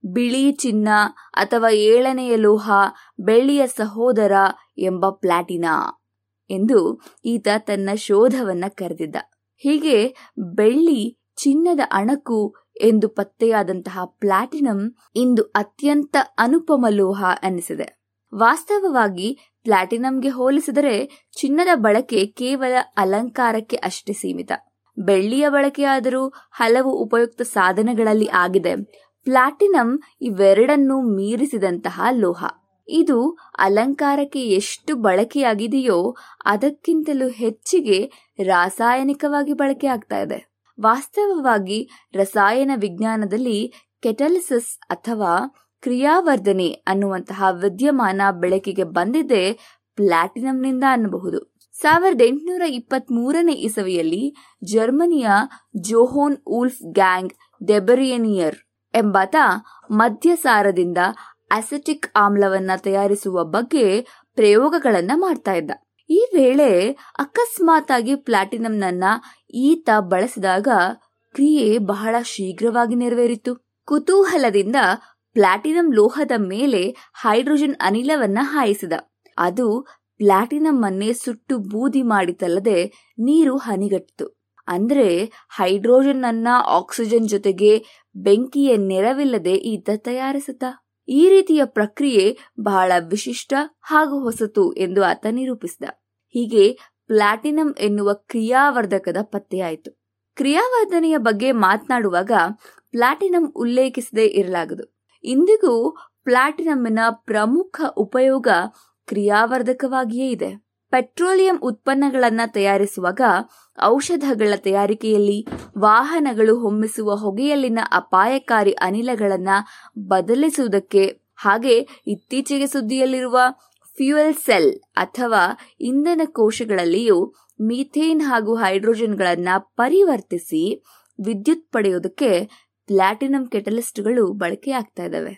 ಬಿಳಿ ಚಿನ್ನ ಅಥವಾ ಏಳನೆಯ ಲೋಹ, ಬೆಳ್ಳಿಯ ಸಹೋದರ ಎಂಬ ಪ್ಲಾಟಿನಾ. ಎಂದು ಈತ ತನ್ನ ಶೋಧವನ್ನ ಕರೆದಿದ್ದ. ಹೀಗೆ ಬೆಳ್ಳಿ ಚಿನ್ನದ ಅಣಕು ಎಂದು ಪತ್ತೆಯಾದಂತಹ ಪ್ಲಾಟಿನಂ ಇಂದು ಅತ್ಯಂತ ಅನುಪಮ ಲೋಹ ಅನ್ನಿಸಿದೆ ವಾಸ್ತವವಾಗಿ ಪ್ಲಾಟಿನಂಗೆ ಹೋಲಿಸಿದರೆ ಚಿನ್ನದ ಬಳಕೆ ಕೇವಲ ಅಲಂಕಾರಕ್ಕೆ ಅಷ್ಟೇ ಸೀಮಿತ. ಬೆಳ್ಳಿಯ ಬಳಕೆಯಾದರೂ ಹಲವು ಉಪಯುಕ್ತ ಸಾಧನಗಳಲ್ಲಿ ಆಗಿದೆ. ಪ್ಲಾಟಿನಂ ಇವೆರಡನ್ನೂ ಮೀರಿಸಿದಂತಹ ಲೋಹ. ಇದು ಅಲಂಕಾರಕ್ಕೆ ಎಷ್ಟು ಬಳಕೆಯಾಗಿದೆಯೋ ಅದಕ್ಕಿಂತಲೂ ಹೆಚ್ಚಿಗೆ ರಾಸಾಯನಿಕವಾಗಿ ಬಳಕೆ ಆಗ್ತಾ ಇದೆ. ವಾಸ್ತವವಾಗಿ ರಸಾಯನ ವಿಜ್ಞಾನದಲ್ಲಿ ಕೆಟಲಿಸಿಸ್ ಅಥವಾ ಕ್ರಿಯಾವರ್ಧನೆ ಅನ್ನುವಂತಹ ವಿದ್ಯಮಾನ ಬೆಳಕಿಗೆ ಬಂದಿದೆ ಪ್ಲಾಟಿನಂನಿಂದ ಅನ್ನಬಹುದು. ಸಾವಿರದ ಎಂಟುನೂರ ಇಪ್ಪತ್ತ್ ಮೂರನೇ ಇಸವಿಯಲ್ಲಿ ಜರ್ಮನಿಯ ಜೋಹೋನ್ ಉಲ್ಫ್ ಗ್ಯಾಂಗ್ ಡೆಬರಿಯನಿಯರ್ ಎಂಬಾತ ಮದ್ಯಸಾರದಿಂದ ಅಸೆಟಿಕ್ ಆಮ್ಲವನ್ನ ತಯಾರಿಸುವ ಬಗ್ಗೆ ಪ್ರಯೋಗಗಳನ್ನ ಮಾಡ್ತಾ ಇದ್ದ. ಈ ವೇಳೆ ಅಕಸ್ಮಾತ್ ಆಗಿ ಪ್ಲಾಟಿನಂನನ್ನ ಈತ ಬಳಸಿದಾಗ ಕ್ರಿಯೆ ಬಹಳ ಶೀಘ್ರವಾಗಿ ನೆರವೇರಿತು. ಕುತೂಹಲದಿಂದ ಪ್ಲಾಟಿನಂ ಲೋಹದ ಮೇಲೆ ಹೈಡ್ರೋಜನ್ ಅನಿಲವನ್ನ ಹಾಯಿಸಿದ. ಅದು ಪ್ಲಾಟಿನಂ ಅನ್ನೇ ಸುಟ್ಟು ಬೂದಿ ಮಾಡಿತಲ್ಲದೆ ನೀರು ಹನಿಗಟ್ಟಿತು. ಅಂದ್ರೆ ಹೈಡ್ರೋಜನ್ ಅನ್ನ ಆಕ್ಸಿಜನ್ ಜೊತೆಗೆ ಬೆಂಕಿಯ ನೆರವಿಲ್ಲದೆ ಈತ ತಯಾರಿಸುತ್ತ. ಈ ರೀತಿಯ ಪ್ರಕ್ರಿಯೆ ಬಹಳ ವಿಶಿಷ್ಟ ಹಾಗೂ ಹೊಸತು ಎಂದು ಆತ ನಿರೂಪಿಸಿದ. ಹೀಗೆ ಪ್ಲಾಟಿನಂ ಎನ್ನುವ ಕ್ರಿಯಾವರ್ಧಕದ ಪತ್ತೆಯಾಯಿತು. ಕ್ರಿಯಾವರ್ಧನೆಯ ಬಗ್ಗೆ ಮಾತನಾಡುವಾಗ ಪ್ಲಾಟಿನಂ ಉಲ್ಲೇಖಿಸದೇ ಇರಲಾಗದು. ಇಂದಿಗೂ ಪ್ಲಾಟಿನಂನ ಪ್ರಮುಖ ಉಪಯೋಗ ಕ್ರಿಯಾವರ್ಧಕವಾಗಿಯೇ ಇದೆ. ಪೆಟ್ರೋಲಿಯಂ ಉತ್ಪನ್ನಗಳನ್ನು ತಯಾರಿಸುವಾಗ ಔಷಧಗಳ ತಯಾರಿಕೆಯಲ್ಲಿ ವಾಹನಗಳು ಹೊಮ್ಮಿಸುವ ಹೊಗೆಯಲ್ಲಿನ ಅಪಾಯಕಾರಿ ಅನಿಲಗಳನ್ನು ಬದಲಿಸುವುದಕ್ಕೆ ಹಾಗೆ ಇತ್ತೀಚೆಗೆ ಸುದ್ದಿಯಲ್ಲಿರುವ ಫ್ಯೂಯಲ್ ಸೆಲ್ ಅಥವಾ ಇಂಧನ ಕೋಶಗಳಲ್ಲಿಯೂ ಮೀಥೇನ್ ಹಾಗೂ ಹೈಡ್ರೋಜನ್ಗಳನ್ನು ಪರಿವರ್ತಿಸಿ ವಿದ್ಯುತ್ ಪಡೆಯೋದಕ್ಕೆ ಪ್ಲಾಟಿನಂ ಕೆಟಲಿಸ್ಟ್ಗಳು ಬಳಕೆಯಾಗ್ತಾ ಇದ್ದಾವೆ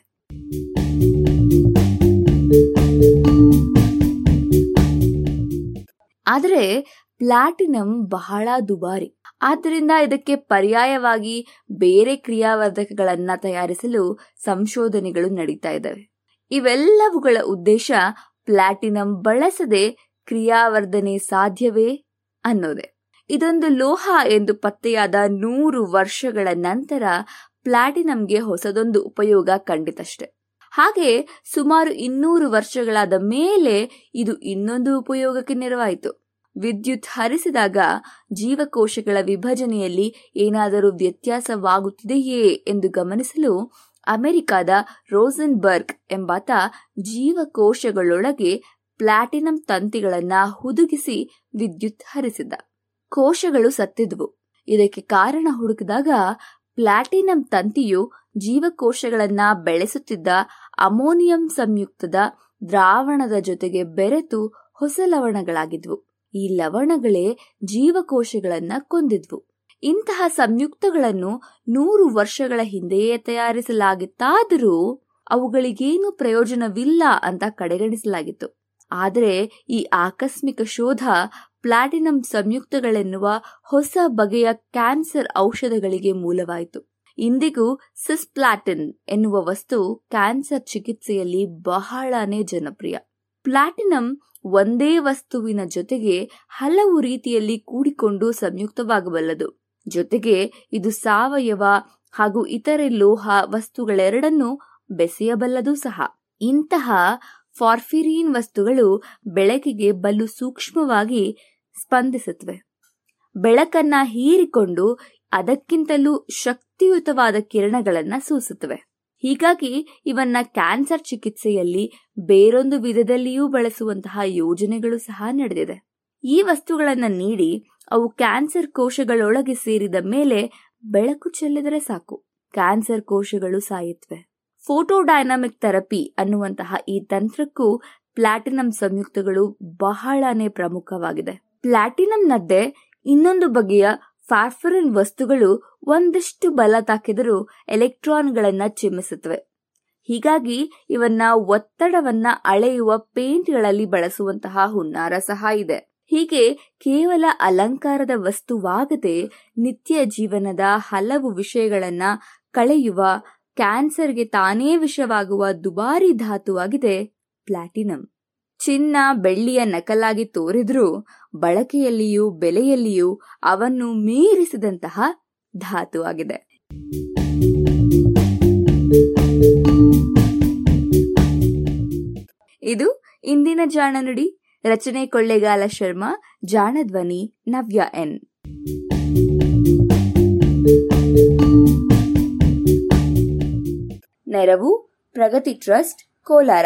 ಆದರೆ ಪ್ಲಾಟಿನಂ ಬಹಳ ದುಬಾರಿ. ಆದ್ದರಿಂದ ಇದಕ್ಕೆ ಪರ್ಯಾಯವಾಗಿ ಬೇರೆ ಕ್ರಿಯಾವರ್ಧಕಗಳನ್ನ ತಯಾರಿಸಲು ಸಂಶೋಧನೆಗಳು ನಡೀತಾ ಇದ್ದಾವೆ. ಇವೆಲ್ಲವುಗಳ ಉದ್ದೇಶ ಪ್ಲಾಟಿನಂ ಬಳಸದೆ ಕ್ರಿಯಾವರ್ಧನೆ ಸಾಧ್ಯವೇ ಅನ್ನೋದೆ. ಇದೊಂದು ಲೋಹ ಎಂದು ಪತ್ತೆಯಾದ ನೂರು ವರ್ಷಗಳ ನಂತರ ಪ್ಲಾಟಿನಂಗೆ ಹೊಸದೊಂದು ಉಪಯೋಗ ಕಂಡಿತಷ್ಟೆ. ಹಾಗೆ ಸುಮಾರು ಇನ್ನೂರು ವರ್ಷಗಳಾದ ಮೇಲೆ ಇದು ಇನ್ನೊಂದು ಉಪಯೋಗಕ್ಕೆ ನೆರವಾಯಿತು. ವಿದ್ಯುತ್ ಹರಿಸಿದಾಗ ಜೀವಕೋಶಗಳ ವಿಭಜನೆಯಲ್ಲಿ ಏನಾದರೂ ವ್ಯತ್ಯಾಸವಾಗುತ್ತಿದೆಯೇ ಎಂದು ಗಮನಿಸಲು ಅಮೆರಿಕದ ರೋಸನ್ಬರ್ಗ್ ಎಂಬಾತ ಜೀವಕೋಶಗಳೊಳಗೆ ಪ್ಲಾಟಿನಂ ತಂತಿಗಳನ್ನ ಹುದುಗಿಸಿ ವಿದ್ಯುತ್ ಹರಿಸಿದ. ಕೋಶಗಳು ಸತ್ತಿದ್ವು. ಇದಕ್ಕೆ ಕಾರಣ ಹುಡುಕಿದಾಗ ಪ್ಲಾಟಿನಂ ತಂತಿಯು ಜೀವಕೋಶಗಳನ್ನ ಬೆಳೆಸುತ್ತಿದ್ದ ಅಮೋನಿಯಂ ಸಂಯುಕ್ತದ ದ್ರಾವಣದ ಜೊತೆಗೆ ಬೆರೆತು ಹೊಸ ಲವಣಗಳಾಗಿದ್ವು. ಈ ಲವಣಗಳೇ ಜೀವಕೋಶಗಳನ್ನ ಕೊಂದಿದ್ವು. ಇಂತಹ ಸಂಯುಕ್ತಗಳನ್ನು ನೂರು ವರ್ಷಗಳ ಹಿಂದೆಯೇ ತಯಾರಿಸಲಾಗಿತ್ತಾದರೂ ಅವುಗಳಿಗೇನು ಪ್ರಯೋಜನವಿಲ್ಲ ಅಂತ ಕಡೆಗಣಿಸಲಾಗಿತ್ತು. ಆದರೆ ಈ ಆಕಸ್ಮಿಕ ಶೋಧ ಪ್ಲಾಟಿನಂ ಸಂಯುಕ್ತಗಳೆನ್ನುವ ಹೊಸ ಬಗೆಯ ಕ್ಯಾನ್ಸರ್ ಔಷಧಗಳಿಗೆ ಮೂಲವಾಯಿತು. ಇಂದಿಗೂ ಸಿಸ್ಪ್ಲಾಟಿನ್ ಎನ್ನುವ ವಸ್ತು ಕ್ಯಾನ್ಸರ್ ಚಿಕಿತ್ಸೆಯಲ್ಲಿ ಬಹಳನೇ ಜನಪ್ರಿಯ. ಪ್ಲಾಟಿನಂ ಒಂದೇ ವಸ್ತುವಿನ ಜೊತೆಗೆ ಹಲವು ರೀತಿಯಲ್ಲಿ ಕೂಡಿಕೊಂಡು ಸಂಯುಕ್ತವಾಗಬಲ್ಲದು. ಜೊತೆಗೆ ಇದು ಸಾವಯವ ಹಾಗೂ ಇತರೆ ಲೋಹ ವಸ್ತುಗಳೆರಡನ್ನೂ ಬೆಸೆಯಬಲ್ಲದು ಸಹ. ಇಂತಹ ಫಾರ್ಫಿರಿನ್ ವಸ್ತುಗಳು ಬೆಳಕಿಗೆ ಬಲು ಸೂಕ್ಷ್ಮವಾಗಿ ಸ್ಪಂದಿಸುತ್ತವೆ. ಬೆಳಕನ್ನ ಹೀರಿಕೊಂಡು ಅದಕ್ಕಿಂತಲೂ ಶಕ್ತಿಯುತವಾದ ಕಿರಣಗಳನ್ನ ಸೂಸುತ್ತವೆ. ಹೀಗಾಗಿ ಇವನ್ನ ಕ್ಯಾನ್ಸರ್ ಚಿಕಿತ್ಸೆಯಲ್ಲಿ ಬೇರೊಂದು ವಿಧದಲ್ಲಿಯೂ ಬಳಸುವಂತಹ ಯೋಜನೆಗಳು ಸಹ ನಡೆದಿದೆ. ಈ ವಸ್ತುಗಳನ್ನ ನೀಡಿ ಅವು ಕ್ಯಾನ್ಸರ್ ಕೋಶಗಳೊಳಗೆ ಸೇರಿದ ಮೇಲೆ ಬೆಳಕು ಚೆಲ್ಲಿದರೆ ಸಾಕು. ಕ್ಯಾನ್ಸರ್ ಕೋಶಗಳು ಸಾಯುತ್ತವೆ. ಫೋಟೋಡೈನಾಮಿಕ್ ಥೆರಪಿ ಅನ್ನುವಂತಹ ಈ ತಂತ್ರಕ್ಕೂ ಪ್ಲಾಟಿನಂ ಸಂಯುಕ್ತಗಳು ಬಹಳನೇ ಪ್ರಮುಖವಾಗಿದೆ. ಪ್ಲಾಟಿನಂನದ್ದೇ ಇನ್ನೊಂದು ಬಗೆಯ ಫಾರ್ಫರಿನ್ ವಸ್ತುಗಳು ಒಂದಷ್ಟು ಬಲ ತಾಕಿದರೂ ಎಲೆಕ್ಟ್ರಾನ್ಗಳನ್ನ ಚಿಮ್ಮಿಸುತ್ತವೆ ಹೀಗಾಗಿ ಇವನ್ನ ಒತ್ತಡವನ್ನ ಅಳೆಯುವ ಪೇಂಟ್ಗಳಲ್ಲಿ ಬಳಸುವಂತಹ ಹುನ್ನಾರ ಸಹ ಇದೆ. ಹೀಗೆ ಕೇವಲ ಅಲಂಕಾರದ ವಸ್ತುವಾಗದೆ ನಿತ್ಯ ಜೀವನದ ಹಲವು ವಿಷಯಗಳನ್ನ ಕಳೆಯುವ ಕ್ಯಾನ್ಸರ್ಗೆ ತಾನೇ ವಿಷವಾಗುವ ದುಬಾರಿ ಧಾತುವಾಗಿದೆ ಪ್ಲಾಟಿನಂ. ಚಿನ್ನ ಬೆಳ್ಳಿಯ ನಕಲಾಗಿ ತೋರಿದ್ರೂ ಬಳಕೆಯಲ್ಲಿಯೂ ಬೆಲೆಯಲ್ಲಿಯೂ ಅವನ್ನು ಮೀರಿಸಿದಂತಹ ಧಾತು ಆಗಿದೆ. ಇದು ಇಂದಿನ ಜಾಣ ನುಡಿ. ರಚನೆ ಕೊಳ್ಳೆಗಾಲ ಶರ್ಮಾ, ಜಾಣ ಧ್ವನಿ ನವ್ಯ ಎನ್. ನೆರವು ಪ್ರಗತಿ ಟ್ರಸ್ಟ್, ಕೋಲಾರ.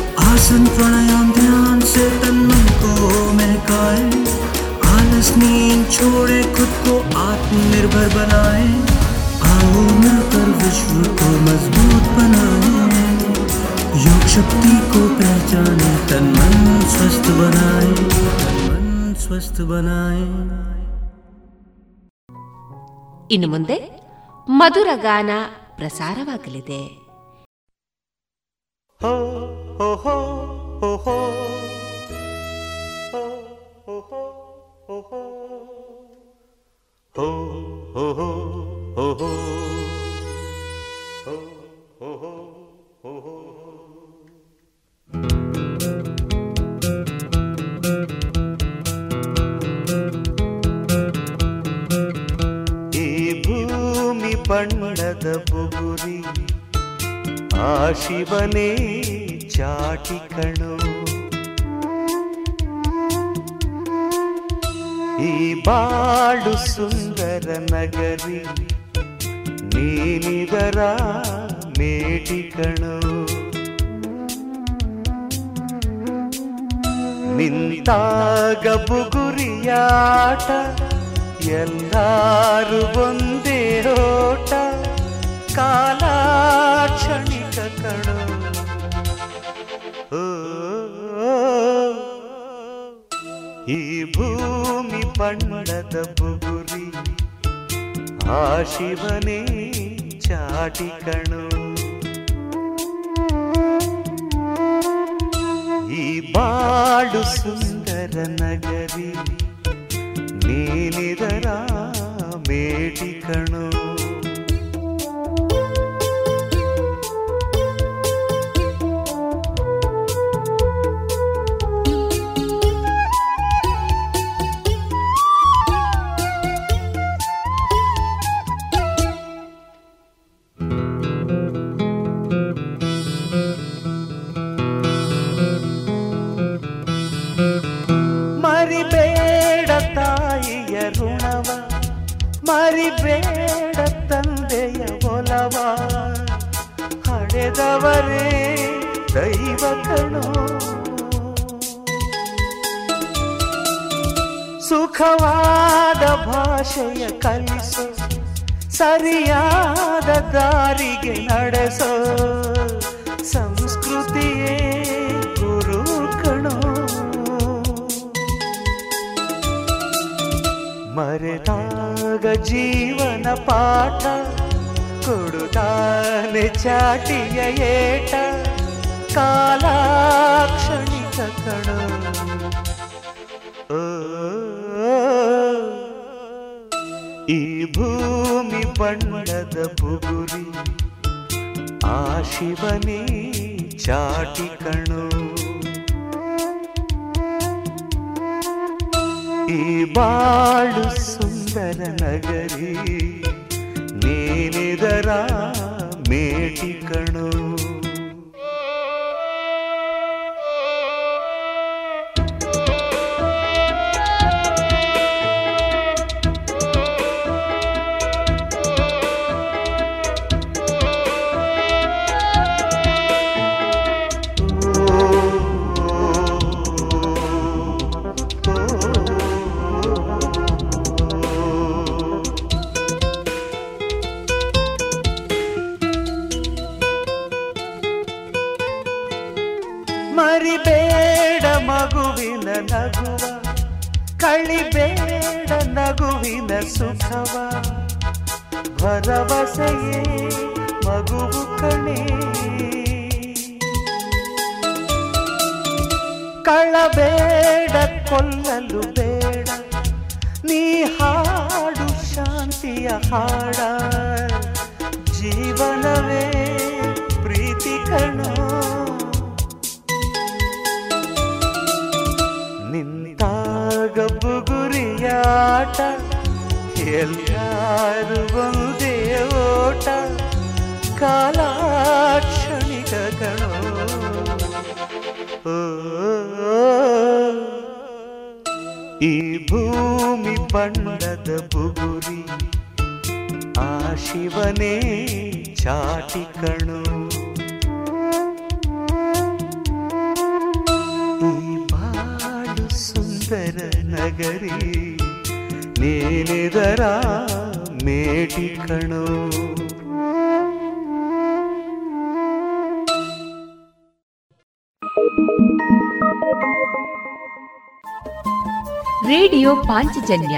आसन प्राणायाम ध्यान से तन मन को महकाए आलस नींद छोड़े खुद को आत्मनिर्भर बनाए आओ मिलकर विश्व को मजबूत बनाए योग शक्ति को पहचाने तन मन स्वस्थ बनाए तन मन स्वस्थ बनाए ಇನ್ನು ಮುಂದೆ ಮಧುರ ಗಾನ ಪ್ರಸಾರವಾಗಲಿದೆ ಬಣ್ಣದ ಬುಗುರಿ ಆ ಶಿವನೇ ಚಾಟಿ ಕಣು. ಈ ಬಾಳು ಸುಂದರ ನಗರಿ ನೀನಿದರ ಮೇಟಿ ಕಣು. ನಿಂತಾಗ ಬುಗುರಿಯಾಟ, ಎಲ್ಲಾರು ಒಂದೇ ಓಟ ಕಾಲ ಕ್ಷಣಿಕ ಕಣು. ಬಣ್ಣದ ಬುಗುರಿ ಆ ಶಿವನೇ ಚಾಟಿ ಕಣು. ಈ ಬಾಳು ಸುಂದರ ನಗರಿ ನೀನಿದರ ಮೇಟಿ ಕಣು. ಕಲಿಸೋ ಸರಿಯಾದ ದಾರಿಗೆ ನಡೆಸೋ. ಸಂಸ್ಕೃತಿಯೇ ಗುರು ಮರೆತಾಗ ಜೀವನ ಪಾಠ ಕೊಡುತ್ತಾನೆ ಚಾಟಿಯ ಏಟ ಕಾಲಾಕ್ಷಣಿಕ ಕಣೋ. ಬಣ್ಣದ ಬುಗುರಿ ಆ ಶಿವನೇ ಚಾಟಿ ಕಣು ಈ ಬಾಳು ಸುಂದರ ನಗರಿ ನೀನಿದರ ಮೇಟಿ ಕಣೋ ಬುಗುರಿ ಆ ಶಿವನೇ ಚಾಟಿ ಕಣು. ಈ ಬಾಳು ಸುಂದರ ನಗರಿ ನೀನಿದರ ಮೇಟಿ ಕಣು. ರೇಡಿಯೋ ಪಾಂಚಜನ್ಯ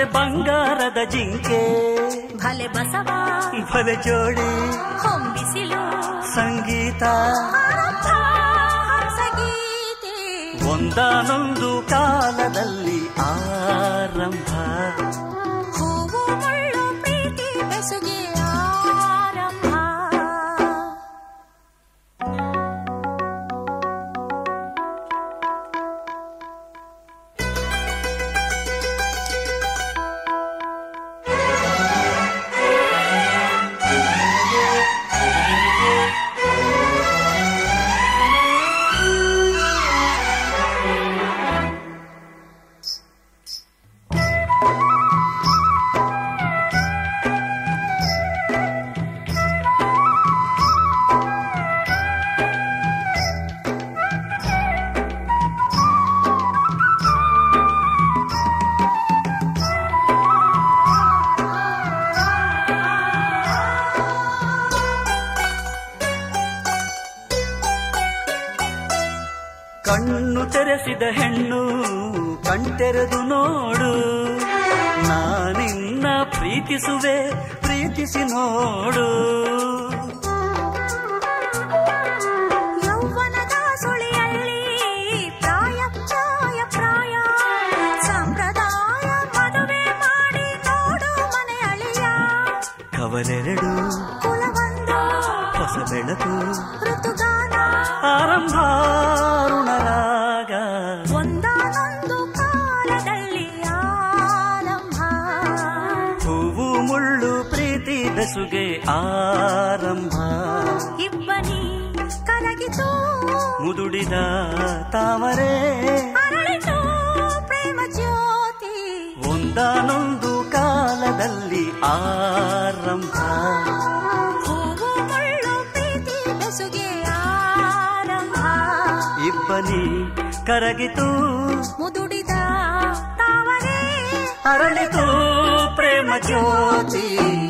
ಸೊಸೆ ಬಂಗಾರದ ಜಿಂಕೆ. ಭಲೆ ಬಸವ. ಭಲೆ ಜೋಡಿ. ಹೊಂಬಿಸಿಲು. ಸಂಗೀತ. ಒಂದಾನೊಂದು ಹೆಣ್ಣು ಕಣ್ತೆರೆದು ನೋಡು. ನಾನಿನ್ನ ಪ್ರೀತಿಸುವೆ ಪ್ರೀತಿಸಿ ನೋಡು. ಕವಲೆರಡು ಹೊಸ ಬೆಳಕು ಋತುಗಾನ ಆರಂಭ. ಬೆಸುಗೆ ಆರಂಭ. ಇಬ್ಬನಿ ಕರಗಿತು. ಮುದುಡಿದ ತಾವರೆ. ಪ್ರೇಮ ಜ್ಯೋತಿ. ಒಂದಾನೊಂದು ಕಾಲದಲ್ಲಿ ಆರಂಭ. ಇಬ್ಬನಿ ಕರಗಿತು. ಮುದುಡಿದ ತಾವರೆ. ಅರಳಿತು ಪ್ರೇಮ ಜ್ಯೋತಿ.